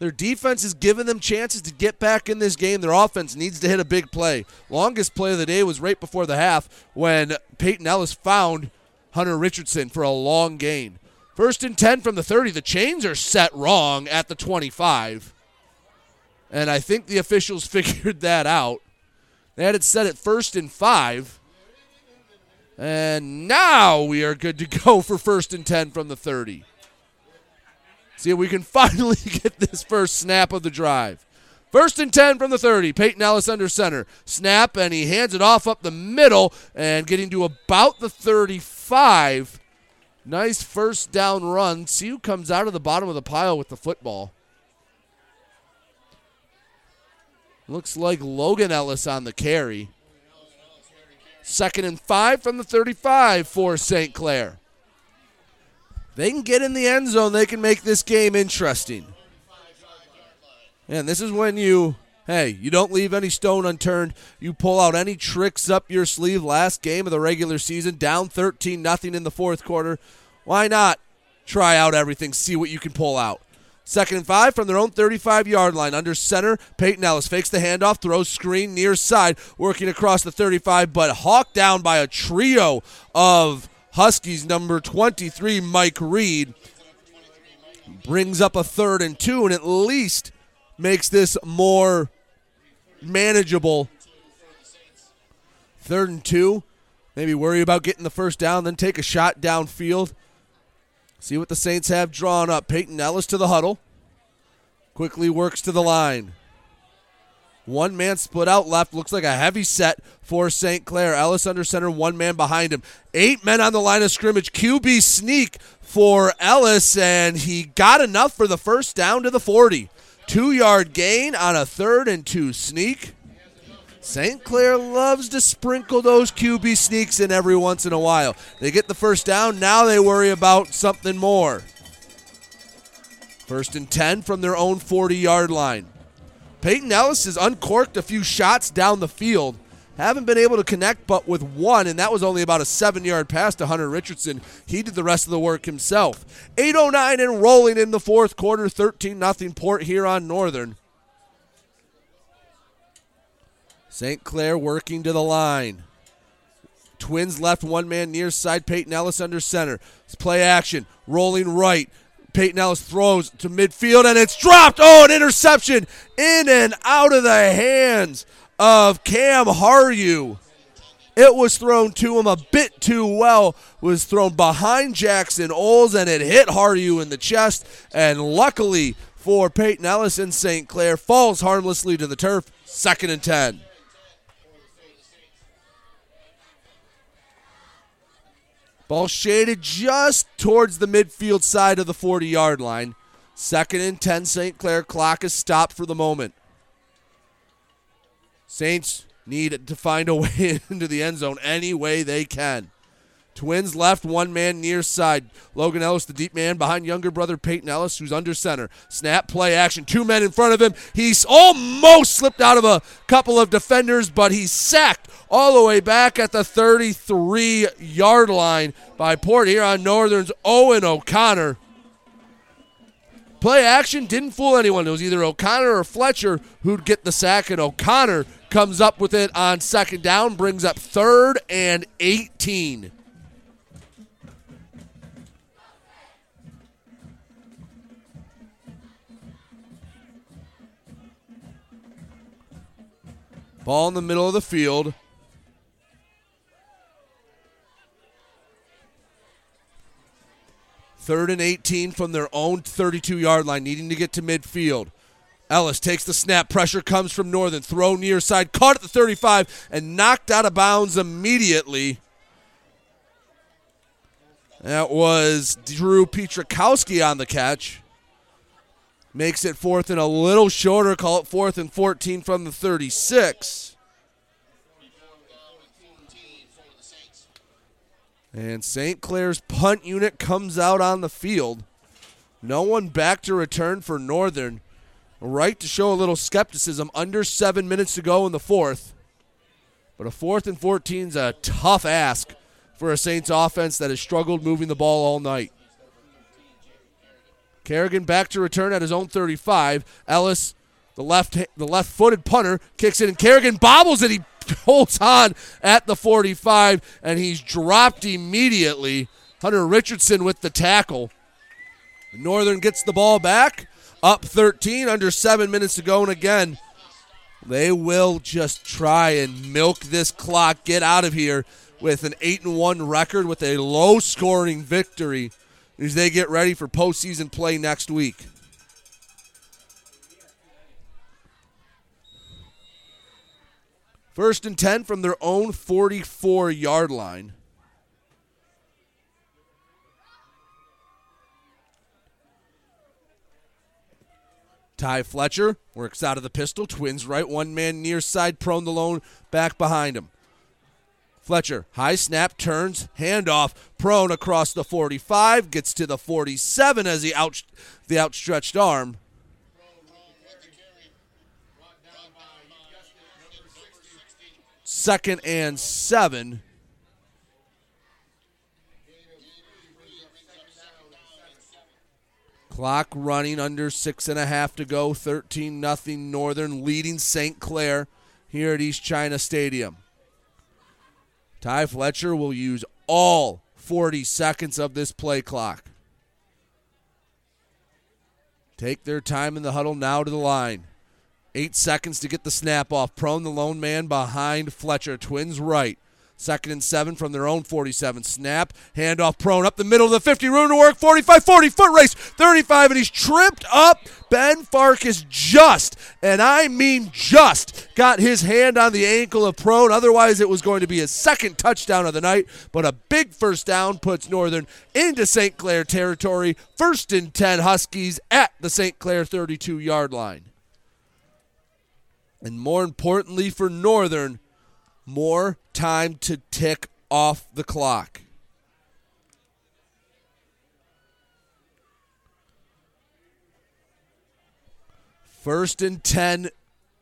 Their defense is giving them chances to get back in this game. Their offense needs to hit a big play. Longest play of the day was right before the half when Peyton Ellis found Hunter Richardson for a long gain. First and 10 from the 30. The chains are set wrong at the 25. And I think the officials figured that out. They had it set at first and five. And now we are good to go for first and 10 from the 30. See if we can finally get this first snap of the drive. First and 10 from the 30. Peyton Ellis under center. Snap, and he hands it off up the middle and getting to about the 35. Nice first down run. See who comes out of the bottom of the pile with the football. Looks like Logan Ellis on the carry. Second and five from the 35 for St. Clair they can get in the end zone, they can make this game interesting. And this is when you, hey, you don't leave any stone unturned. You pull out any tricks up your sleeve. Last game of the regular season, down 13 nothing in the fourth quarter. Why not try out everything, see what you can pull out? Second and five from their own 35 yard line. Under center, Peyton Ellis fakes the handoff, throws screen near side, working across the 35, but hawked down by a trio of Huskies number 23, Mike Reed, brings up a third and two and at least makes this more manageable. Third and two. Maybe worry about getting the first down, then take a shot downfield. See what the Saints have drawn up. Peyton Ellis to the huddle. Quickly works to the line. One man split out left. Looks like a heavy set for St. Clair. Ellis under center, one man behind him. Eight men on the line of scrimmage. QB sneak for Ellis, and he got enough for the first down to the 40. Two yard gain on a third and two sneak. St. Clair loves to sprinkle those QB sneaks in every once in a while. They get the first down. Now they worry about something more. First and 10 from their own 40 yard line. Peyton Ellis has uncorked a few shots down the field. Haven't been able to connect but with one, and that was only about a seven yard pass to Hunter Richardson. He did the rest of the work himself. 8.09 and rolling in the fourth quarter, 13 0 Port Huron Northern. St. Clair working to the line. Twins left one man near side. Peyton Ellis under center. Play action. Rolling right. Peyton Ellis throws to midfield and it's dropped. Oh, an interception in and out of the hands of Cam Haryu. It was thrown to him a bit too well. Was thrown behind Jackson Oles and it hit Haryu in the chest. And luckily for Peyton Ellis and St. Clair, falls harmlessly to the turf. Second and ten. Ball shaded just towards the midfield side of the 40 yard line. Second and 10, St. Clair. Clock is stopped for the moment. Saints need to find a way into the end zone any way they can. Twins left, one man near side. Logan Ellis, the deep man behind younger brother Peyton Ellis, who's under center. Snap, play action, two men in front of him. He's almost slipped out of a couple of defenders, but he's sacked all the way back at the 33 yard line by Port Huron Northern's Owen O'Connor. Play action didn't fool anyone. It was either O'Connor or Fletcher who'd get the sack, and O'Connor comes up with it on second down, brings up third and 18. Ball in the middle of the field. Third and 18 from their own 32 yard line, needing to get to midfield. Ellis takes the snap. Pressure comes from Northern. Throw near side. Caught at the 35 and knocked out of bounds immediately. That was Drew Petrakowski on the catch. Makes it fourth and a little shorter. Call it fourth and 14 from the 36. And St. Clair's punt unit comes out on the field. No one back to return for Northern. Right to show a little skepticism. Under seven minutes to go in the fourth. But a fourth and 14 is a tough ask for a Saints offense that has struggled moving the ball all night. Kerrigan back to return at his own 35. Ellis, the left the left-footed punter, kicks it, and Kerrigan bobbles it. He holds on at the 45, and he's dropped immediately. Hunter Richardson with the tackle. Northern gets the ball back, up 13, under seven minutes to go, and again, they will just try and milk this clock, get out of here with an 8 and 1 record with a low scoring victory as they get ready for postseason play next week. First and 10 from their own 44 yard line. Ty Fletcher works out of the pistol. Twins right. One man near side, Prone the lone back behind him. Fletcher, high snap, turns, handoff, Prone across the 45, gets to the 47 as he out the outstretched arm. Second and seven. Clock running under six and a half to go. 13 nothing Northern leading St. Clair here at East China Stadium. Ty Fletcher will use all 40 seconds of this play clock. Take their time in the huddle now to the line. Eight seconds to get the snap off. Prone the lone man behind Fletcher. Twins right. Second and seven from their own 47. Snap, handoff Prone up the middle of the 50. Room to work. 45 40 foot race. 35, and he's tripped up. Ben Farkas just, and I mean just, got his hand on the ankle of Prone. Otherwise, it was going to be his second touchdown of the night. But a big first down puts Northern into St. Clair territory. First and 10 Huskies at the St. Clair 32 yard line. And more importantly for Northern, more time to tick off the clock. First and 10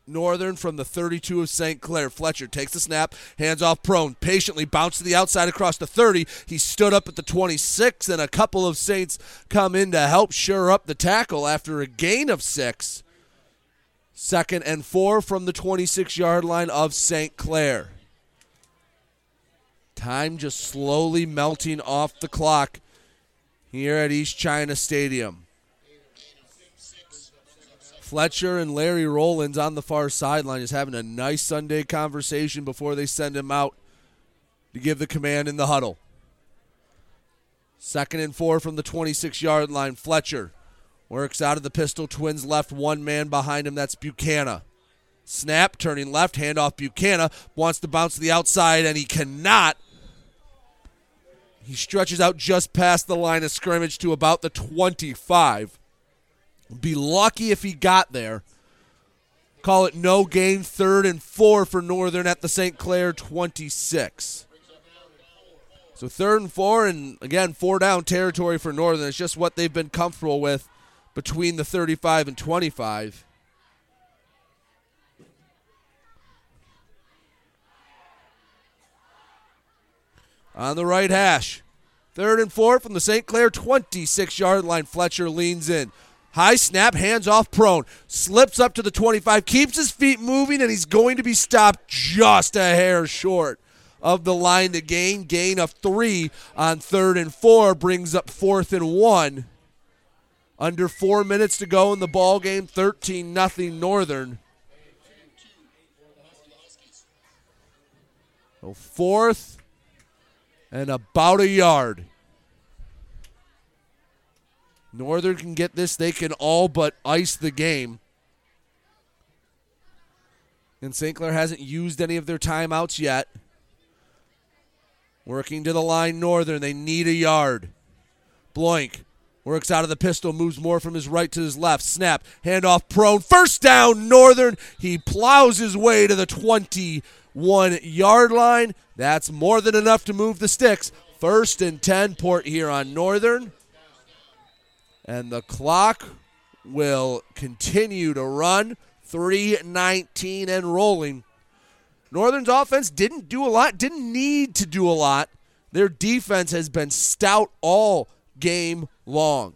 Northern from the 32 of St. Clair. Fletcher takes the snap, hands off Prone, patiently bounce to the outside across the 30. He stood up at the 26, and a couple of Saints come in to help shore up the tackle after a gain of six. Second and four from the 26 yard line of St. Clair. Time just slowly melting off the clock here at East China Stadium. Fletcher and Larry Rollins on the far sideline is having a nice Sunday conversation before they send him out to give the command in the huddle. Second and four from the 26 yard line. Fletcher works out of the pistol. Twins left, one man behind him. That's Buchanan. Snap, turning left, handoff Buchanan. Wants to bounce to the outside, and he cannot. He stretches out just past the line of scrimmage to about the 25. Be lucky if he got there. Call it no gain, third and four for Northern at the St. Clair 26. So third and four, and again, four down territory for Northern. It's just what they've been comfortable with between the 35 and 25. On the right hash. Third and four from the St. Clair 26 yard line. Fletcher leans in. High snap, hands off Prone. Slips up to the 25, keeps his feet moving, and he's going to be stopped just a hair short of the line to gain. Gain of three on third and four brings up fourth and one. Under four minutes to go in the ball game, 13 nothing Northern. So fourth and about a yard. Northern can get this. They can all but ice the game. And St. Clair hasn't used any of their timeouts yet. Working to the line, Northern. They need a yard. Bloink works out of the pistol, moves more from his right to his left. Snap, handoff Prone. First down, Northern. He plows his way to the 21 yard line. That's more than enough to move the sticks. First and 10, Port Huron Northern. And the clock will continue to run. 319 and rolling. Northern's offense didn't do a lot, didn't need to do a lot. Their defense has been stout all game long.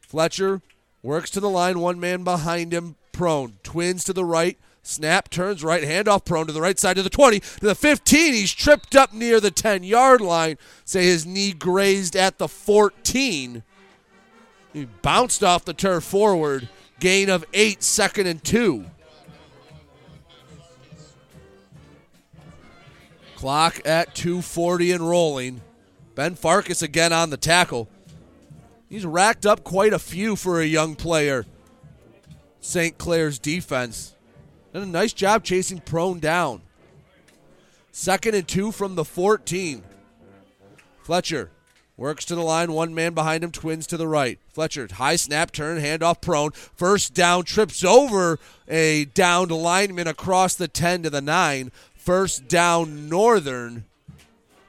Fletcher works to the line, one man behind him, Prone. Twins to the right. Snap, turns right, handoff Prone to the right side to the 20, to the 15. He's tripped up near the 10 yard line. Say his knee grazed at the 14. He bounced off the turf forward. Gain of eight, second and two. Clock at 240 and rolling. Ben Farkas again on the tackle. He's racked up quite a few for a young player. St. Clair's defense. Done a nice job chasing Prone down. Second and two from the 14. Fletcher works to the line, one man behind him, twins to the right. Fletcher, high snap, turn, handoff Prone. First down, trips over a downed lineman across the 10 to the 9. First down, Northern.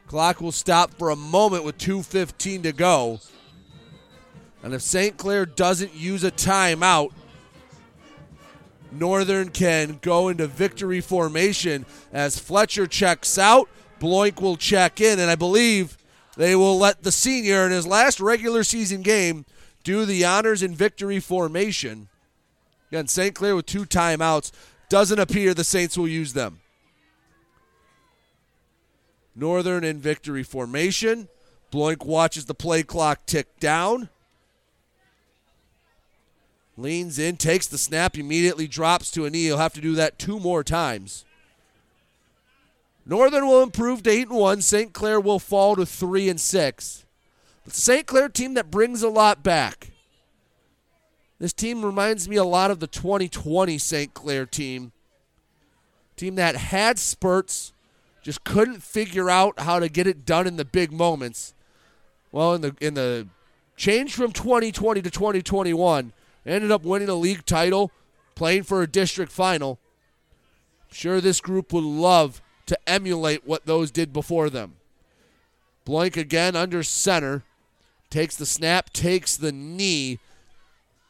Clock will stop for a moment with 2.15 to go. And if St. Clair doesn't use a timeout, Northern can go into victory formation as Fletcher checks out. Bloink will check in, and I believe they will let the senior in his last regular season game do the honors in victory formation. Again, St. Clair with two timeouts. Doesn't appear the Saints will use them. Northern in victory formation. Bloink watches the play clock tick down. Leans in, takes the snap, immediately drops to a knee. He'll have to do that two more times. Northern will improve to eight and one. St. Clair will fall to three and six. But the St. Clair team that brings a lot back. This team reminds me a lot of the 2020 St. Clair team. Team that had spurts, just couldn't figure out how to get it done in the big moments. Well, in the in the change from 2020 to 2021, ended up winning a league title, playing for a district final. I'm sure this group would love to emulate what those did before them. Bloink again under center. Takes the snap, takes the knee.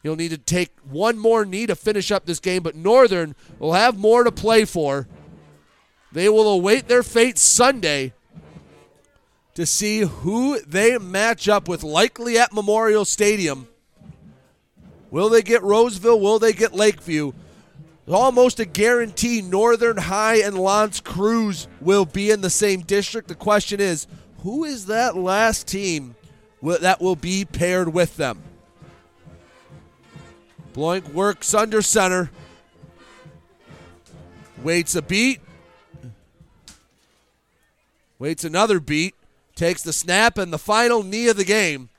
He'll need to take one more knee to finish up this game, but Northern will have more to play for. They will await their fate Sunday to see who they match up with, likely at Memorial Stadium Will they get Roseville? Will they get Lakeview? Almost a guarantee Northern High and L'Anse Creuse will be in the same district. The question is, who is that last team that will be paired with them? Bloink works under center. Waits a beat. Waits another beat. Takes the snap and the final knee of the game.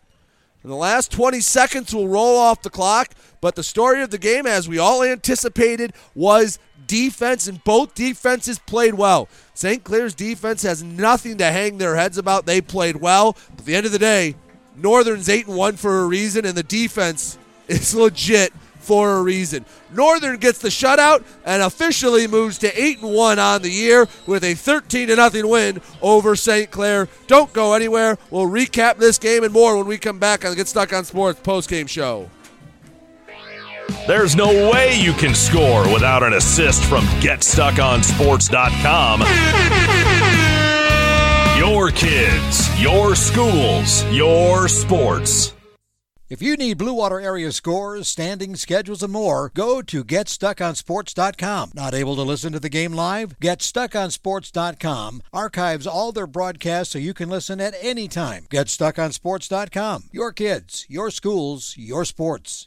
And the last 20 seconds will roll off the clock. But the story of the game, as we all anticipated, was defense, and both defenses played well. St. Clair's defense has nothing to hang their heads about. They played well. But at the end of the day, Northern's 8 and 1 for a reason, and the defense is legit for a reason. Northern gets the shutout and officially moves to 8 and 1 on the year with a 13 to nothing win over St. Clair. Don't go anywhere. We'll recap this game and more when we come back on the Get Stuck on Sports post-game show. There's no way you can score without an assist from GetStuckOnSports.com. Your kids, your schools, your sports. If you need Blue Water area scores, standings, schedules, and more, go to GetStuckOnSports.com. Not able to listen to the game live? GetStuckOnSports.com archives all their broadcasts so you can listen at any time. GetStuckOnSports.com. Your kids, your schools, your sports.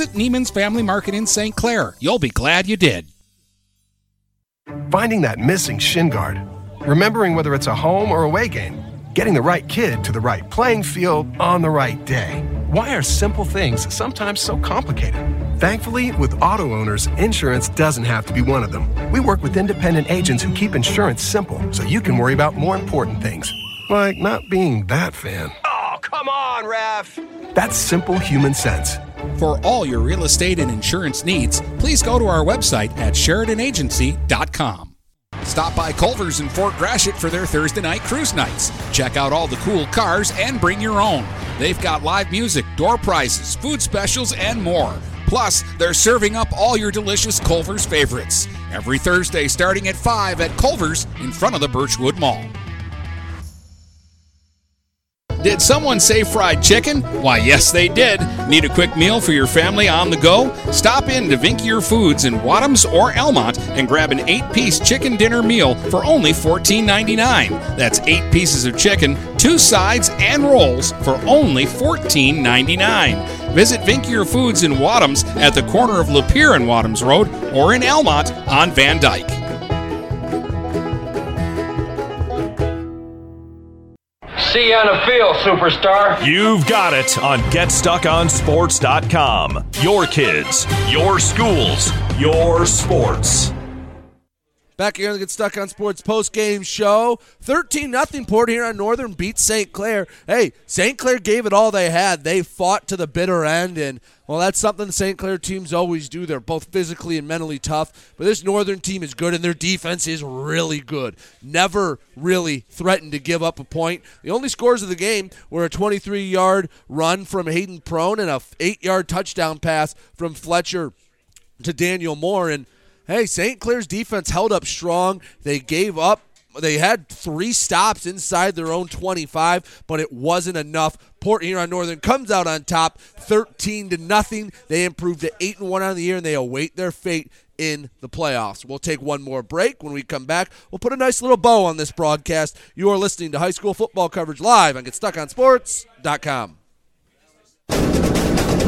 Neiman's Family Market in St. Clair. You'll be glad you did. Finding that missing shin guard, remembering whether it's a home or away game, getting the right kid to the right playing field on the right day. Why are simple things sometimes so complicated? Thankfully, with auto owners, insurance doesn't have to be one of them. We work with independent agents who keep insurance simple so you can worry about more important things, like not being that fan. Oh, come on, ref! That's simple human sense. For all your real estate and insurance needs, please go to our website at SheridanAgency.com. Stop by Culver's in Fort Gratiot for their Thursday night cruise nights. Check out all the cool cars and bring your own. They've got live music, door prizes, food specials, and more. Plus, they're serving up all your delicious Culver's favorites. Every Thursday starting at 5 at Culver's in front of the Birchwood Mall. Did someone say fried chicken? Why, yes, they did. Need a quick meal for your family on the go? Stop in to Vinkier Foods in Wadhams or Almont and grab an eight piece chicken dinner meal for only $14.99. That's eight pieces of chicken, two sides, and rolls for only $14.99. Visit Vinkier Foods in Wadhams at the corner of Lapeer and Wadhams Road or in Almont on Van Dyke. See you on the field, superstar. You've got it on GetStuckOnSports.com. Your kids, your schools, your sports. Back here on the Get Stuck on Sports post game show. 13 nothing Port Huron Northern beats St. Clair. Hey, St. Clair gave it all they had. They fought to the bitter end, and well, that's something St. Clair teams always do. They're both physically and mentally tough, but this Northern team is good, and their defense is really good. Never really threatened to give up a point. The only scores of the game were a 23 yard run from Hayden Prone and a 8 yard touchdown pass from Fletcher to Daniel Moore. And hey, St. Clair's defense held up strong. They gave up. They had three stops inside their own 25, but it wasn't enough. Port Huron Northern comes out on top, 13 to nothing. They improved to eight and one on the year, and they await their fate in the playoffs. We'll take one more break. When we come back, we'll put a nice little bow on this broadcast. You are listening to high school football coverage live on GetStuckOnSports.com.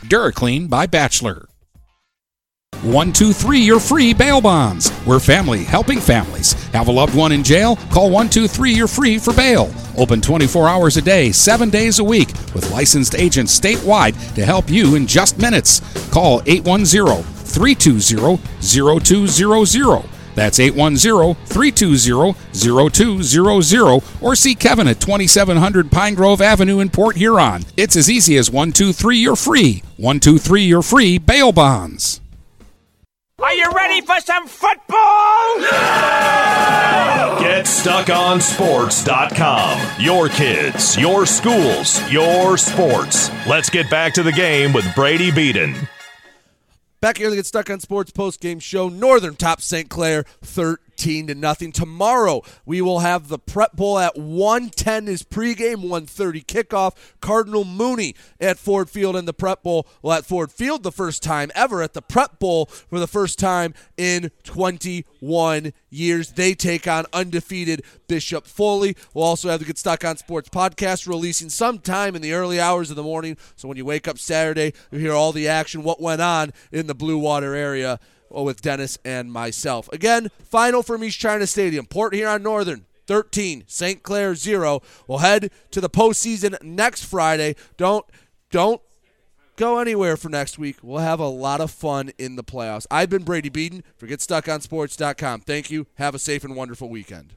DuraClean by Bachelor. 123 You're Free Bail Bonds. We're family helping families. Have a loved one in jail? Call 123 You're Free for bail. Open 24 hours a day, 7 days a week, with licensed agents statewide to help you in just minutes. Call 810 320 0200. That's 810 320 0200 or see Kevin at 2700 Pine Grove Avenue in Port Huron. It's as easy as 123 You're Free. 123 You're Free Bail Bonds. Are you ready for some football? GetStuckOnSports.com. Your kids, your schools, your sports. Let's get back to the game with Brady Beaton. Back here to get stuck on sports post game show. Northern top St. Clair 13 to nothing. Tomorrow we will have the Prep Bowl at 110 is pregame, 130 kickoff. Cardinal Mooney at Ford Field in the Prep Bowl. Well, at Ford Field the first time ever at the Prep Bowl for the first time in 21 years. They take on undefeated Bishop Foley. We'll also have the Get Stuck on Sports podcast releasing sometime in the early hours of the morning. So when you wake up Saturday, you hear all the action, what went on in the Blue Water area with Dennis and myself. Again, final from East China Stadium. Port Huron Northern 13, St. Clair 0. We'll head to the postseason next Friday. Don't don't go anywhere for next week. We'll have a lot of fun in the playoffs. I've been Brady Beaton for GetStuckOnSports.com. Thank you. Have a safe and wonderful weekend.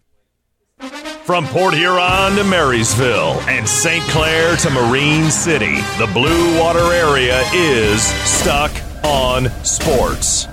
From Port Huron to Marysville and St. Clair to Marine City, the Blue Water area is stuck on sports.